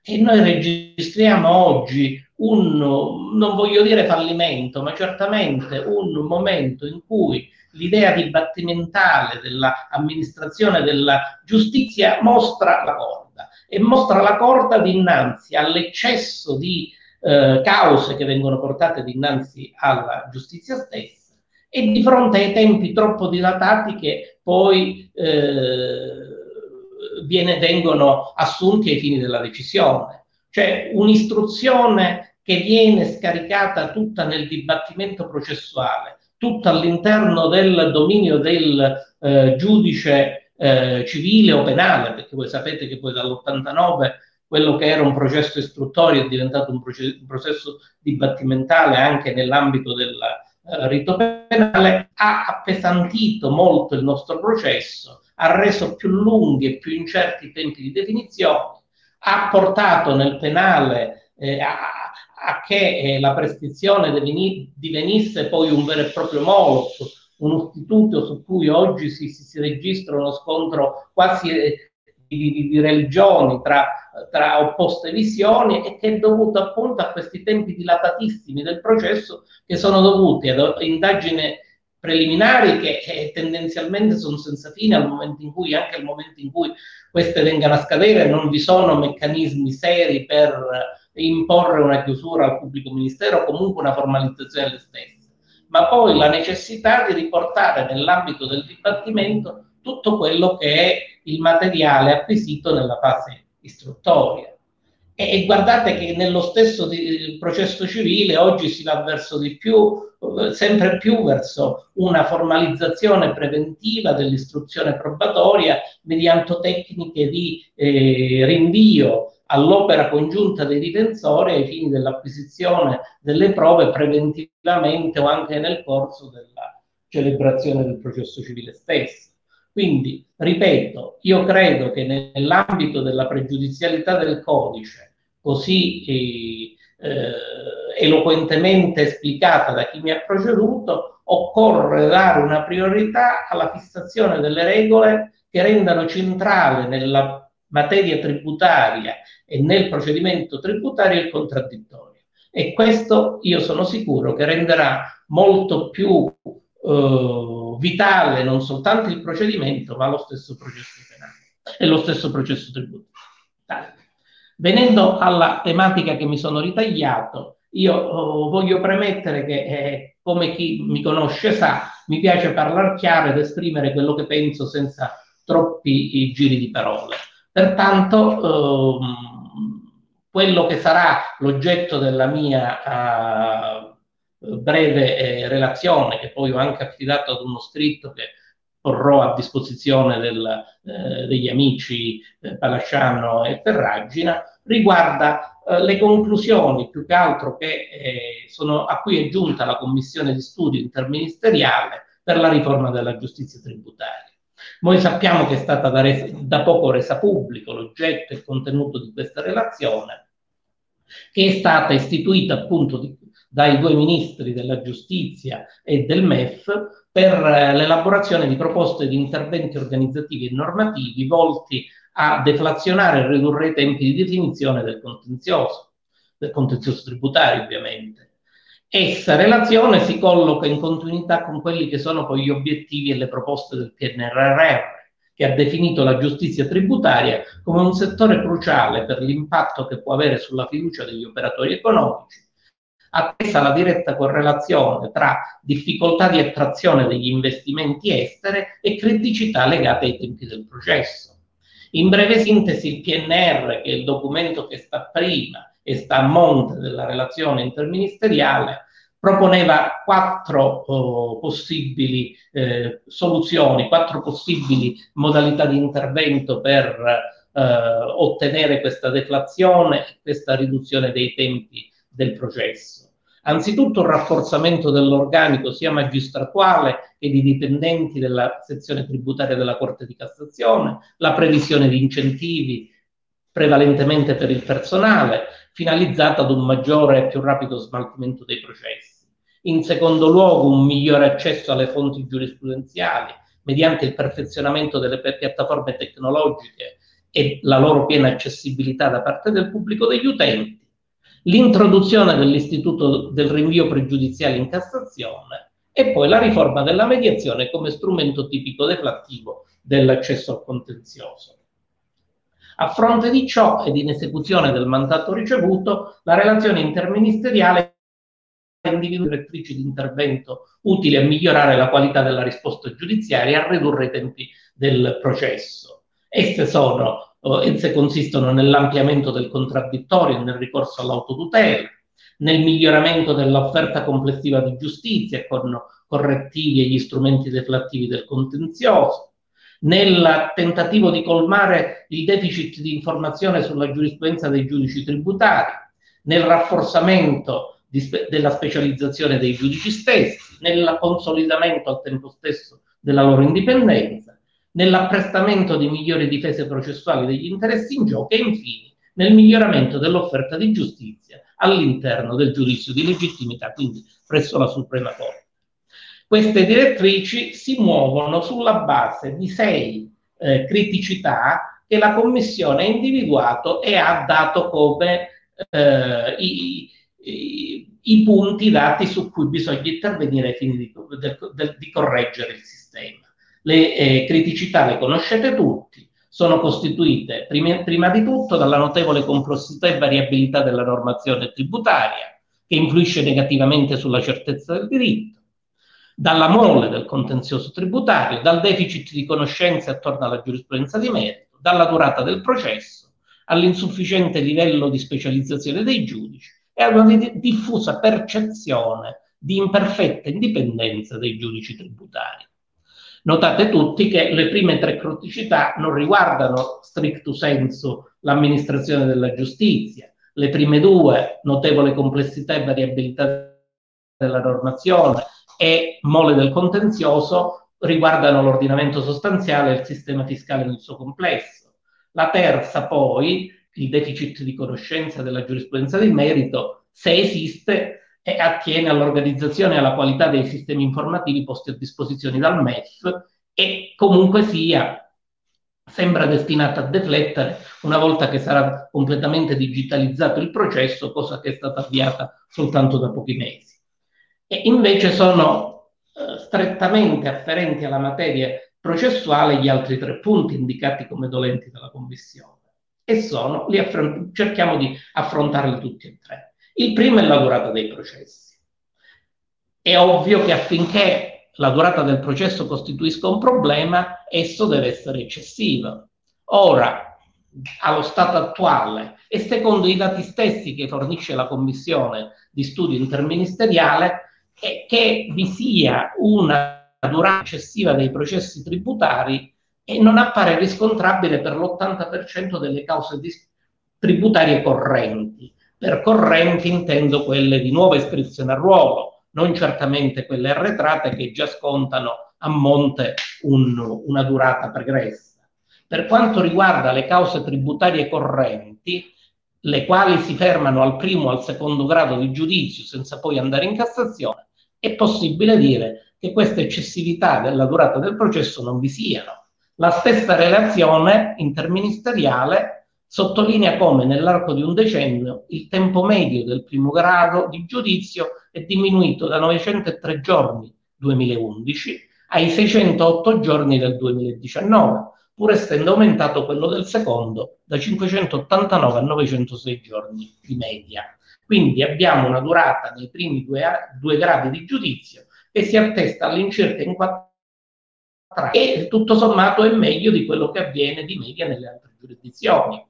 e noi registriamo oggi un, non voglio dire fallimento, ma certamente un momento in cui l'idea dibattimentale dell'amministrazione della giustizia mostra la corda e mostra la corda dinanzi all'eccesso di eh, cause che vengono portate dinanzi alla giustizia stessa e di fronte ai tempi troppo dilatati che poi eh, viene, vengono assunti ai fini della decisione. Cioè un'istruzione che viene scaricata tutta nel dibattimento processuale, tutta all'interno del dominio del eh, giudice eh, civile o penale, perché voi sapete che poi dall'89 quello che era un processo istruttorio è diventato un, proce- un processo dibattimentale anche nell'ambito del eh, rito penale, ha appesantito molto il nostro processo, ha reso più lunghi e più incerti i tempi di definizione, ha portato nel penale eh, a, a, che eh, la prescrizione divenisse poi un vero e proprio moloch, un istituto su cui oggi si, si, si registra uno scontro quasi eh, di, di, di religioni tra, tra, opposte visioni e che è dovuto appunto a questi tempi dilatatissimi del processo che sono dovuti ad indagini preliminari che eh, tendenzialmente sono senza fine al momento in cui, anche al momento in cui queste vengano a scadere, non vi sono meccanismi seri per imporre una chiusura al pubblico ministero o comunque una formalizzazione delle stesse ma poi la necessità di riportare nell'ambito del dibattimento tutto quello che è il materiale acquisito nella fase istruttoria. E, guardate che nello stesso processo civile oggi si va verso di più, sempre più verso una formalizzazione preventiva dell'istruzione probatoria mediante tecniche di eh, rinvio all'opera congiunta dei difensori ai fini dell'acquisizione delle prove preventivamente o anche nel corso della celebrazione del processo civile stesso. Quindi, ripeto, io credo che nell'ambito della pregiudizialità del codice, così eh, eh, eloquentemente esplicata da chi mi ha preceduto, occorre dare una priorità alla fissazione delle regole che rendano centrale nella materia tributaria e nel procedimento tributario il contraddittorio. E questo io sono sicuro che renderà molto più eh, vitale non soltanto il procedimento, ma lo stesso processo penale e lo stesso processo tributario. Venendo alla tematica che mi sono ritagliato, io oh, voglio premettere che, eh, come chi mi conosce sa, mi piace parlare chiaro ed esprimere quello che penso senza troppi giri di parole. Pertanto, ehm, quello che sarà l'oggetto della mia uh, breve eh, relazione, che poi ho anche affidato ad uno scritto che porrò a disposizione del, eh, degli amici eh, Palasciano e Ferragina, riguarda eh, le conclusioni più che altro che, eh, sono, a cui è giunta la commissione di studio interministeriale per la riforma della giustizia tributaria. Noi sappiamo che è stata da, res- da poco resa pubblico l'oggetto e il contenuto di questa relazione, che è stata istituita appunto di, dai due ministri della giustizia e del MEF per eh, l'elaborazione di proposte di interventi organizzativi e normativi volti a deflazionare e ridurre i tempi di definizione del contenzioso, del contenzioso tributario ovviamente. Essa relazione si colloca in continuità con quelli che sono poi gli obiettivi e le proposte del PNRR, che ha definito la giustizia tributaria come un settore cruciale per l'impatto che può avere sulla fiducia degli operatori economici attesa la diretta correlazione tra difficoltà di attrazione degli investimenti estere e criticità legate ai tempi del processo. In breve sintesi, il PNR, che è il documento che sta prima e sta a monte della relazione interministeriale, proponeva quattro oh, possibili eh, soluzioni, quattro possibili modalità di intervento per eh, ottenere questa deflazione, questa riduzione dei tempi del processo. Anzitutto un rafforzamento dell'organico sia magistratuale che di dipendenti della sezione tributaria della Corte di Cassazione, la previsione di incentivi prevalentemente per il personale, finalizzata ad un maggiore e più rapido smaltimento dei processi. In secondo luogo, un migliore accesso alle fonti giurisprudenziali mediante il perfezionamento delle piattaforme tecnologiche e la loro piena accessibilità da parte del pubblico degli utenti l'introduzione dell'istituto del rinvio pregiudiziale in Cassazione e poi la riforma della mediazione come strumento tipico deflattivo dell'accesso al contenzioso. A fronte di ciò ed in esecuzione del mandato ricevuto, la relazione interministeriale individuare direttrici di intervento utili a migliorare la qualità della risposta giudiziaria e a ridurre i tempi del processo. Esse sono, eh, esse consistono nell'ampliamento del contraddittorio nel ricorso all'autotutela, nel miglioramento dell'offerta complessiva di giustizia con correttivi e gli strumenti deflattivi del contenzioso, nel tentativo di colmare il deficit di informazione sulla giurisprudenza dei giudici tributari, nel rafforzamento spe- della specializzazione dei giudici stessi, nel consolidamento al tempo stesso della loro indipendenza, nell'apprestamento di migliori difese processuali degli interessi in gioco e infine nel miglioramento dell'offerta di giustizia all'interno del giudizio di legittimità, quindi presso la Suprema Corte. Queste direttrici si muovono sulla base di sei eh, criticità che la Commissione ha individuato e ha dato come eh, i, i, i, punti dati su cui bisogna intervenire ai fini di, del, del, di correggere il sistema. Le eh, criticità le conoscete tutti, sono costituite prima, prima di tutto dalla notevole complessità e variabilità della normazione tributaria, che influisce negativamente sulla certezza del diritto, dalla mole del contenzioso tributario, dal deficit di conoscenze attorno alla giurisprudenza di merito, dalla durata del processo, all'insufficiente livello di specializzazione dei giudici e a una diffusa percezione di imperfetta indipendenza dei giudici tributari. Notate tutti che le prime tre criticità non riguardano stricto senso l'amministrazione della giustizia, le prime due, notevole complessità e variabilità della normazione e mole del contenzioso, riguardano l'ordinamento sostanziale e il sistema fiscale nel suo complesso. La terza, poi, il deficit di conoscenza della giurisprudenza di merito, se esiste, e attiene all'organizzazione e alla qualità dei sistemi informativi posti a disposizione dal MEF e comunque sia sembra destinata a deflettere una volta che sarà completamente digitalizzato il processo, cosa che è stata avviata soltanto da pochi mesi. E invece sono eh, strettamente afferenti alla materia processuale gli altri tre punti indicati come dolenti dalla Commissione e sono, li affront- cerchiamo di affrontarli tutti e tre. Il primo è la durata dei processi. È ovvio che affinché la durata del processo costituisca un problema, esso deve essere eccessivo. Ora, allo stato attuale e secondo i dati stessi che fornisce la Commissione di studio interministeriale, è che vi sia una durata eccessiva dei processi tributari e non appare riscontrabile per l'80% delle cause tributarie correnti. Per correnti intendo quelle di nuova iscrizione a ruolo, non certamente quelle arretrate che già scontano a monte un, una durata pregressa. Per quanto riguarda le cause tributarie correnti, le quali si fermano al primo o al secondo grado di giudizio senza poi andare in Cassazione, è possibile dire che questa eccessività della durata del processo non vi siano. La stessa relazione interministeriale sottolinea come nell'arco di un decennio il tempo medio del primo grado di giudizio è diminuito da 903 giorni 2011 ai 608 giorni del 2019, pur essendo aumentato quello del secondo da 589 a 906 giorni di media. Quindi abbiamo una durata nei primi due, due gradi di giudizio che si attesta all'incirca in 4 anni e tutto sommato è meglio di quello che avviene di media nelle altre giurisdizioni.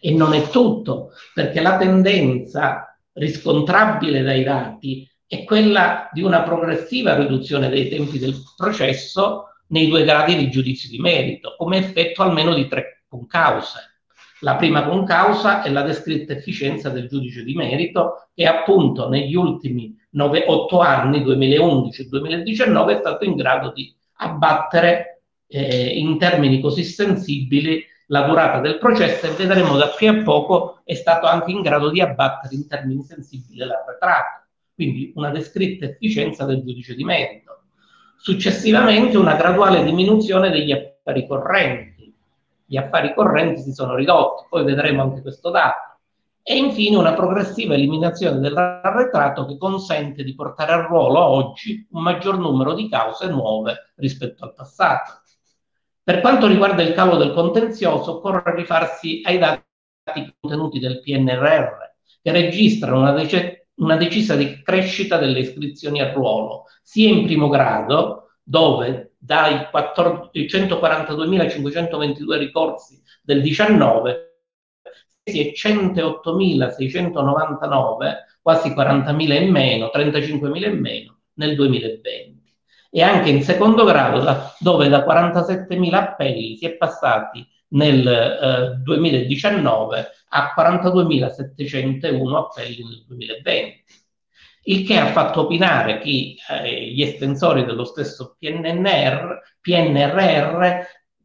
E non è tutto, perché la tendenza riscontrabile dai dati è quella di una progressiva riduzione dei tempi del processo nei due gradi di giudizio di merito, come effetto almeno di tre concause. La prima concausa è la descritta efficienza del giudice di merito che appunto negli ultimi 9, 8 anni, 2011 e 2019, è stato in grado di abbattere eh, in termini così sensibili la durata del processo e vedremo da qui a poco è stato anche in grado di abbattere in termini sensibili l'arretrato, quindi una descritta efficienza del giudice di merito. Successivamente una graduale diminuzione degli affari correnti. Gli affari correnti si sono ridotti, poi vedremo anche questo dato. E infine una progressiva eliminazione dell'arretrato che consente di portare a ruolo oggi un maggior numero di cause nuove rispetto al passato. Per quanto riguarda il calo del contenzioso, occorre rifarsi ai dati contenuti del PNRR, che registrano una una decisa crescita delle iscrizioni a ruolo, sia in primo grado, dove dai 142.522 ricorsi del 19 e 108.699, quasi 40.000 in meno, 35.000 in meno nel 2020. E anche in secondo grado, da, dove da 47.000 appelli si è passati nel eh, 2019 a 42.701 appelli nel 2020. Il che ha fatto opinare chi, eh, gli estensori dello stesso PNR, PNRR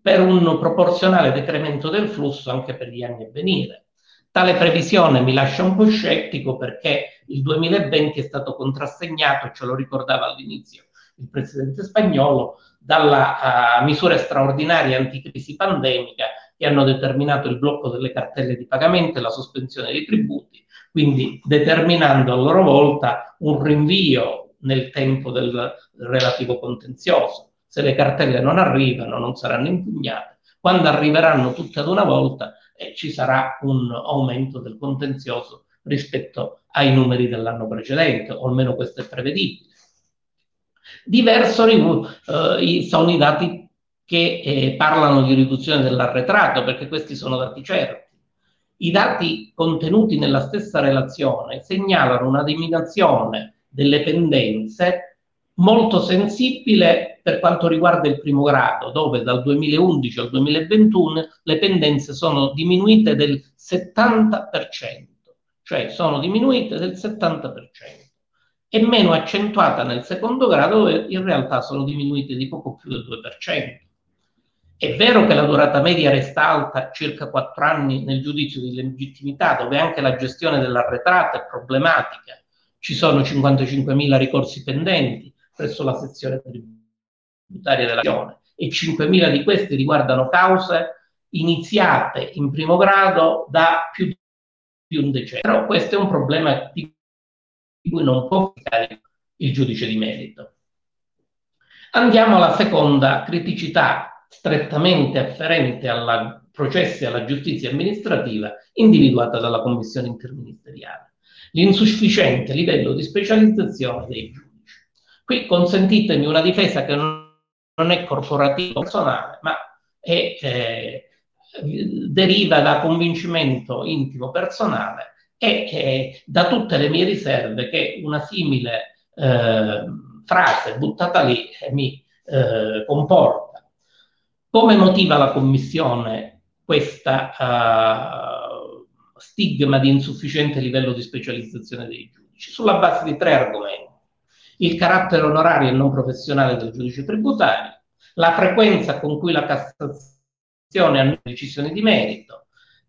per un proporzionale decremento del flusso anche per gli anni a venire. Tale previsione mi lascia un po' scettico perché il 2020 è stato contrassegnato, ce lo ricordava all'inizio il presidente spagnolo, dalla uh, misura straordinaria anticrisi pandemica che hanno determinato il blocco delle cartelle di pagamento e la sospensione dei tributi, quindi determinando a loro volta un rinvio nel tempo del relativo contenzioso. Se le cartelle non arrivano, non saranno impugnate. Quando arriveranno tutte ad una volta, eh, ci sarà un aumento del contenzioso rispetto ai numeri dell'anno precedente, o almeno questo è prevedibile. Diverso eh, sono i dati che eh, parlano di riduzione dell'arretrato, perché questi sono dati certi. I dati contenuti nella stessa relazione segnalano una diminuzione delle pendenze molto sensibile per quanto riguarda il primo grado, dove dal 2011 al 2021 le pendenze sono diminuite del 70%, cioè sono diminuite del 70% e meno accentuata nel secondo grado dove in realtà sono diminuite di poco più del 2%. È vero che la durata media resta alta, circa 4 anni nel giudizio di legittimità, dove anche la gestione dell'arretrato è problematica. Ci sono 55.000 ricorsi pendenti presso la sezione tributaria della Regione e 5.000 di questi riguardano cause iniziate in primo grado da più di un decennio. Però questo è un problema di di cui non può fare il giudice di merito. Andiamo alla seconda criticità strettamente afferente ai processi alla giustizia amministrativa individuata dalla Commissione interministeriale, l'insufficiente livello di specializzazione dei giudici. Qui consentitemi una difesa che non è corporativa personale, ma è, eh, deriva da convincimento intimo personale e eh, da tutte le mie riserve che una simile eh, frase buttata lì eh, mi eh, comporta. Come motiva la Commissione questa uh, stigma di insufficiente livello di specializzazione dei giudici? Sulla base di tre argomenti. Il carattere onorario e non professionale del giudice tributario, la frequenza con cui la Cassazione ha decisioni di merito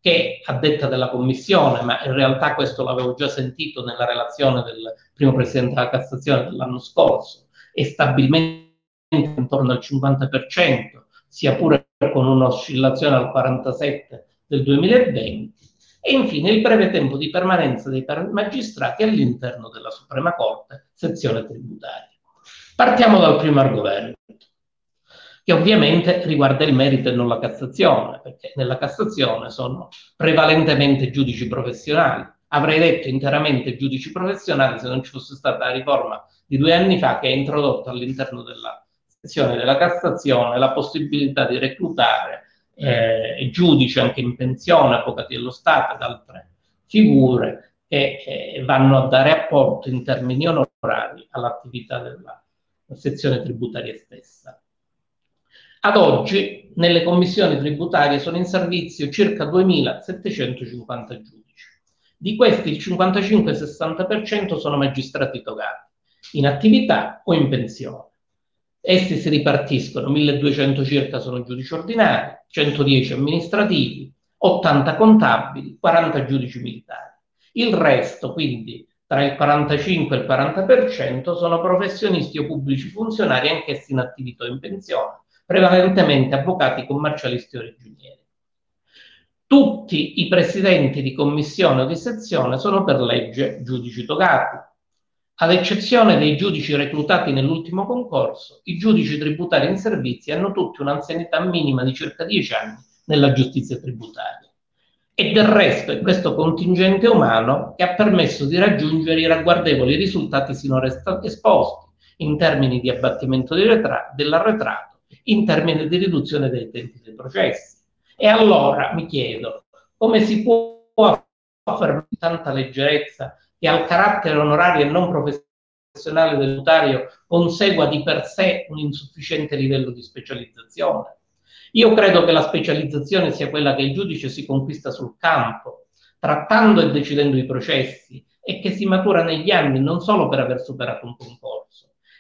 che a detta della Commissione, ma in realtà questo l'avevo già sentito nella relazione del primo Presidente della Cassazione dell'anno scorso, è stabilmente intorno al 50%, sia pure con un'oscillazione al 47% del 2020, e infine il breve tempo di permanenza dei magistrati all'interno della Suprema Corte, sezione tributaria. Partiamo dal primo argomento che ovviamente riguarda il merito e non la Cassazione, perché nella Cassazione sono prevalentemente giudici professionali. Avrei detto interamente giudici professionali se non ci fosse stata la riforma di due anni fa che ha introdotto all'interno della sezione della Cassazione la possibilità di reclutare eh, giudici anche in pensione, avvocati dello Stato ed altre figure che eh, vanno a dare apporto in termini onorari all'attività della sezione tributaria stessa. Ad oggi nelle commissioni tributarie sono in servizio circa 2.750 giudici. Di questi il 55-60% sono magistrati togati, in attività o in pensione. Essi si ripartiscono, 1.200 circa sono giudici ordinari, 110 amministrativi, 80 contabili, 40 giudici militari. Il resto, quindi tra il 45 e il 40%, sono professionisti o pubblici funzionari anch'essi in attività o in pensione, prevalentemente avvocati commercialisti o regionieri. Tutti i presidenti di commissione o di sezione sono per legge giudici togati. Ad eccezione dei giudici reclutati nell'ultimo concorso, i giudici tributari in servizi hanno tutti un'anzianità minima di circa 10 anni nella giustizia tributaria. E del resto è questo contingente umano che ha permesso di raggiungere i ragguardevoli risultati sinora esposti in termini di abbattimento dell'arretrato, in termini di riduzione dei tempi dei processi. E allora mi chiedo come si può affermare tanta leggerezza che al carattere onorario e non professionale del notario consegua di per sé un insufficiente livello di specializzazione? Io credo che la specializzazione sia quella che il giudice si conquista sul campo, trattando e decidendo i processi e che si matura negli anni non solo per aver superato un concorso.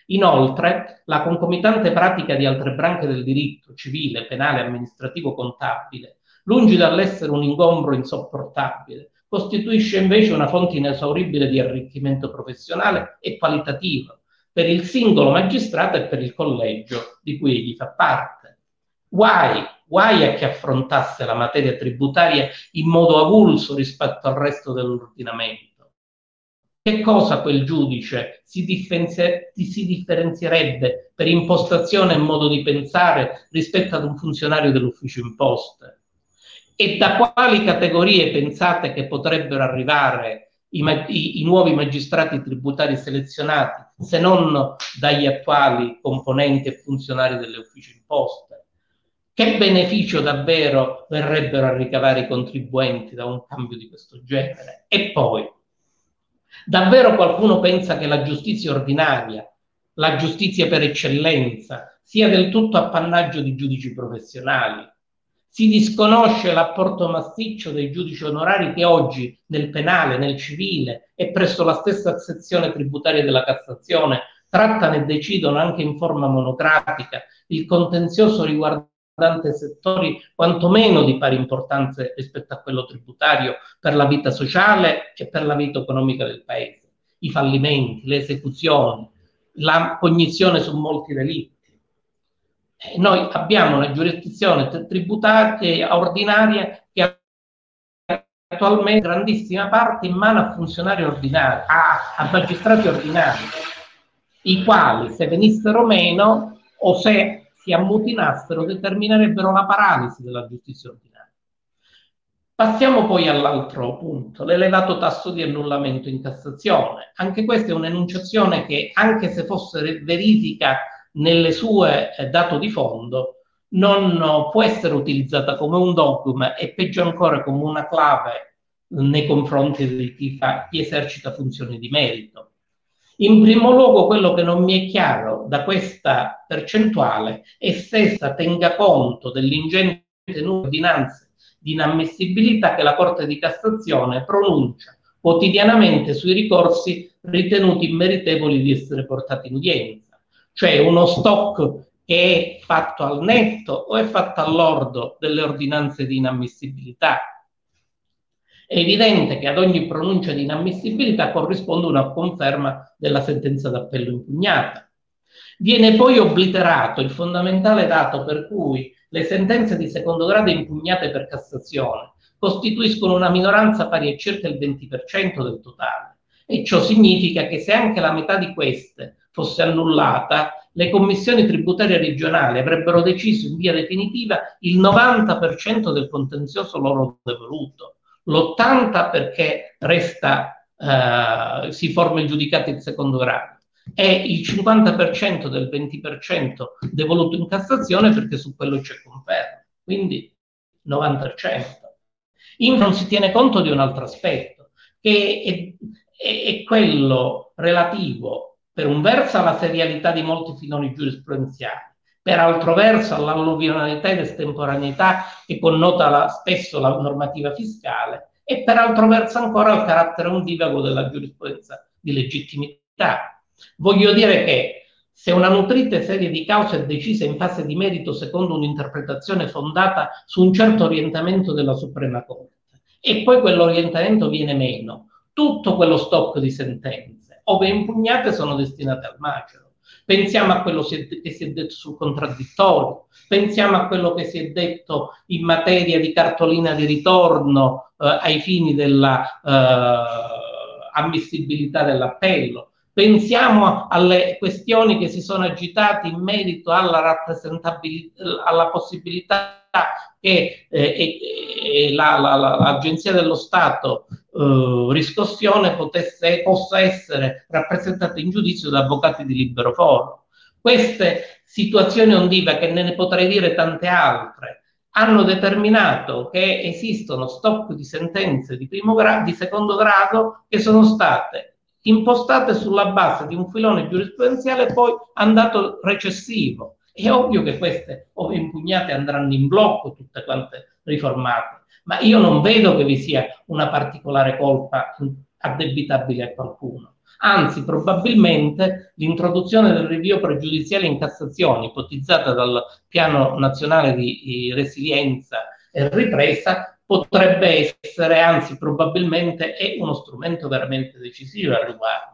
Inoltre, la concomitante pratica di altre branche del diritto civile, penale, amministrativo, contabile, lungi dall'essere un ingombro insopportabile, costituisce invece una fonte inesauribile di arricchimento professionale e qualitativo per il singolo magistrato e per il collegio di cui egli fa parte. Guai, guai a chi affrontasse la materia tributaria in modo avulso rispetto al resto dell'ordinamento. Che cosa quel giudice si, differenzi- si differenzierebbe per impostazione e modo di pensare rispetto ad un funzionario dell'ufficio imposte? E da quali categorie pensate che potrebbero arrivare i, i, i, nuovi magistrati tributari selezionati se non dagli attuali componenti e funzionari delle uffici imposte? Che beneficio davvero verrebbero a ricavare i contribuenti da un cambio di questo genere? E poi, davvero qualcuno pensa che la giustizia ordinaria, la giustizia per eccellenza, sia del tutto appannaggio di giudici professionali? Si disconosce l'apporto massiccio dei giudici onorari che oggi nel penale, nel civile e presso la stessa sezione tributaria della Cassazione trattano e decidono anche in forma monocratica il contenzioso riguardante settori quantomeno di pari importanza rispetto a quello tributario per la vita sociale e per la vita economica del paese. I fallimenti, le esecuzioni, la cognizione su molti delitti. E noi abbiamo una giurisdizione tributaria ordinaria che attualmente grandissima parte in mano a funzionari ordinari, a, a magistrati ordinari, i quali se venissero meno o se si ammutinassero determinerebbero la paralisi della giustizia ordinaria. Passiamo poi all'altro punto, l'elevato tasso di annullamento in Cassazione. Anche questa è un'enunciazione che, anche se fosse verifica nelle sue eh, dato di fondo, non può essere utilizzata come un dogma e peggio ancora come una clave nei confronti di chi, fa, chi esercita funzioni di merito. In primo luogo, quello che non mi è chiaro da questa percentuale è se essa tenga conto dell'ingente numero di ordinanze di inammissibilità che la Corte di Cassazione pronuncia quotidianamente sui ricorsi ritenuti immeritevoli di essere portati in udienza, cioè uno stock che è fatto al netto o è fatto all'ordo delle ordinanze di inammissibilità è evidente che ad ogni pronuncia di inammissibilità corrisponde una conferma della sentenza d'appello impugnata. Viene poi obliterato il fondamentale dato per cui le sentenze di secondo grado impugnate per Cassazione costituiscono una minoranza pari a circa il 20% del totale e ciò significa che se anche la metà di queste fosse annullata, le commissioni tributarie regionali avrebbero deciso in via definitiva il 90% del contenzioso loro devoluto l'80 perché resta, eh, si forma il giudicato in secondo grado e il 50% del 20% devoluto in Cassazione perché su quello c'è conferma, quindi 90%. In non si tiene conto di un altro aspetto, che è, è, è quello relativo per un verso alla serialità di molti filoni giurisprudenziali, per altro verso all'alluvionalità ed estemporaneità che connota la, spesso la normativa fiscale e per altro verso ancora al carattere ondivago della giurisprudenza di legittimità. Voglio dire che se una nutrita serie di cause è decisa in fase di merito secondo un'interpretazione fondata su un certo orientamento della Suprema Corte e poi quell'orientamento viene meno, tutto quello stock di sentenze, ove impugnate, sono destinate al macero. Pensiamo a quello che si è detto sul contraddittorio, pensiamo a quello che si è detto in materia di cartolina di ritorno eh, ai fini della eh, ammissibilità dell'appello. Pensiamo alle questioni che si sono agitate in merito alla rappresentabilità, alla possibilità che eh, eh, la, la, l'Agenzia dello Stato eh, riscossione potesse, possa essere rappresentata in giudizio da avvocati di libero foro. Queste situazioni ondive, che ne potrei dire tante altre, hanno determinato che esistono stock di sentenze di, primo gra- di secondo grado che sono state impostate sulla base di un filone giurisprudenziale poi andato recessivo. È ovvio che queste, impugnate, andranno in blocco, tutte quante riformate, ma io non vedo che vi sia una particolare colpa addebitabile a qualcuno. Anzi, probabilmente l'introduzione del rinvio pregiudiziale in Cassazione, ipotizzata dal Piano Nazionale di Resilienza e Ripresa, potrebbe essere, anzi probabilmente è uno strumento veramente decisivo al riguardo.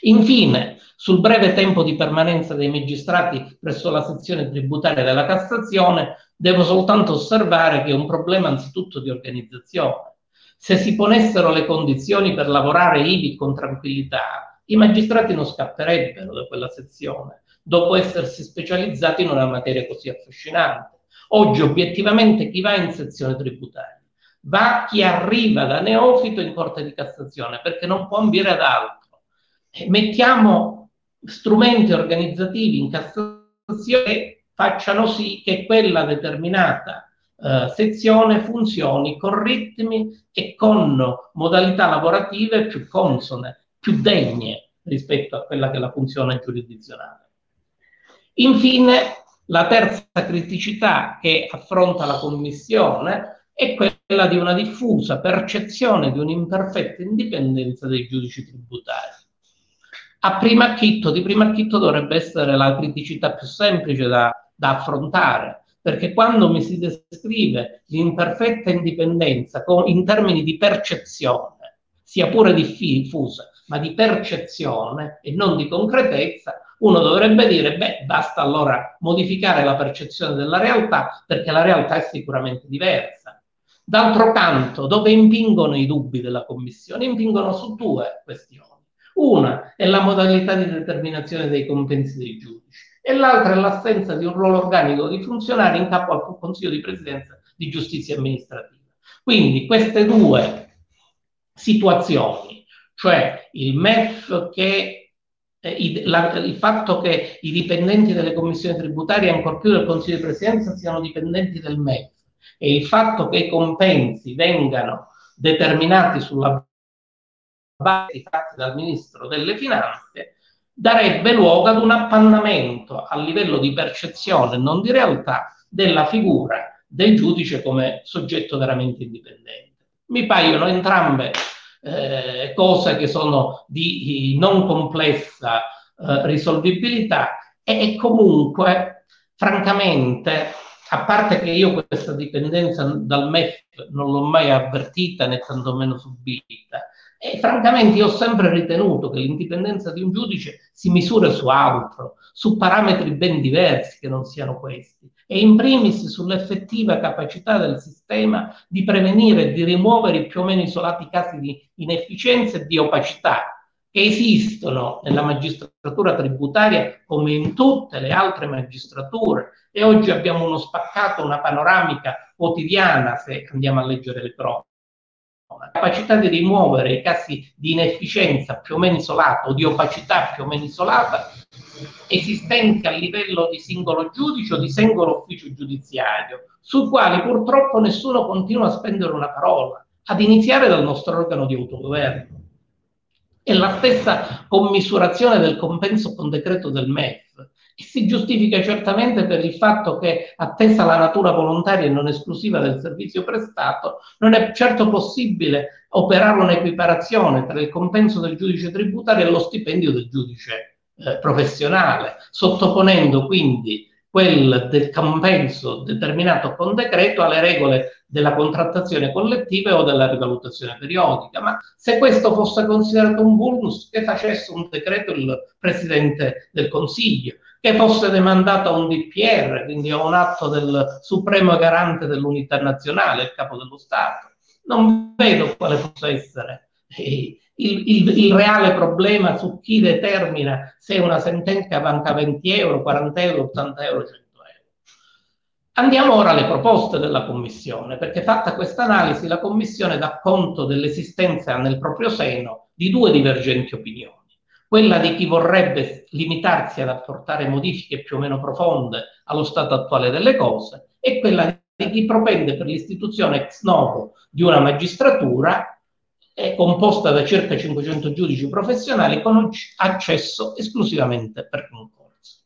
Infine, sul breve tempo di permanenza dei magistrati presso la sezione tributaria della Cassazione, devo soltanto osservare che è un problema anzitutto di organizzazione. Se si ponessero le condizioni per lavorare ivi con tranquillità, i magistrati non scapperebbero da quella sezione, dopo essersi specializzati in una materia così affascinante. Oggi obiettivamente chi va in sezione tributaria? Va chi arriva da neofito in Corte di Cassazione perché non può ambire ad altro. Mettiamo strumenti organizzativi in Cassazione che facciano sì che quella determinata eh, sezione funzioni con ritmi e con modalità lavorative più consone, più degne rispetto a quella che è la funzione giurisdizionale. Infine, la terza criticità che affronta la Commissione è quella di una diffusa percezione di un'imperfetta indipendenza dei giudici tributari. A prima acchitto, di prima acchitto dovrebbe essere la criticità più semplice da, da affrontare, perché quando mi si descrive l'imperfetta indipendenza con, in termini di percezione, sia pure diffusa, ma di percezione e non di concretezza, uno dovrebbe dire, beh, basta allora modificare la percezione della realtà perché la realtà è sicuramente diversa. D'altro canto, dove impingono i dubbi della Commissione? Impingono su due questioni. Una è la modalità di determinazione dei compensi dei giudici e l'altra è l'assenza di un ruolo organico di funzionari in capo al Consiglio di Presidenza di Giustizia Amministrativa. Quindi queste due situazioni, cioè il MEF che eh, il fatto che i dipendenti delle commissioni tributarie, ancor più del Consiglio di Presidenza, siano dipendenti del MEF e il fatto che i compensi vengano determinati sulla base fatti dal Ministro delle Finanze, darebbe luogo ad un appannamento a livello di percezione, non di realtà, della figura del giudice come soggetto veramente indipendente. Mi paiono entrambe eh, cose che sono di, di non complessa eh, risolvibilità e, e comunque, francamente, a parte che io questa dipendenza dal MEF non l'ho mai avvertita né tantomeno subita, e francamente io ho sempre ritenuto che l'indipendenza di un giudice si misura su altro, su parametri ben diversi che non siano questi e in primis sull'effettiva capacità del sistema di prevenire e di rimuovere i più o meno isolati casi di inefficienza e di opacità che esistono nella magistratura tributaria come in tutte le altre magistrature. E oggi abbiamo uno spaccato, una panoramica quotidiana se andiamo a leggere le cronache la capacità di rimuovere i casi di inefficienza più o meno isolata o di opacità più o meno isolata esistenti a livello di singolo giudice o di singolo ufficio giudiziario, sui quali purtroppo nessuno continua a spendere una parola, ad iniziare dal nostro organo di autogoverno. È la stessa commisurazione del compenso con decreto del MEF, che si giustifica certamente per il fatto che, attesa la natura volontaria e non esclusiva del servizio prestato, non è certo possibile operare un'equiparazione tra il compenso del giudice tributario e lo stipendio del giudice eh, professionale, sottoponendo quindi quel del compenso determinato con decreto alle regole della contrattazione collettiva o della rivalutazione periodica. Ma se questo fosse considerato un bonus, che facesse un decreto il Presidente del Consiglio, che fosse demandato a un DPR, quindi a un atto del supremo garante dell'unità nazionale, il capo dello Stato. Non vedo quale possa essere il, il, il, reale problema su chi determina se una sentenza banca 20 euro, 40 euro, 80 euro, 100 euro. Andiamo ora alle proposte della Commissione, perché fatta questa analisi la Commissione dà conto dell'esistenza nel proprio seno di due divergenti opinioni. Quella di chi vorrebbe limitarsi ad apportare modifiche più o meno profonde allo stato attuale delle cose e quella di chi propende per l'istituzione ex novo di una magistratura è composta da circa 500 giudici professionali con accesso esclusivamente per concorso.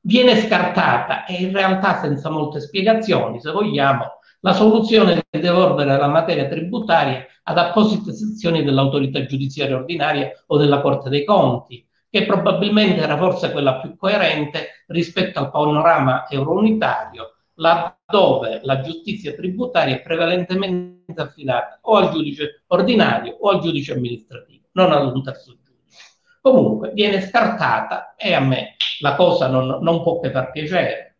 Viene scartata e in realtà senza molte spiegazioni, se vogliamo, la soluzione di devolvere la materia tributaria ad apposite sezioni dell'autorità giudiziaria ordinaria o della Corte dei Conti, che probabilmente era forse quella più coerente rispetto al panorama eurounitario, laddove la giustizia tributaria è prevalentemente affidata o al giudice ordinario o al giudice amministrativo, non ad un terzo giudice. Comunque viene scartata e a me la cosa non, non può che far piacere.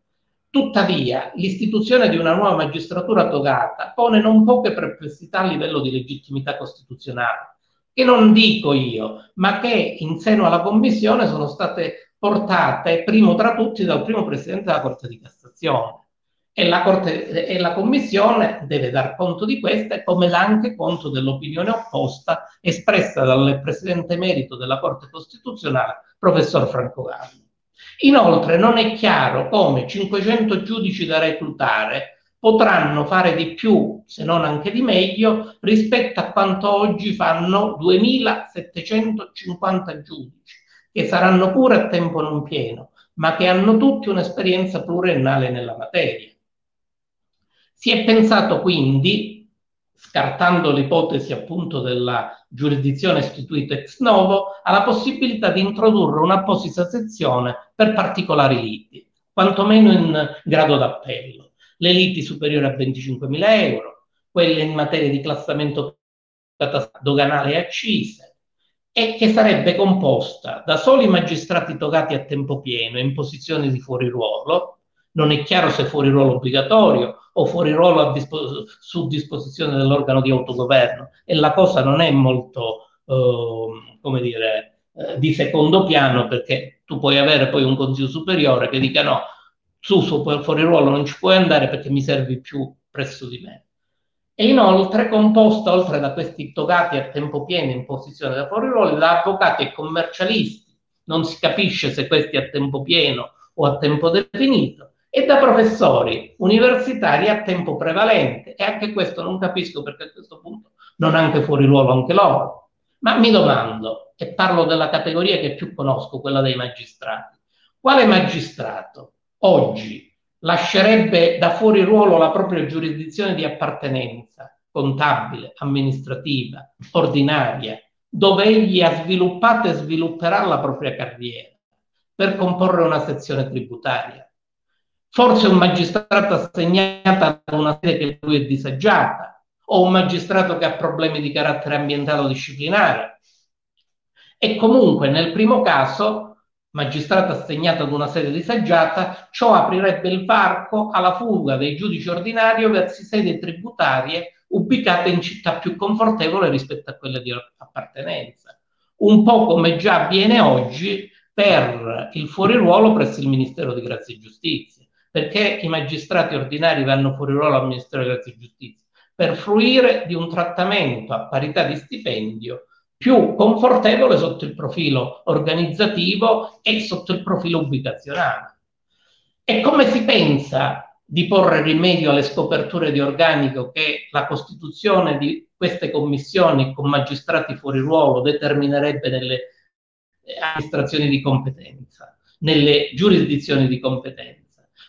Tuttavia, l'istituzione di una nuova magistratura togata pone non poche perplessità a livello di legittimità costituzionale, che non dico io, ma che in seno alla Commissione sono state portate primo tra tutti dal primo Presidente della Corte di Cassazione e la, Corte, e la Commissione deve dar conto di queste, come dà anche conto dell'opinione opposta espressa dal Presidente emerito della Corte Costituzionale, professor Franco Galli. Inoltre non è chiaro come 500 giudici da reclutare potranno fare di più, se non anche di meglio, rispetto a quanto oggi fanno 2750 giudici, che saranno pure a tempo non pieno, ma che hanno tutti un'esperienza pluriennale nella materia. Si è pensato quindi, scartando l'ipotesi appunto della giurisdizione istituita ex novo, alla possibilità di introdurre un'apposita sezione per particolari liti, quantomeno in grado d'appello. Le liti superiori a 25.000 euro, quelle in materia di classamento doganale e accise, e che sarebbe composta da soli magistrati togati a tempo pieno in posizione di fuori ruolo, non è chiaro se fuori ruolo obbligatorio o fuori ruolo dispo- su disposizione dell'organo di autogoverno e la cosa non è molto, eh, come dire, eh, di secondo piano perché tu puoi avere poi un consiglio superiore che dica no, su, su fuori ruolo non ci puoi andare perché mi servi più presso di me. E inoltre composta, oltre da questi togati a tempo pieno in posizione da fuori ruolo, da avvocati e commercialisti, non si capisce se questi a tempo pieno o a tempo definito, e da professori universitari a tempo prevalente. E anche questo non capisco perché a questo punto non anche fuori ruolo anche loro. Ma mi domando, e parlo della categoria che più conosco, quella dei magistrati, quale magistrato oggi lascerebbe da fuori ruolo la propria giurisdizione di appartenenza, contabile, amministrativa, ordinaria, dove egli ha sviluppato e svilupperà la propria carriera per comporre una sezione tributaria? Forse un magistrato assegnato a una sede che lui è disagiata, o un magistrato che ha problemi di carattere ambientale o disciplinare. E comunque nel primo caso, magistrato assegnato ad una sede disagiata, ciò aprirebbe il varco alla fuga dei giudici ordinari verso sedi tributarie ubicate in città più confortevoli rispetto a quelle di appartenenza. Un po' come già avviene oggi per il fuoriruolo presso il Ministero di Grazia e Giustizia perché i magistrati ordinari vanno fuori ruolo al Ministero della Giustizia? Per fruire di un trattamento a parità di stipendio più confortevole sotto il profilo organizzativo e sotto il profilo ubicazionale. E come si pensa di porre rimedio alle scoperture di organico che la costituzione di queste commissioni con magistrati fuori ruolo determinerebbe nelle amministrazioni di competenza, nelle giurisdizioni di competenza?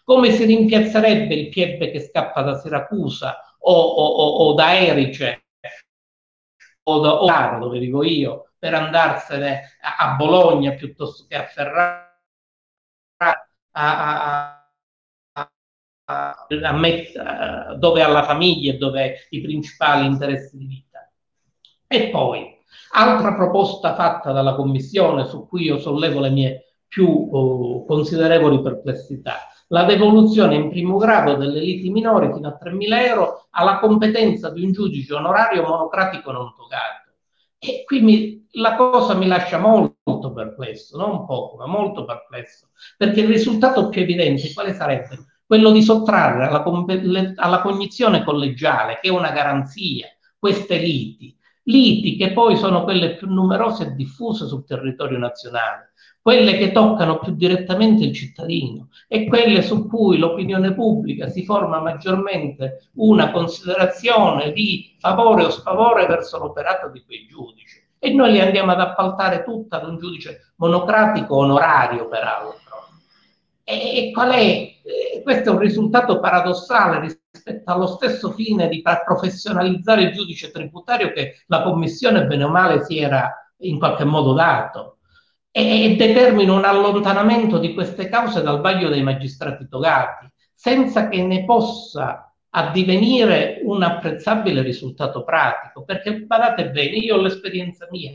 Come si rimpiazzerebbe il Pieppe che scappa da Siracusa o, o, o, o da Erice o da Oro, dove vivo io, per andarsene a, a Bologna piuttosto che a Ferrara, a, a met, dove ha la famiglia e dove i principali interessi di vita. E poi, altra proposta fatta dalla Commissione su cui io sollevo le mie più uh, considerevoli perplessità la devoluzione in primo grado delle liti minori fino a 3.000 euro alla competenza di un giudice onorario monocratico non togato. E qui mi, la cosa mi lascia molto perplesso, non poco, ma molto perplesso, perché il risultato più evidente quale sarebbe? quello di sottrarre alla, alla cognizione collegiale, che è una garanzia, queste liti, liti che poi sono quelle più numerose e diffuse sul territorio nazionale, quelle che toccano più direttamente il cittadino e quelle su cui l'opinione pubblica si forma maggiormente una considerazione di favore o sfavore verso l'operato di quei giudici. E noi li andiamo ad appaltare tutta ad un giudice monocratico onorario, peraltro. E qual è? Eh, questo è un risultato paradossale rispetto allo stesso fine di professionalizzare il giudice tributario che la Commissione, bene o male, si era in qualche modo dato e determina un allontanamento di queste cause dal vaglio dei magistrati togati, senza che ne possa addivenire un apprezzabile risultato pratico, perché badate bene, io ho l'esperienza mia,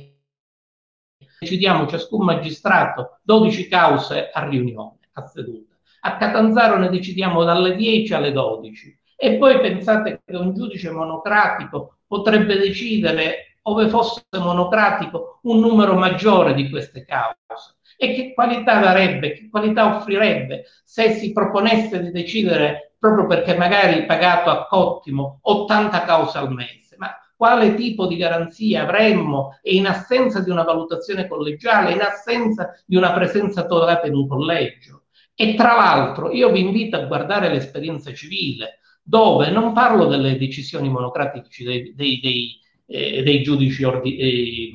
decidiamo ciascun magistrato 12 cause a riunione, a seduta. A Catanzaro ne decidiamo dalle 10 alle 12 e poi pensate che un giudice monocratico potrebbe decidere ove fosse monocratico un numero maggiore di queste cause. E che qualità darebbe, che qualità offrirebbe se si proponesse di decidere, proprio perché magari pagato a cottimo, 80 cause al mese? Ma quale tipo di garanzia avremmo e in assenza di una valutazione collegiale, in assenza di una presenza totale in un collegio? E tra l'altro io vi invito a guardare l'esperienza civile, dove non parlo delle decisioni monocratiche dei, dei, dei eh, dei giudici ordi- eh,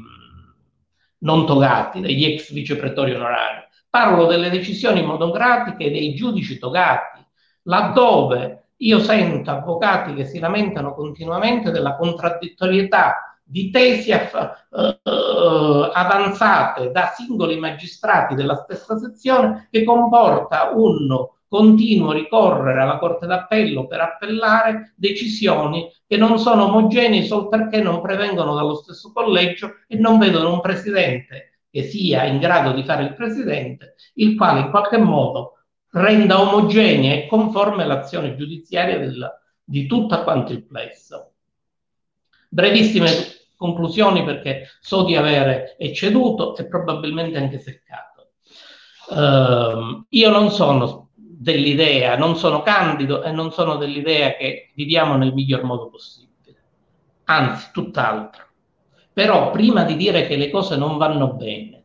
non togati, degli ex vicepretori onorari. Parlo delle decisioni monocratiche dei giudici togati, laddove io sento avvocati che si lamentano continuamente della contraddittorietà di tesi aff- uh, avanzate da singoli magistrati della stessa sezione che comporta un continuo ricorrere alla Corte d'Appello per appellare decisioni che non sono omogenei solo perché non prevengono dallo stesso collegio e non vedono un presidente che sia in grado di fare il presidente, il quale in qualche modo renda omogenea e conforme l'azione giudiziaria del, di tutto quanto il plesso. Brevissime conclusioni perché so di avere ecceduto e probabilmente anche seccato. Uh, io non sono dell'idea, non sono candido e non sono dell'idea che viviamo nel miglior modo possibile, anzi tutt'altro. Però prima di dire che le cose non vanno bene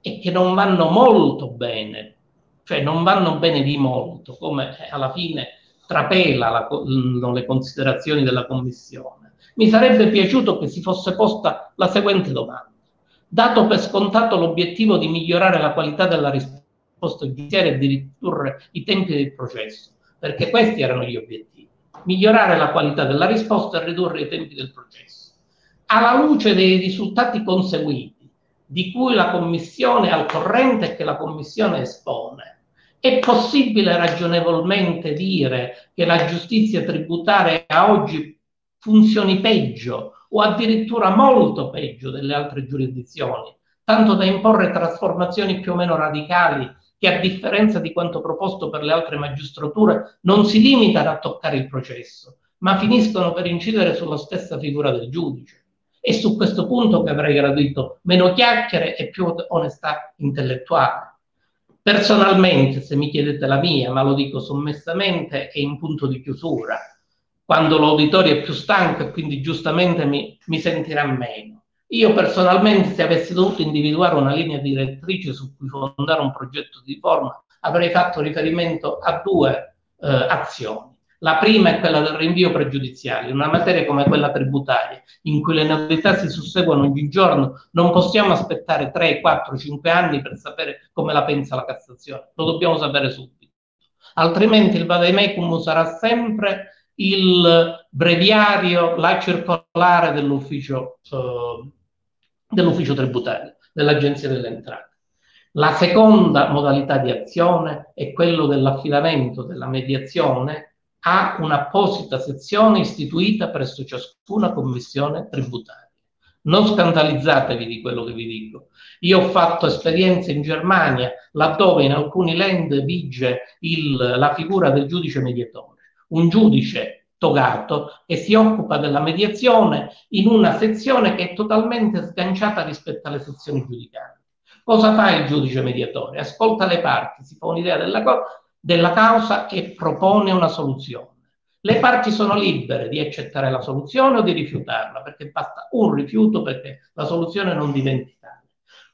e che non vanno molto bene, cioè non vanno bene di molto, come alla fine trapelano le considerazioni della Commissione, mi sarebbe piaciuto che si fosse posta la seguente domanda. Dato per scontato l'obiettivo di migliorare la qualità della risposta, posto giudiziario e di ridurre i tempi del processo, perché questi erano gli obiettivi, migliorare la qualità della risposta e ridurre i tempi del processo. Alla luce dei risultati conseguiti, di cui la Commissione è al corrente e che la Commissione espone, è possibile ragionevolmente dire che la giustizia tributaria oggi funzioni peggio o addirittura molto peggio delle altre giurisdizioni, tanto da imporre trasformazioni più o meno radicali che a differenza di quanto proposto per le altre magistrature non si limitano a toccare il processo, ma finiscono per incidere sulla stessa figura del giudice. È su questo punto che avrei gradito meno chiacchiere e più onestà intellettuale. Personalmente, se mi chiedete la mia, ma lo dico sommessamente, è in punto di chiusura, quando l'auditorio è più stanco e quindi giustamente mi, mi sentirà meno. Io personalmente, se avessi dovuto individuare una linea direttrice su cui fondare un progetto di riforma, avrei fatto riferimento a due eh, azioni. La prima è quella del rinvio pregiudiziale, in una materia come quella tributaria, in cui le novità si susseguono ogni giorno, non possiamo aspettare 3, 4, 5 anni per sapere come la pensa la Cassazione, lo dobbiamo sapere subito. Altrimenti il vademecum sarà sempre il breviario, la circolare dell'ufficio eh, dell'ufficio tributario, dell'Agenzia delle Entrate. La seconda modalità di azione è quello dell'affidamento della mediazione a un'apposita sezione istituita presso ciascuna commissione tributaria. Non scandalizzatevi di quello che vi dico. Io ho fatto esperienze in Germania laddove in alcuni land vige il, la figura del giudice mediatore. Un giudice togato che si occupa della mediazione in una sezione che è totalmente sganciata rispetto alle sezioni giudicanti. Cosa fa il giudice mediatore? Ascolta le parti, si fa un'idea della cosa della causa e propone una soluzione. Le parti sono libere di accettare la soluzione o di rifiutarla, perché basta un rifiuto perché la soluzione non diventi tale.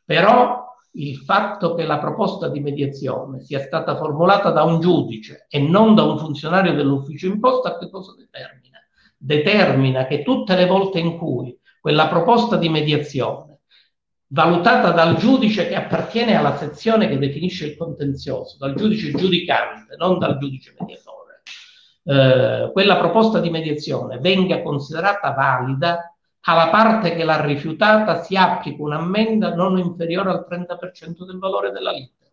Però il fatto che la proposta di mediazione sia stata formulata da un giudice e non da un funzionario dell'ufficio imposta, che cosa determina? Determina che tutte le volte in cui quella proposta di mediazione, valutata dal giudice che appartiene alla sezione che definisce il contenzioso, dal giudice giudicante, non dal giudice mediatore, eh, quella proposta di mediazione venga considerata valida, alla parte che l'ha rifiutata si applica un'ammenda non inferiore al 30% del valore della lettera.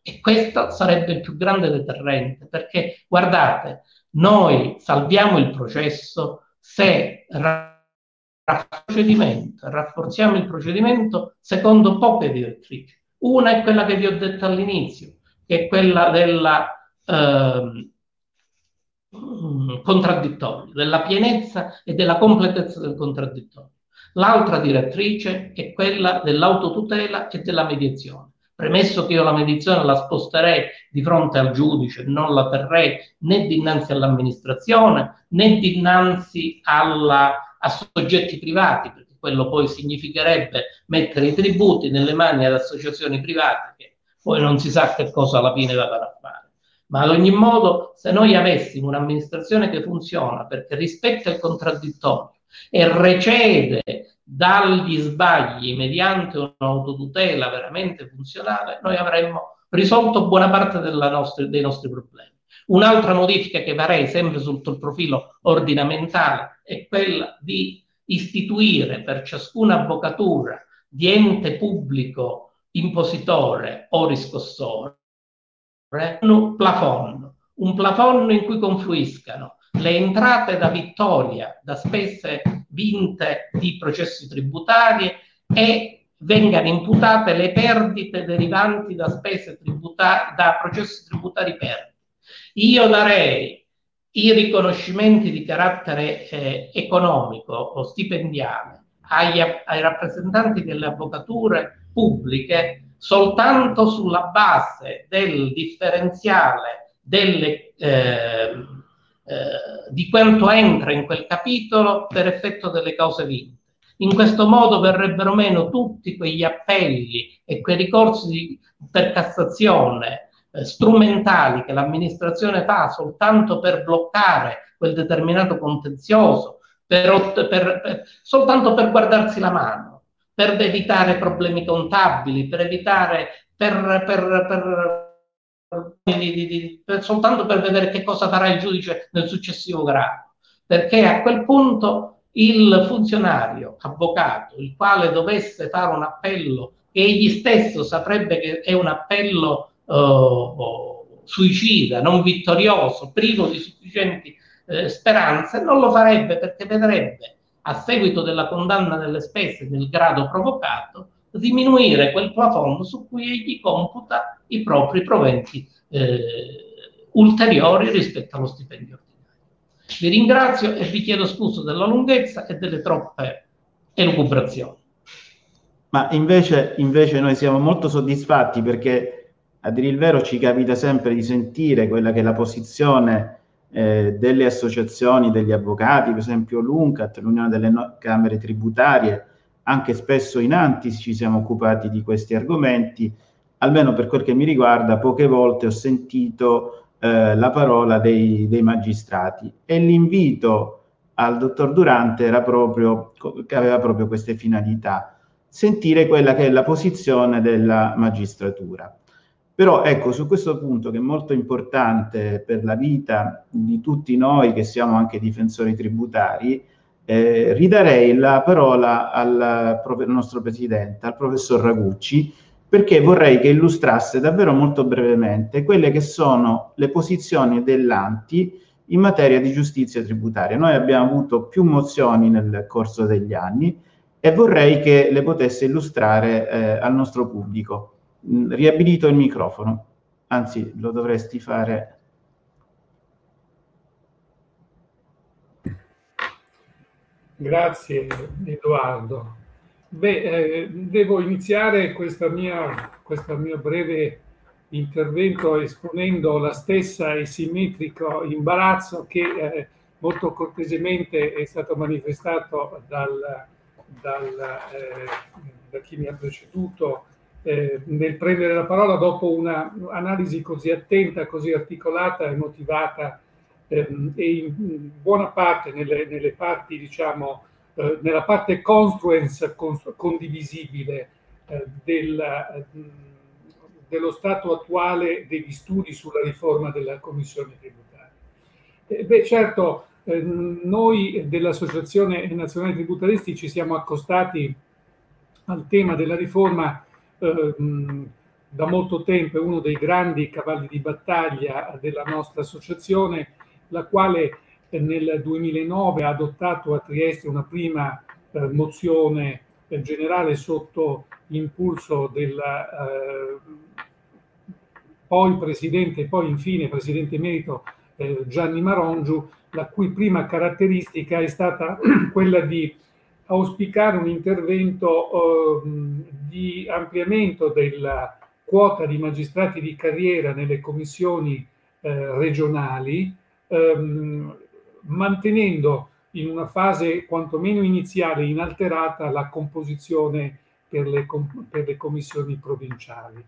E questo sarebbe il più grande deterrente, perché guardate, noi salviamo il processo se rafforziamo il procedimento secondo poche direttrici. Una è quella che vi ho detto all'inizio, che è quella della eh, contraddittorio, della pienezza e della completezza del contraddittorio. L'altra direttrice è quella dell'autotutela e della mediazione. Premesso che io la mediazione la sposterei di fronte al giudice, non la terrei né dinanzi all'amministrazione né dinanzi alla, a soggetti privati, perché quello poi significherebbe mettere i tributi nelle mani ad associazioni private che poi non si sa che cosa alla fine va a fare. Ma ad ogni modo, se noi avessimo un'amministrazione che funziona perché rispetta il contraddittorio e recede dagli sbagli mediante un'autotutela veramente funzionale, noi avremmo risolto buona parte nostra, dei nostri problemi. Un'altra modifica che farei sempre sotto il profilo ordinamentale è quella di istituire per ciascuna avvocatura di ente pubblico impositore o riscossore un plafond, un plafond in cui confluiscano le entrate da vittoria, da spese vinte di processi tributari e vengano imputate le perdite derivanti da spese tributari, da processi tributari perdi. Io darei i riconoscimenti di carattere eh, economico o stipendiale agli, ai rappresentanti delle avvocature pubbliche soltanto sulla base del differenziale delle, eh, eh, di quanto entra in quel capitolo per effetto delle cause vinte. In questo modo verrebbero meno tutti quegli appelli e quei ricorsi per Cassazione eh, strumentali che l'amministrazione fa soltanto per bloccare quel determinato contenzioso, per, per, per, soltanto per guardarsi la mano per evitare problemi contabili, per evitare, per, per, per, per, soltanto per vedere che cosa farà il giudice nel successivo grado. Perché a quel punto il funzionario, avvocato, il quale dovesse fare un appello che egli stesso saprebbe che è un appello uh, suicida, non vittorioso, privo di sufficienti eh, speranze, non lo farebbe perché vedrebbe a seguito della condanna delle spese del grado provocato, diminuire quel plafond su cui egli computa i propri proventi eh, ulteriori rispetto allo stipendio ordinario. Vi ringrazio e vi chiedo scusa della lunghezza e delle troppe elucubrazioni. Ma invece, invece noi siamo molto soddisfatti perché a dire il vero ci capita sempre di sentire quella che è la posizione eh, delle associazioni degli avvocati, per esempio l'UNCAT, l'Unione delle no- Camere Tributarie, anche spesso in Antis ci siamo occupati di questi argomenti, almeno per quel che mi riguarda, poche volte ho sentito eh, la parola dei, dei, magistrati. E l'invito al dottor Durante era proprio, che aveva proprio queste finalità, sentire quella che è la posizione della magistratura. Però ecco, su questo punto che è molto importante per la vita di tutti noi che siamo anche difensori tributari, eh, ridarei la parola al, al nostro presidente, al professor Ragucci, perché vorrei che illustrasse davvero molto brevemente quelle che sono le posizioni dell'Anti in materia di giustizia tributaria. Noi abbiamo avuto più mozioni nel corso degli anni e vorrei che le potesse illustrare eh, al nostro pubblico. Riabilito il microfono, anzi lo dovresti fare. Grazie Edoardo. Beh, eh, devo iniziare questa mia breve intervento esponendo la stessa e simmetrico imbarazzo che eh, molto cortesemente è stato manifestato dal, dal, eh, da chi mi ha preceduto eh, nel prendere la parola dopo un'analisi così attenta, così articolata e motivata ehm, e in buona parte nelle, nelle parti, diciamo, eh, nella parte construence condivisibile eh, del, dello stato attuale degli studi sulla riforma della Commissione tributaria. Eh, beh, certo, eh, noi dell'Associazione Nazionale Tributaristi ci siamo accostati al tema della riforma eh, da molto tempo, è uno dei grandi cavalli di battaglia della nostra associazione, la quale eh, nel 2009 ha adottato a Trieste una prima eh, mozione eh, generale sotto impulso del eh, poi presidente, poi infine presidente emerito eh, Gianni Marongiu, la cui prima caratteristica è stata quella di auspicare un intervento eh, di ampliamento della quota di magistrati di carriera nelle commissioni eh, regionali, ehm, mantenendo in una fase quantomeno iniziale inalterata la composizione per le, per le commissioni provinciali.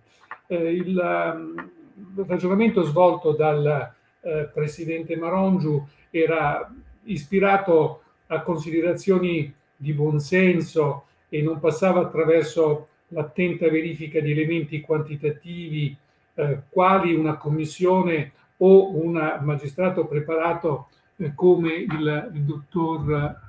Eh, il, ehm, il, ragionamento svolto dal eh, presidente Marongiu era ispirato a considerazioni di buonsenso e non passava attraverso l'attenta verifica di elementi quantitativi eh, quali una commissione o un magistrato preparato eh, come il, il, dottor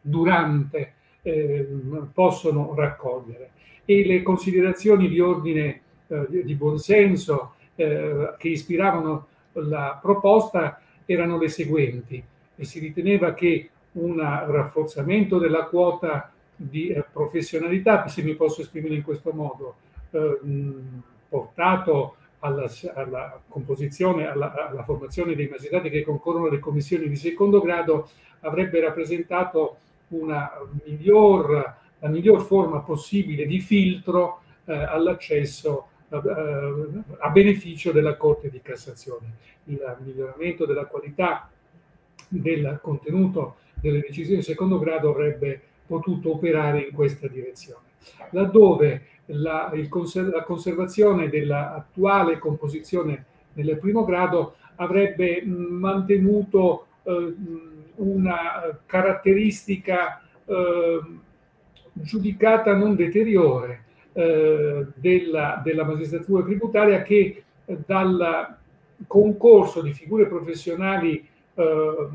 Durante eh, possono raccogliere. E le considerazioni di ordine eh, di buonsenso eh, che ispiravano la proposta erano le seguenti e si riteneva che un rafforzamento della quota di eh, professionalità, se mi posso esprimere in questo modo, eh, portato alla, alla composizione, alla, alla, formazione dei magistrati che concorrono alle commissioni di secondo grado, avrebbe rappresentato una miglior, la miglior forma possibile di filtro eh, all'accesso eh, a beneficio della Corte di Cassazione. Il miglioramento della qualità del contenuto delle decisioni di secondo grado avrebbe potuto operare in questa direzione. Laddove la, conser- la conservazione dell'attuale composizione nel primo grado avrebbe mantenuto eh, una caratteristica eh, giudicata non deteriore eh, della, della, magistratura tributaria che dal concorso di figure professionali eh,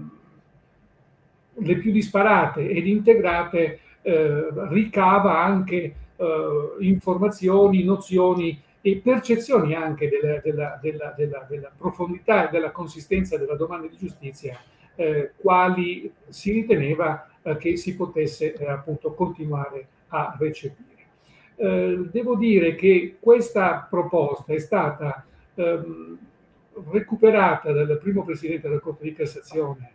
le più disparate ed integrate eh, ricava anche eh, informazioni, nozioni e percezioni anche della, della, della, della, profondità e della consistenza della domanda di giustizia, eh, quali si riteneva eh, che si potesse eh, appunto continuare a recepire. Eh, devo dire che questa proposta è stata ehm, recuperata dal primo presidente della Corte di Cassazione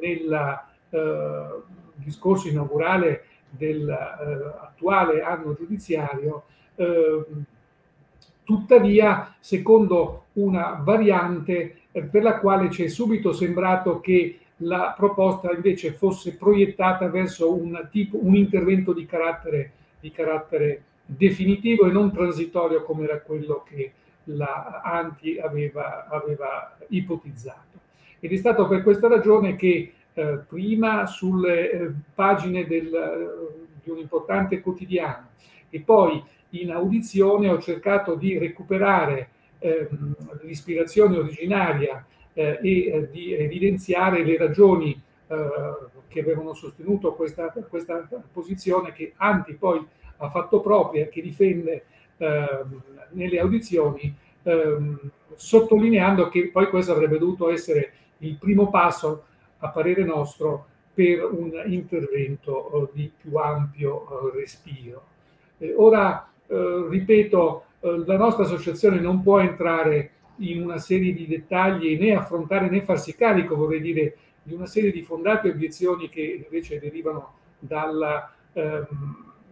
nella eh, discorso inaugurale dell'attuale eh, anno giudiziario, eh, tuttavia secondo una variante per la quale ci è subito sembrato che la proposta invece fosse proiettata verso un, tipo, un intervento di carattere, di carattere definitivo e non transitorio come era quello che la Anti aveva, aveva ipotizzato. Ed è stato per questa ragione che eh, prima sulle eh, pagine del, eh, di un importante quotidiano e poi in audizione ho cercato di recuperare ehm, l'ispirazione originaria e di evidenziare le ragioni che avevano sostenuto questa, questa, posizione che Anti poi ha fatto propria, che difende ehm, nelle audizioni, ehm, sottolineando che poi questo avrebbe dovuto essere il primo passo a parere nostro, per un intervento eh, di più ampio eh, respiro. ora, eh, ripeto, la nostra associazione non può entrare in una serie di dettagli né affrontare né farsi carico, vorrei dire, di una serie di fondate obiezioni che invece derivano dalla ehm,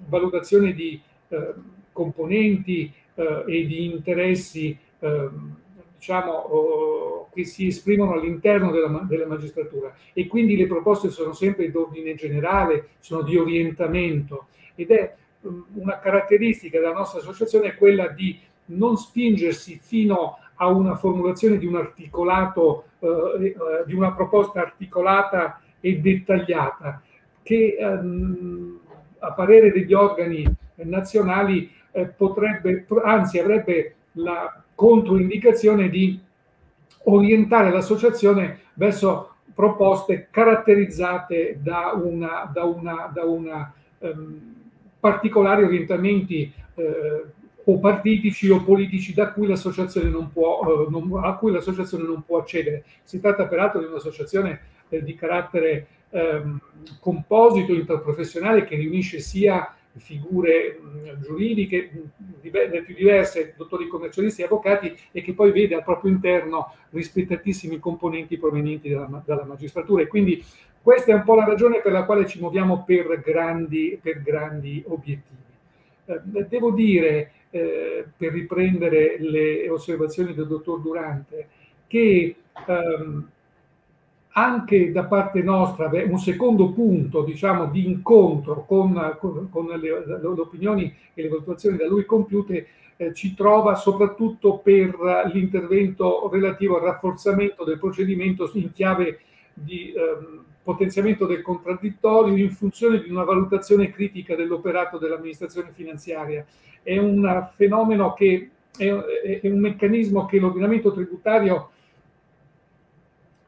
valutazione di eh, componenti eh, e di interessi ehm, diciamo, che si esprimono all'interno della, della, magistratura. E quindi le proposte sono sempre d'ordine generale, sono di orientamento. Ed è um, una caratteristica della nostra associazione quella di non spingersi fino a una formulazione di un articolato, eh, eh, di una proposta articolata e dettagliata che ehm, a parere degli organi nazionali eh, potrebbe, anzi avrebbe la controindicazione di orientare l'associazione verso proposte caratterizzate da una, da una, da una um, particolari orientamenti eh, o partitici o politici da cui l'associazione non può, eh, non, a cui l'associazione non può accedere. Si tratta peraltro di un'associazione eh, di carattere ehm, composito interprofessionale che riunisce sia figure giuridiche le più diverse, dottori commercialisti e avvocati, e che poi vede al proprio interno rispettatissimi componenti provenienti dalla, dalla magistratura. E quindi questa è un po' la ragione per la quale ci muoviamo per grandi, per grandi obiettivi. Eh, devo dire, eh, per riprendere le osservazioni del dottor Durante, che ehm, anche da parte nostra un secondo punto diciamo, di incontro con, con, con le, le, opinioni e le valutazioni da lui compiute eh, ci trova soprattutto per l'intervento relativo al rafforzamento del procedimento in chiave di eh, potenziamento del contraddittorio in funzione di una valutazione critica dell'operato dell'amministrazione finanziaria. È un fenomeno che è, è un meccanismo che l'ordinamento tributario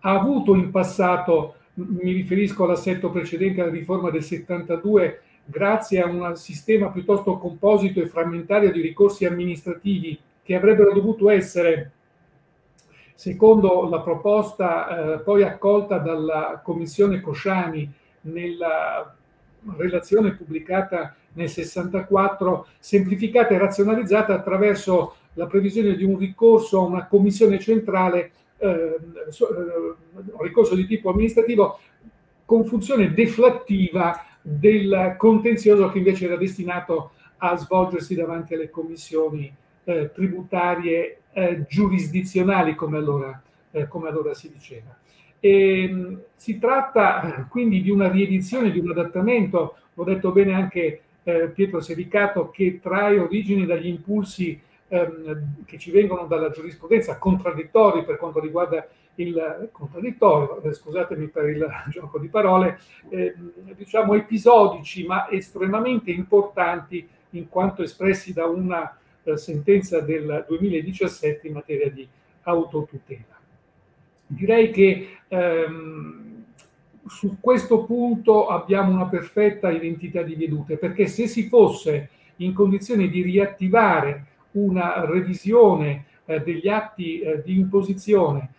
ha avuto in passato, mi riferisco all'assetto precedente alla riforma del 72, grazie a un sistema piuttosto composito e frammentario di ricorsi amministrativi che avrebbero dovuto essere, secondo la proposta eh, poi accolta dalla Commissione Cosciani nella relazione pubblicata nel 64, semplificata e razionalizzata attraverso la previsione di un ricorso a una commissione centrale eh, ricorso di tipo amministrativo con funzione deflattiva del contenzioso che invece era destinato a svolgersi davanti alle commissioni eh, tributarie eh, giurisdizionali, come allora, eh, come allora, si diceva. E, ehm, si tratta eh, quindi di una riedizione, di un adattamento, l'ho detto bene anche eh, Pietro Sericato, che trae origine dagli impulsi ehm, che ci vengono dalla giurisprudenza, contraddittori per quanto riguarda il contraddittorio, eh, scusatemi per il gioco di parole, eh, diciamo episodici ma estremamente importanti in quanto espressi da una eh, sentenza del 2017 in materia di autotutela. Direi che ehm, su questo punto abbiamo una perfetta identità di vedute, perché se si fosse in condizione di riattivare una revisione eh, degli atti eh, di imposizione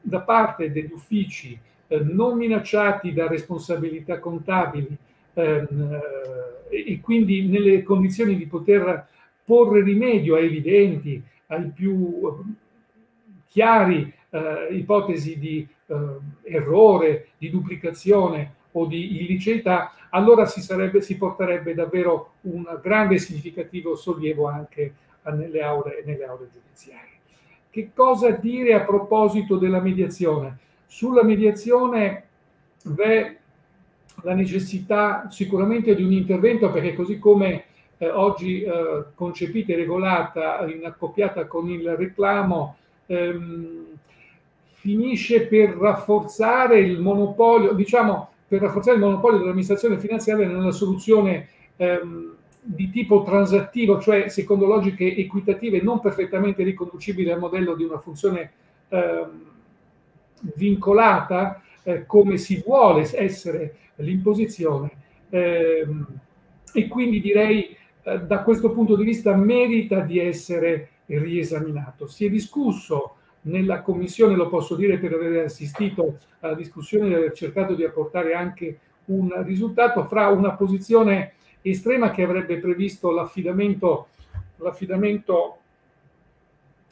da parte degli uffici eh, non minacciati da responsabilità contabili ehm, eh, e quindi nelle condizioni di poter porre rimedio a evidenti, ai più eh, chiari eh, ipotesi di errore, di duplicazione o di illiceità, allora si, sarebbe, si porterebbe davvero un grande e significativo sollievo anche nelle aule, nelle aule giudiziarie. Che cosa dire a proposito della mediazione? Sulla mediazione v'è la necessità sicuramente di un intervento perché così come eh, oggi eh, concepita e regolata in accoppiata con il reclamo ehm, finisce per rafforzare il monopolio, diciamo per rafforzare il monopolio dell'amministrazione finanziaria nella soluzione ehm, di tipo transattivo, cioè secondo logiche equitative non perfettamente riconducibili al modello di una funzione eh, vincolata eh, come si vuole essere l'imposizione. Eh, e quindi direi eh, da questo punto di vista merita di essere riesaminato. Si è discusso nella commissione, lo posso dire per aver assistito alla discussione e aver cercato di apportare anche un risultato fra una posizione estrema che avrebbe previsto l'affidamento, l'affidamento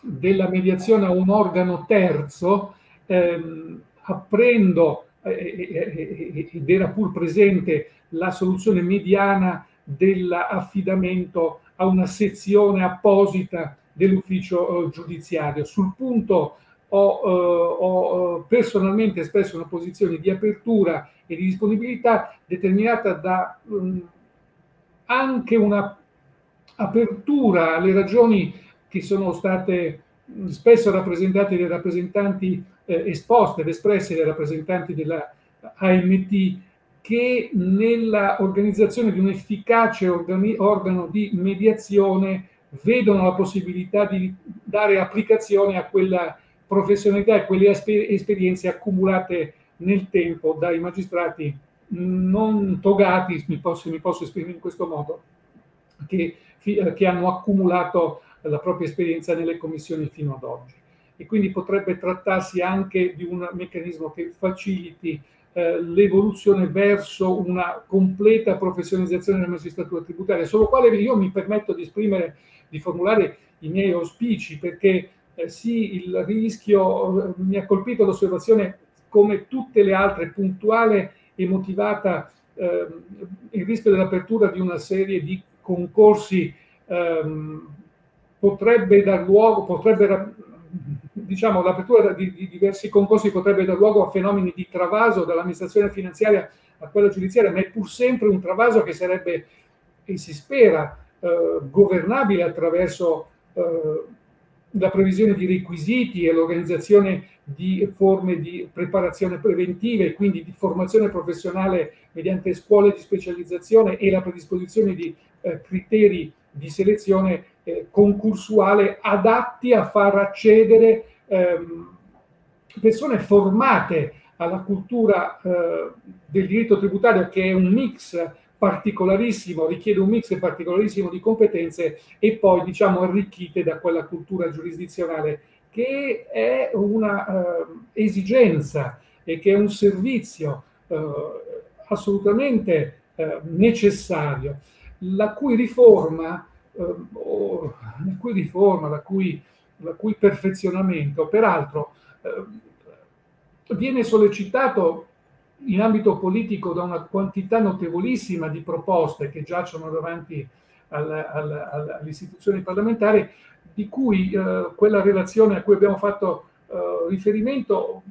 della mediazione a un organo terzo, ehm, apprendo eh, eh, eh, ed era pur presente la soluzione mediana dell'affidamento a una sezione apposita dell'ufficio giudiziario. Sul punto ho, eh, ho, eh, personalmente espresso una posizione di apertura e di disponibilità determinata da mm, anche una apertura alle ragioni che sono state spesso rappresentate dai rappresentanti eh, esposte ed espresse dai rappresentanti della AMT che nella organizzazione di un efficace organi- organo di mediazione vedono la possibilità di dare applicazione a quella professionalità e quelle esperienze accumulate nel tempo dai magistrati non togati, mi posso, mi posso esprimere in questo modo, che, che, hanno accumulato la propria esperienza nelle commissioni fino ad oggi. E quindi potrebbe trattarsi anche di un meccanismo che faciliti eh, l'evoluzione verso una completa professionalizzazione della magistratura tributaria, solo quale io mi permetto di esprimere, di formulare i miei auspici, perché eh, sì, il rischio, eh, mi ha colpito l'osservazione come tutte le altre, puntuale e motivata, eh, il rischio dell'apertura di una serie di concorsi ehm, potrebbe dar luogo, potrebbe, diciamo, l'apertura di, di, diversi concorsi potrebbe dar luogo a fenomeni di travaso dall'amministrazione finanziaria a quella giudiziaria, ma è pur sempre un travaso che sarebbe, e si spera, eh, governabile attraverso eh, la previsione di requisiti e l'organizzazione di forme di preparazione preventive, quindi di formazione professionale mediante scuole di specializzazione e la predisposizione di eh, criteri di selezione eh, concursuale adatti a far accedere ehm, persone formate alla cultura eh, del diritto tributario che è un mix particolarissimo, richiede un mix particolarissimo di competenze e poi diciamo arricchite da quella cultura giurisdizionale che è una uh, esigenza e che è un servizio uh, assolutamente uh, necessario, la cui riforma, o, la cui riforma, la cui, la cui perfezionamento, peraltro, viene sollecitato in ambito politico da una quantità notevolissima di proposte che giacciono davanti al, al, al, alle istituzioni parlamentari, di cui eh, quella relazione a cui abbiamo fatto eh, riferimento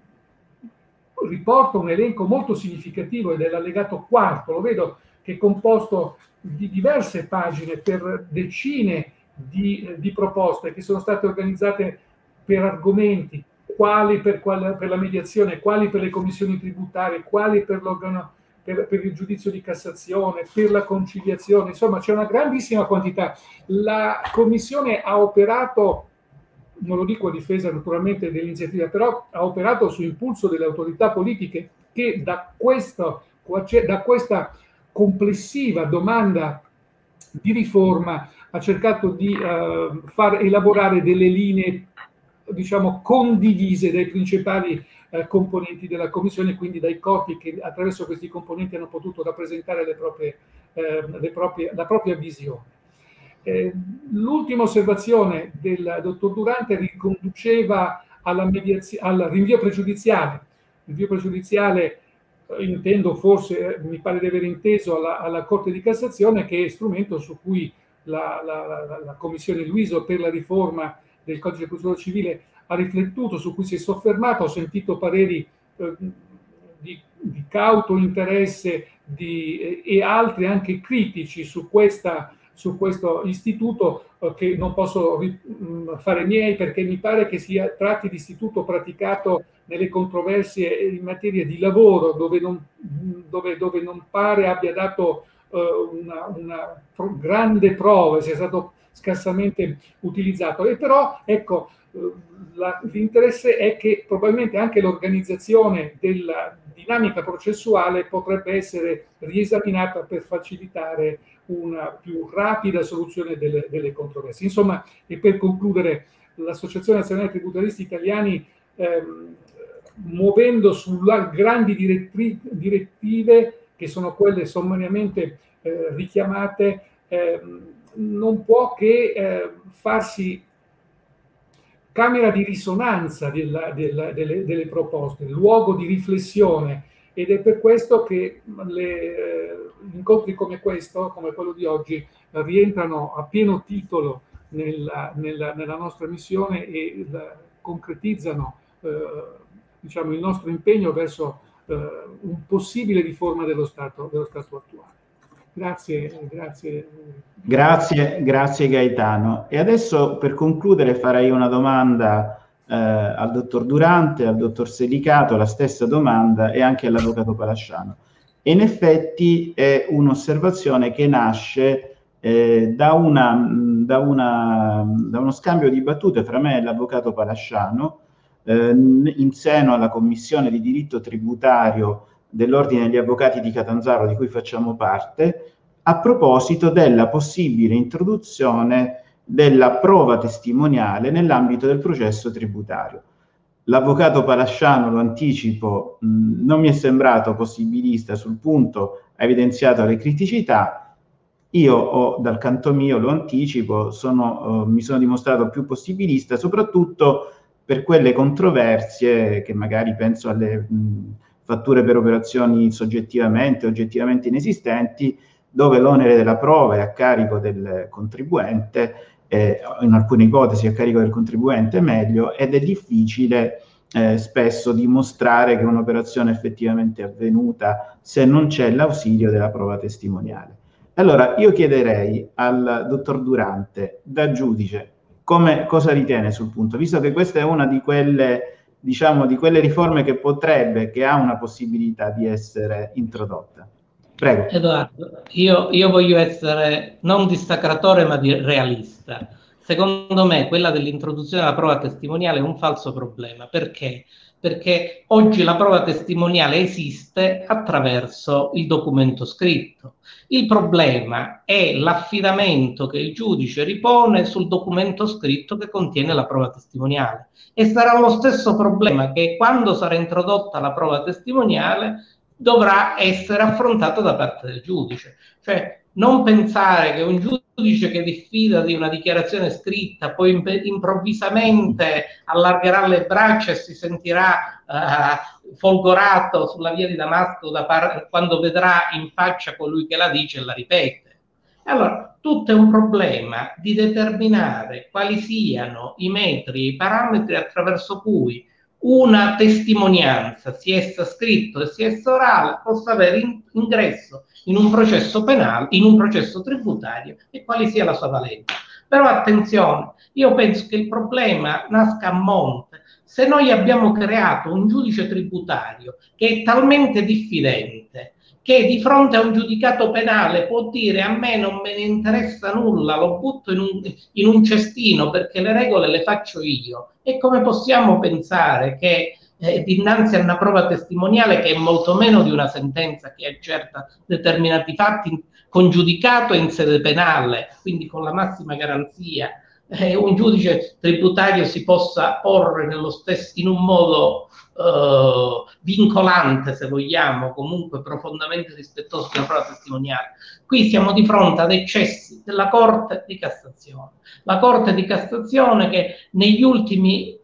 riporta un elenco molto significativo ed è l'allegato quarto, lo vedo che è composto di diverse pagine per decine di, di proposte che sono state organizzate per argomenti, quali per, per, la mediazione, quali per le commissioni tributarie, quali per, per, per, il giudizio di Cassazione, per la conciliazione, insomma c'è una grandissima quantità. La Commissione ha operato, non lo dico a difesa naturalmente dell'iniziativa, però ha operato su impulso delle autorità politiche che da, questo, da questa complessiva domanda di riforma ha cercato di uh, far elaborare delle linee diciamo, condivise dai principali eh, componenti della Commissione, quindi dai corpi che attraverso questi componenti hanno potuto rappresentare le proprie, eh, le proprie, la propria visione. Eh, l'ultima osservazione del dottor Durante riconduceva alla mediazio- al rinvio pregiudiziale. Rinvio pregiudiziale eh, intendo forse, eh, mi pare di aver inteso, alla, alla, Corte di Cassazione, che è strumento su cui la, la, la, la Commissione Luiso per la riforma del codice di procedura civile ha riflettuto, su cui si è soffermato, ho sentito pareri eh, di, di, cauto interesse di, eh, e altri anche critici su, questa, su questo istituto eh, che non posso ri, mh, mm, fare miei perché mi pare che si tratti di istituto praticato nelle controversie in materia di lavoro dove non, dove, dove non pare abbia dato eh, una, una grande prova, sia stato scarsamente utilizzato. E però, ecco, eh, la, l'interesse è che probabilmente anche l'organizzazione della dinamica processuale potrebbe essere riesaminata per facilitare una più rapida soluzione delle, delle controversie. Insomma, e per concludere, l'Associazione Nazionale Tributaristi Italiani, ehm, muovendo su grandi direttri, direttive, che sono quelle sommariamente eh, richiamate, ehm, non può che eh, farsi camera di risonanza della, della, delle, delle, proposte, luogo di riflessione ed è per questo che le, eh, incontri come questo, come quello di oggi, rientrano a pieno titolo nella, nella, nella nostra missione e concretizzano eh, diciamo, il nostro impegno verso eh, un possibile riforma dello Stato, dello Stato attuale. Grazie, grazie. Grazie, grazie Gaetano. E adesso per concludere farei una domanda eh, al dottor Durante, al dottor Selicato, la stessa domanda e anche all'avvocato Palasciano. In effetti è un'osservazione che nasce eh, da, una, da, una, da, uno scambio di battute fra me e l'avvocato Palasciano eh, in seno alla commissione di diritto tributario dell'Ordine degli Avvocati di Catanzaro, di cui facciamo parte, a proposito della possibile introduzione della prova testimoniale nell'ambito del processo tributario. L'avvocato Palasciano, lo anticipo, mh, non mi è sembrato possibilista sul punto, ha evidenziato le criticità. Io ho, dal canto mio, lo anticipo, sono, uh, mi sono dimostrato più possibilista, soprattutto per quelle controversie che magari penso alle mh, fatture per operazioni soggettivamente, oggettivamente inesistenti, dove l'onere della prova è a carico del contribuente, eh, in alcune ipotesi a carico del contribuente meglio, ed è difficile eh, spesso dimostrare che un'operazione è effettivamente avvenuta se non c'è l'ausilio della prova testimoniale. Allora, io chiederei al dottor Durante, da giudice, come, cosa ritiene sul punto, visto che questa è una di quelle diciamo, di quelle riforme che potrebbe, che ha una possibilità di essere introdotta. Prego. Edoardo, io, io voglio essere non distacratore ma di realista. Secondo me quella dell'introduzione della prova testimoniale è un falso problema. Perché? Perché oggi la prova testimoniale esiste attraverso il documento scritto. Il problema è l'affidamento che il giudice ripone sul documento scritto che contiene la prova testimoniale. E sarà lo stesso problema che quando sarà introdotta la prova testimoniale dovrà essere affrontato da parte del giudice. Cioè, non pensare che un giudice che diffida di una dichiarazione scritta poi improvvisamente allargherà le braccia e si sentirà uh, folgorato sulla via di Damasco par- quando vedrà in faccia colui che la dice e la ripete. Allora, tutto è un problema di determinare quali siano i metri i parametri attraverso cui una testimonianza, sia essa scritto e sia essa orale, possa avere in, ingresso in un processo penale, in un processo tributario e quale sia la sua valenza. Però attenzione, io penso che il problema nasca a monte. Se noi abbiamo creato un giudice tributario che è talmente diffidente che di fronte a un giudicato penale può dire a me non me ne interessa nulla, lo butto in un, in un cestino perché le regole le faccio io. E come possiamo pensare che eh, dinanzi a una prova testimoniale che è molto meno di una sentenza che accerta determinati fatti con giudicato in sede penale, quindi con la massima garanzia, eh, un giudice tributario si possa porre stesso, in un modo eh, vincolante, se vogliamo, comunque profondamente rispettoso della prova testimoniale. Qui siamo di fronte ad eccessi della Corte di Cassazione. La Corte di Cassazione che negli ultimi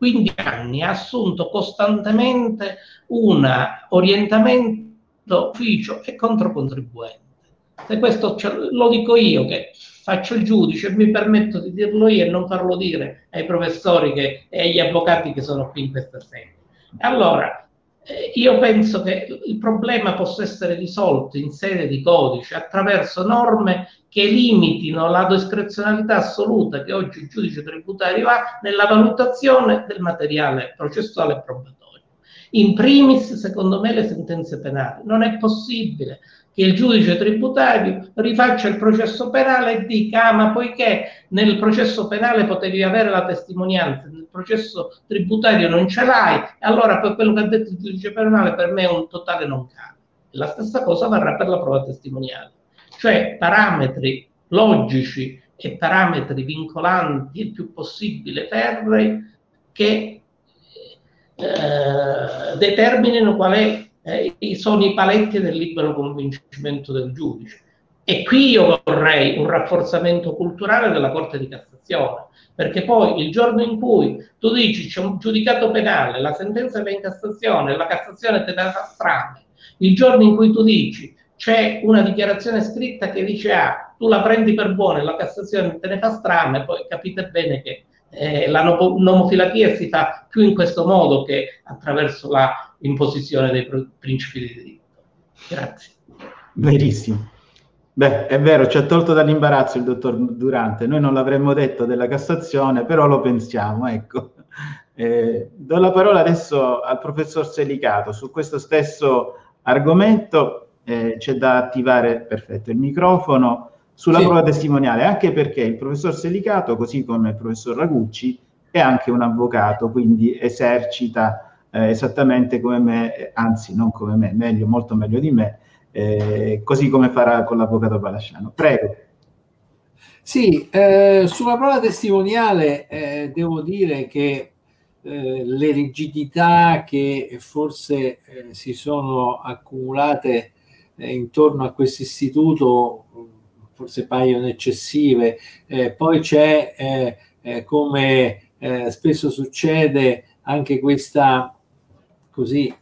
15 anni ha assunto costantemente un orientamento ufficio e controcontribuente. Se questo lo dico io che faccio il giudice e mi permetto di dirlo io e non farlo dire ai professori che, e agli avvocati che sono qui in questa sede. Allora, eh, io penso che il problema possa essere risolto in sede di codice attraverso norme che limitino la discrezionalità assoluta che oggi il giudice tributario ha nella valutazione del materiale processuale e probatorio. In primis, secondo me, le sentenze penali. Non è possibile che il giudice tributario rifaccia il processo penale e dica ah, ma poiché nel processo penale potevi avere la testimonianza, nel processo tributario non ce l'hai, allora per quello che ha detto il giudice penale per me è un totale non cambio. La stessa cosa varrà per la prova testimoniale, cioè parametri logici e parametri vincolanti il più possibile ferrei che eh, determinino qual è eh, sono i paletti del libero convincimento del giudice. E qui io vorrei un rafforzamento culturale della Corte di Cassazione, perché poi il giorno in cui tu dici c'è un giudicato penale, la sentenza va in Cassazione, la Cassazione te la strame, il giorno in cui tu dici c'è una dichiarazione scritta che dice A tu la prendi per buona e la Cassazione te ne fa strame, poi capite bene che eh, la nomofilatia si fa più in questo modo che attraverso la imposizione dei principi di diritto. Grazie. Verissimo. Beh, è vero, ci ha tolto dall'imbarazzo il dottor Durante. Noi non l'avremmo detto della Cassazione, però lo pensiamo, ecco. Eh, do la parola adesso al professor Selicato su questo stesso argomento. Eh, c'è da attivare, perfetto, il microfono sulla sì. prova testimoniale, anche perché il professor Selicato, così come il professor Ragucci, è anche un avvocato, quindi esercita eh, esattamente come me, anzi non come me, meglio, molto meglio di me, eh, così come farà con l'avvocato Palasciano. Prego. Sì, eh, sulla prova testimoniale eh, devo dire che eh, le rigidità che forse eh, si sono accumulate eh, intorno a questo istituto forse paiono eccessive. poi c'è, come spesso succede, anche questa così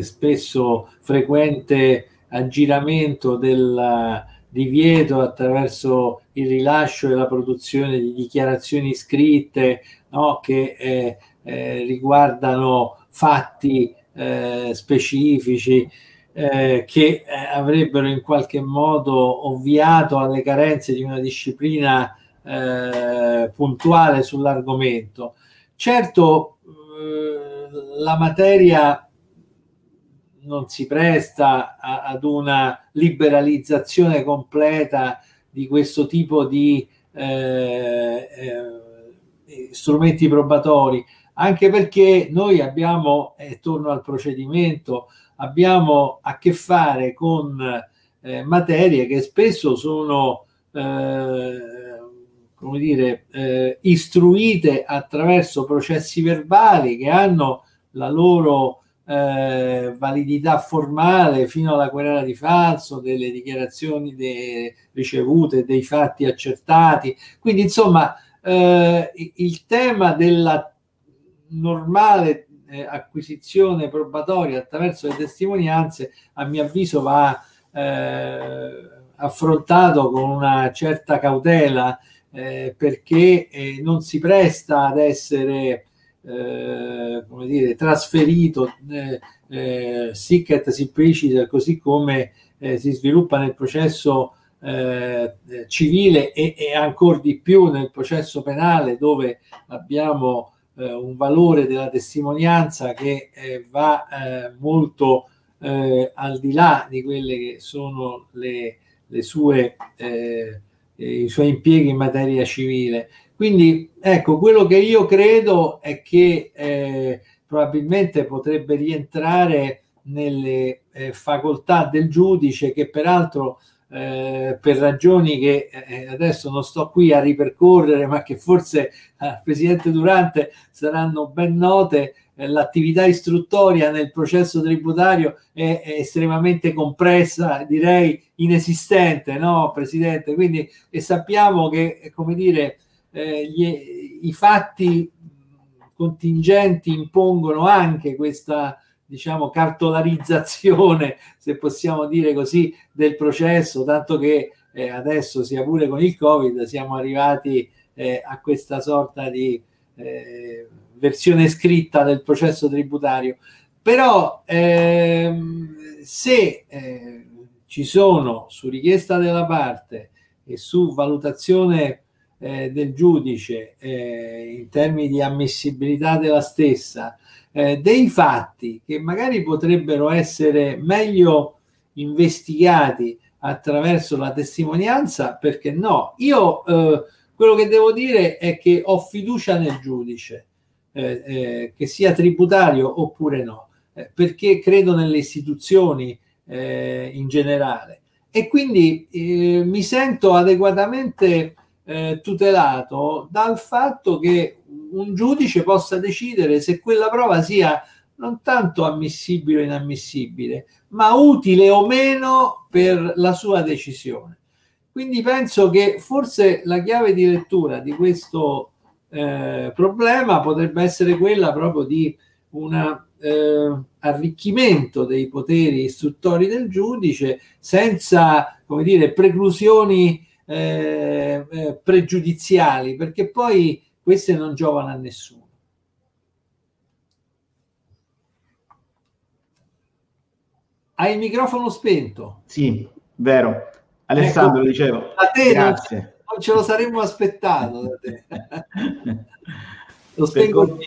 spesso frequente aggiramento del divieto attraverso il rilascio e la produzione di dichiarazioni scritte no, che eh, eh, riguardano fatti eh, specifici eh, che eh, avrebbero in qualche modo ovviato alle carenze di una disciplina eh, puntuale sull'argomento. Certo, la materia non si presta a, ad una liberalizzazione completa di questo tipo di eh, eh, strumenti probatori, anche perché noi abbiamo, e torno al procedimento, abbiamo a che fare con eh, materie che spesso sono eh, come dire, eh, istruite attraverso processi verbali che hanno la loro eh, validità formale fino alla querela di falso, delle dichiarazioni de- ricevute, dei fatti accertati. Quindi, insomma, eh, il tema della normale eh, acquisizione probatoria attraverso le testimonianze, a mio avviso, va eh, affrontato con una certa cautela eh, perché eh, non si presta ad essere eh, come dire, trasferito eh, eh, sic et simpliciter così come si sviluppa nel processo eh, civile e, e ancora di più nel processo penale dove abbiamo eh, un valore della testimonianza che va molto al di là di quelle che sono le, le sue, i suoi impieghi in materia civile. Quindi ecco, quello che io credo è che eh, probabilmente potrebbe rientrare nelle eh, facoltà del giudice che peraltro eh, per ragioni che eh, adesso non sto qui a ripercorrere ma che forse al Presidente Durante saranno ben note, eh, l'attività istruttoria nel processo tributario è, è, estremamente compressa, direi inesistente, no Presidente? Quindi e sappiamo che, come dire, eh, gli, i fatti contingenti impongono anche questa diciamo cartolarizzazione se possiamo dire così del processo tanto che eh, adesso sia pure con il covid siamo arrivati eh, a questa sorta di eh, versione scritta del processo tributario. Però ehm, se eh, ci sono su richiesta della parte e su valutazione eh, del giudice eh, in termini di ammissibilità della stessa, eh, dei fatti che magari potrebbero essere meglio investigati attraverso la testimonianza, perché no? Io eh, quello che devo dire è che ho fiducia nel giudice, eh, eh, che sia tributario oppure no, perché credo nelle istituzioni in generale e quindi mi sento adeguatamente eh, tutelato dal fatto che un giudice possa decidere se quella prova sia non tanto ammissibile o inammissibile, ma utile o meno per la sua decisione. Quindi penso che forse la chiave di lettura di questo eh, problema potrebbe essere quella proprio di un eh, arricchimento dei poteri istruttori del giudice senza, come dire, preclusioni eh, eh, pregiudiziali, perché poi queste non giovano a nessuno. Hai il microfono spento. Sì, vero. Alessandro, ecco, dicevo. A te Grazie. Non, non ce lo saremmo aspettato da te. lo spengo per, con...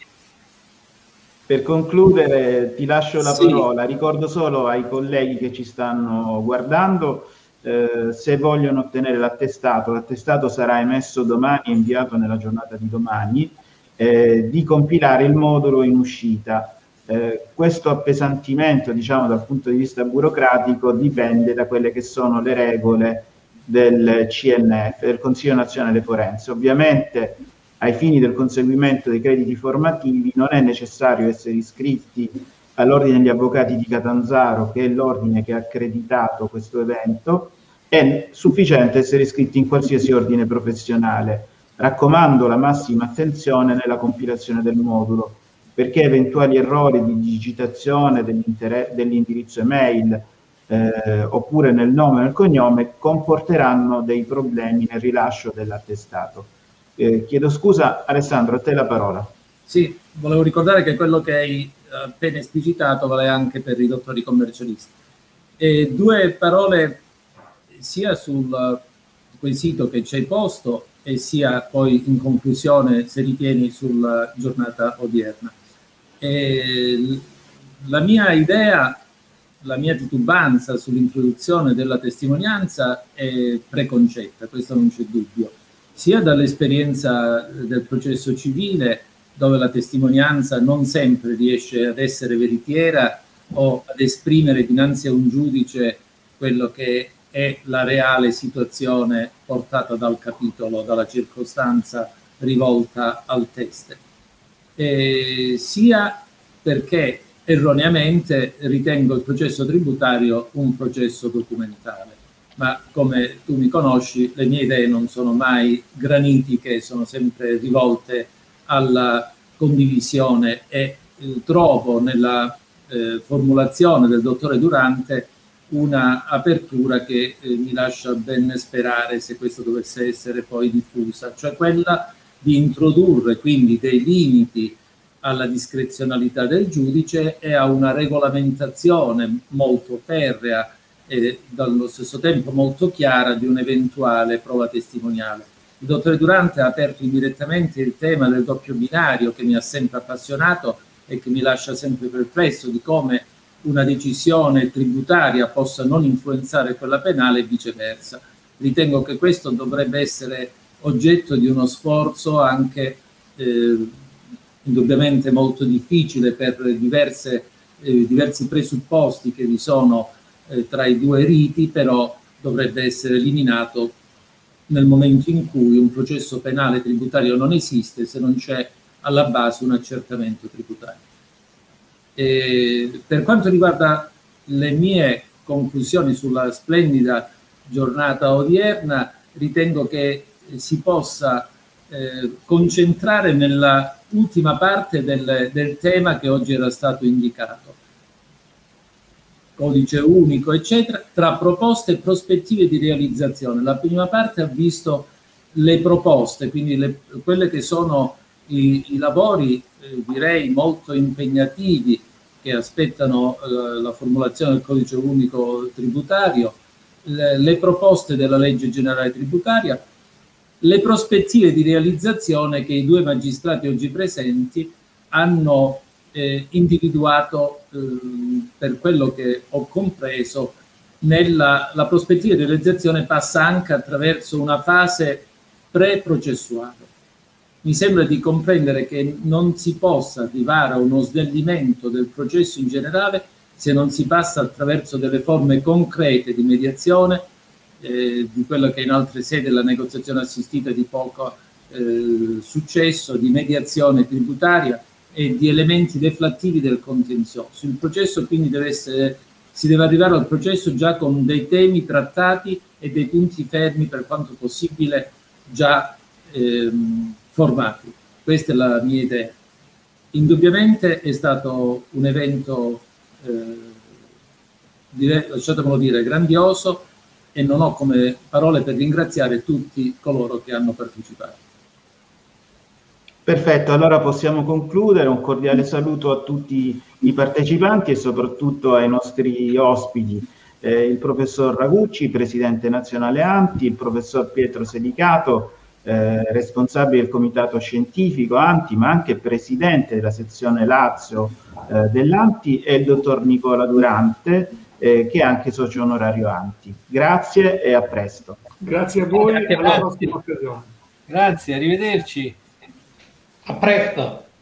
per concludere ti lascio la sì. parola. Ricordo solo ai colleghi che ci stanno guardando eh, se vogliono ottenere l'attestato, l'attestato sarà emesso domani e inviato nella giornata di domani, eh, di compilare il modulo in uscita. Eh, questo appesantimento, diciamo dal punto di vista burocratico, dipende da quelle che sono le regole del CNF, del Consiglio Nazionale Forense. Ovviamente ai fini del conseguimento dei crediti formativi non è necessario essere iscritti all'Ordine degli Avvocati di Catanzaro, che è l'ordine che ha accreditato questo evento, è sufficiente essere iscritti in qualsiasi ordine professionale. Raccomando la massima attenzione nella compilazione del modulo, perché eventuali errori di digitazione dell'indirizzo email eh, oppure nel nome e nel cognome comporteranno dei problemi nel rilascio dell'attestato. Eh, chiedo scusa, Alessandro, a te la parola. Sì, volevo ricordare che quello che hai appena esplicitato vale anche per i dottori commercialisti. E due parole sia sul quesito che ci hai posto e sia poi in conclusione, se ritieni, sulla giornata odierna. E la mia idea, la mia titubanza sull'introduzione della testimonianza è preconcetta, questo non c'è dubbio, sia dall'esperienza del processo civile dove la testimonianza non sempre riesce ad essere veritiera o ad esprimere dinanzi a un giudice quello che è la reale situazione portata dal capitolo, dalla circostanza rivolta al teste. E sia perché erroneamente ritengo il processo tributario un processo documentale, ma come tu mi conosci, le mie idee non sono mai granitiche, sono sempre rivolte alla condivisione e eh, trovo nella eh, formulazione del dottore Durante una apertura che eh, mi lascia ben sperare se questo dovesse essere poi diffusa, cioè quella di introdurre quindi dei limiti alla discrezionalità del giudice e a una regolamentazione molto ferrea e dallo stesso tempo molto chiara di un'eventuale prova testimoniale. Il dottore Durante ha aperto indirettamente il tema del doppio binario che mi ha sempre appassionato e che mi lascia sempre perplesso di come una decisione tributaria possa non influenzare quella penale e viceversa. Ritengo che questo dovrebbe essere oggetto di uno sforzo anche eh, indubbiamente molto difficile per diverse, eh, diversi presupposti che vi sono eh, tra i due riti, però dovrebbe essere eliminato nel momento in cui un processo penale tributario non esiste se non c'è alla base un accertamento tributario. E per quanto riguarda le mie conclusioni sulla splendida giornata odierna, ritengo che si possa eh, concentrare nella ultima parte del, del tema che oggi era stato indicato codice unico, eccetera, tra proposte e prospettive di realizzazione. La prima parte ha visto le proposte, quindi le, quelle che sono i, i lavori, eh, direi, molto impegnativi che aspettano eh, la formulazione del codice unico tributario, le, le proposte della legge generale tributaria, le prospettive di realizzazione che i due magistrati oggi presenti hanno eh, individuato eh, per quello che ho compreso nella la prospettiva di realizzazione passa anche attraverso una fase pre-processuale. Mi sembra di comprendere che non si possa arrivare a uno snellimento del processo in generale se non si passa attraverso delle forme concrete di mediazione, eh, di quello che in altre sedi la negoziazione assistita di poco eh, successo, di mediazione tributaria, e di elementi deflattivi del contenzioso. Il processo quindi deve essere, si deve arrivare al processo già con dei temi trattati e dei punti fermi per quanto possibile già ehm, formati. Questa è la mia idea. Indubbiamente è stato un evento, eh, dire, lasciatemelo dire, grandioso, e non ho come parole per ringraziare tutti coloro che hanno partecipato. Perfetto, allora possiamo concludere. Un cordiale saluto a tutti i partecipanti e soprattutto ai nostri ospiti, eh, il professor Ragucci, presidente nazionale Anti, il professor Pietro Sedicato, eh, responsabile del comitato scientifico Anti, ma anche presidente della sezione Lazio eh, dell'Anti, e il dottor Nicola Durante, eh, che è anche socio onorario Anti. Grazie e a presto. Grazie a voi, alla prossima occasione. Grazie, arrivederci. A presto.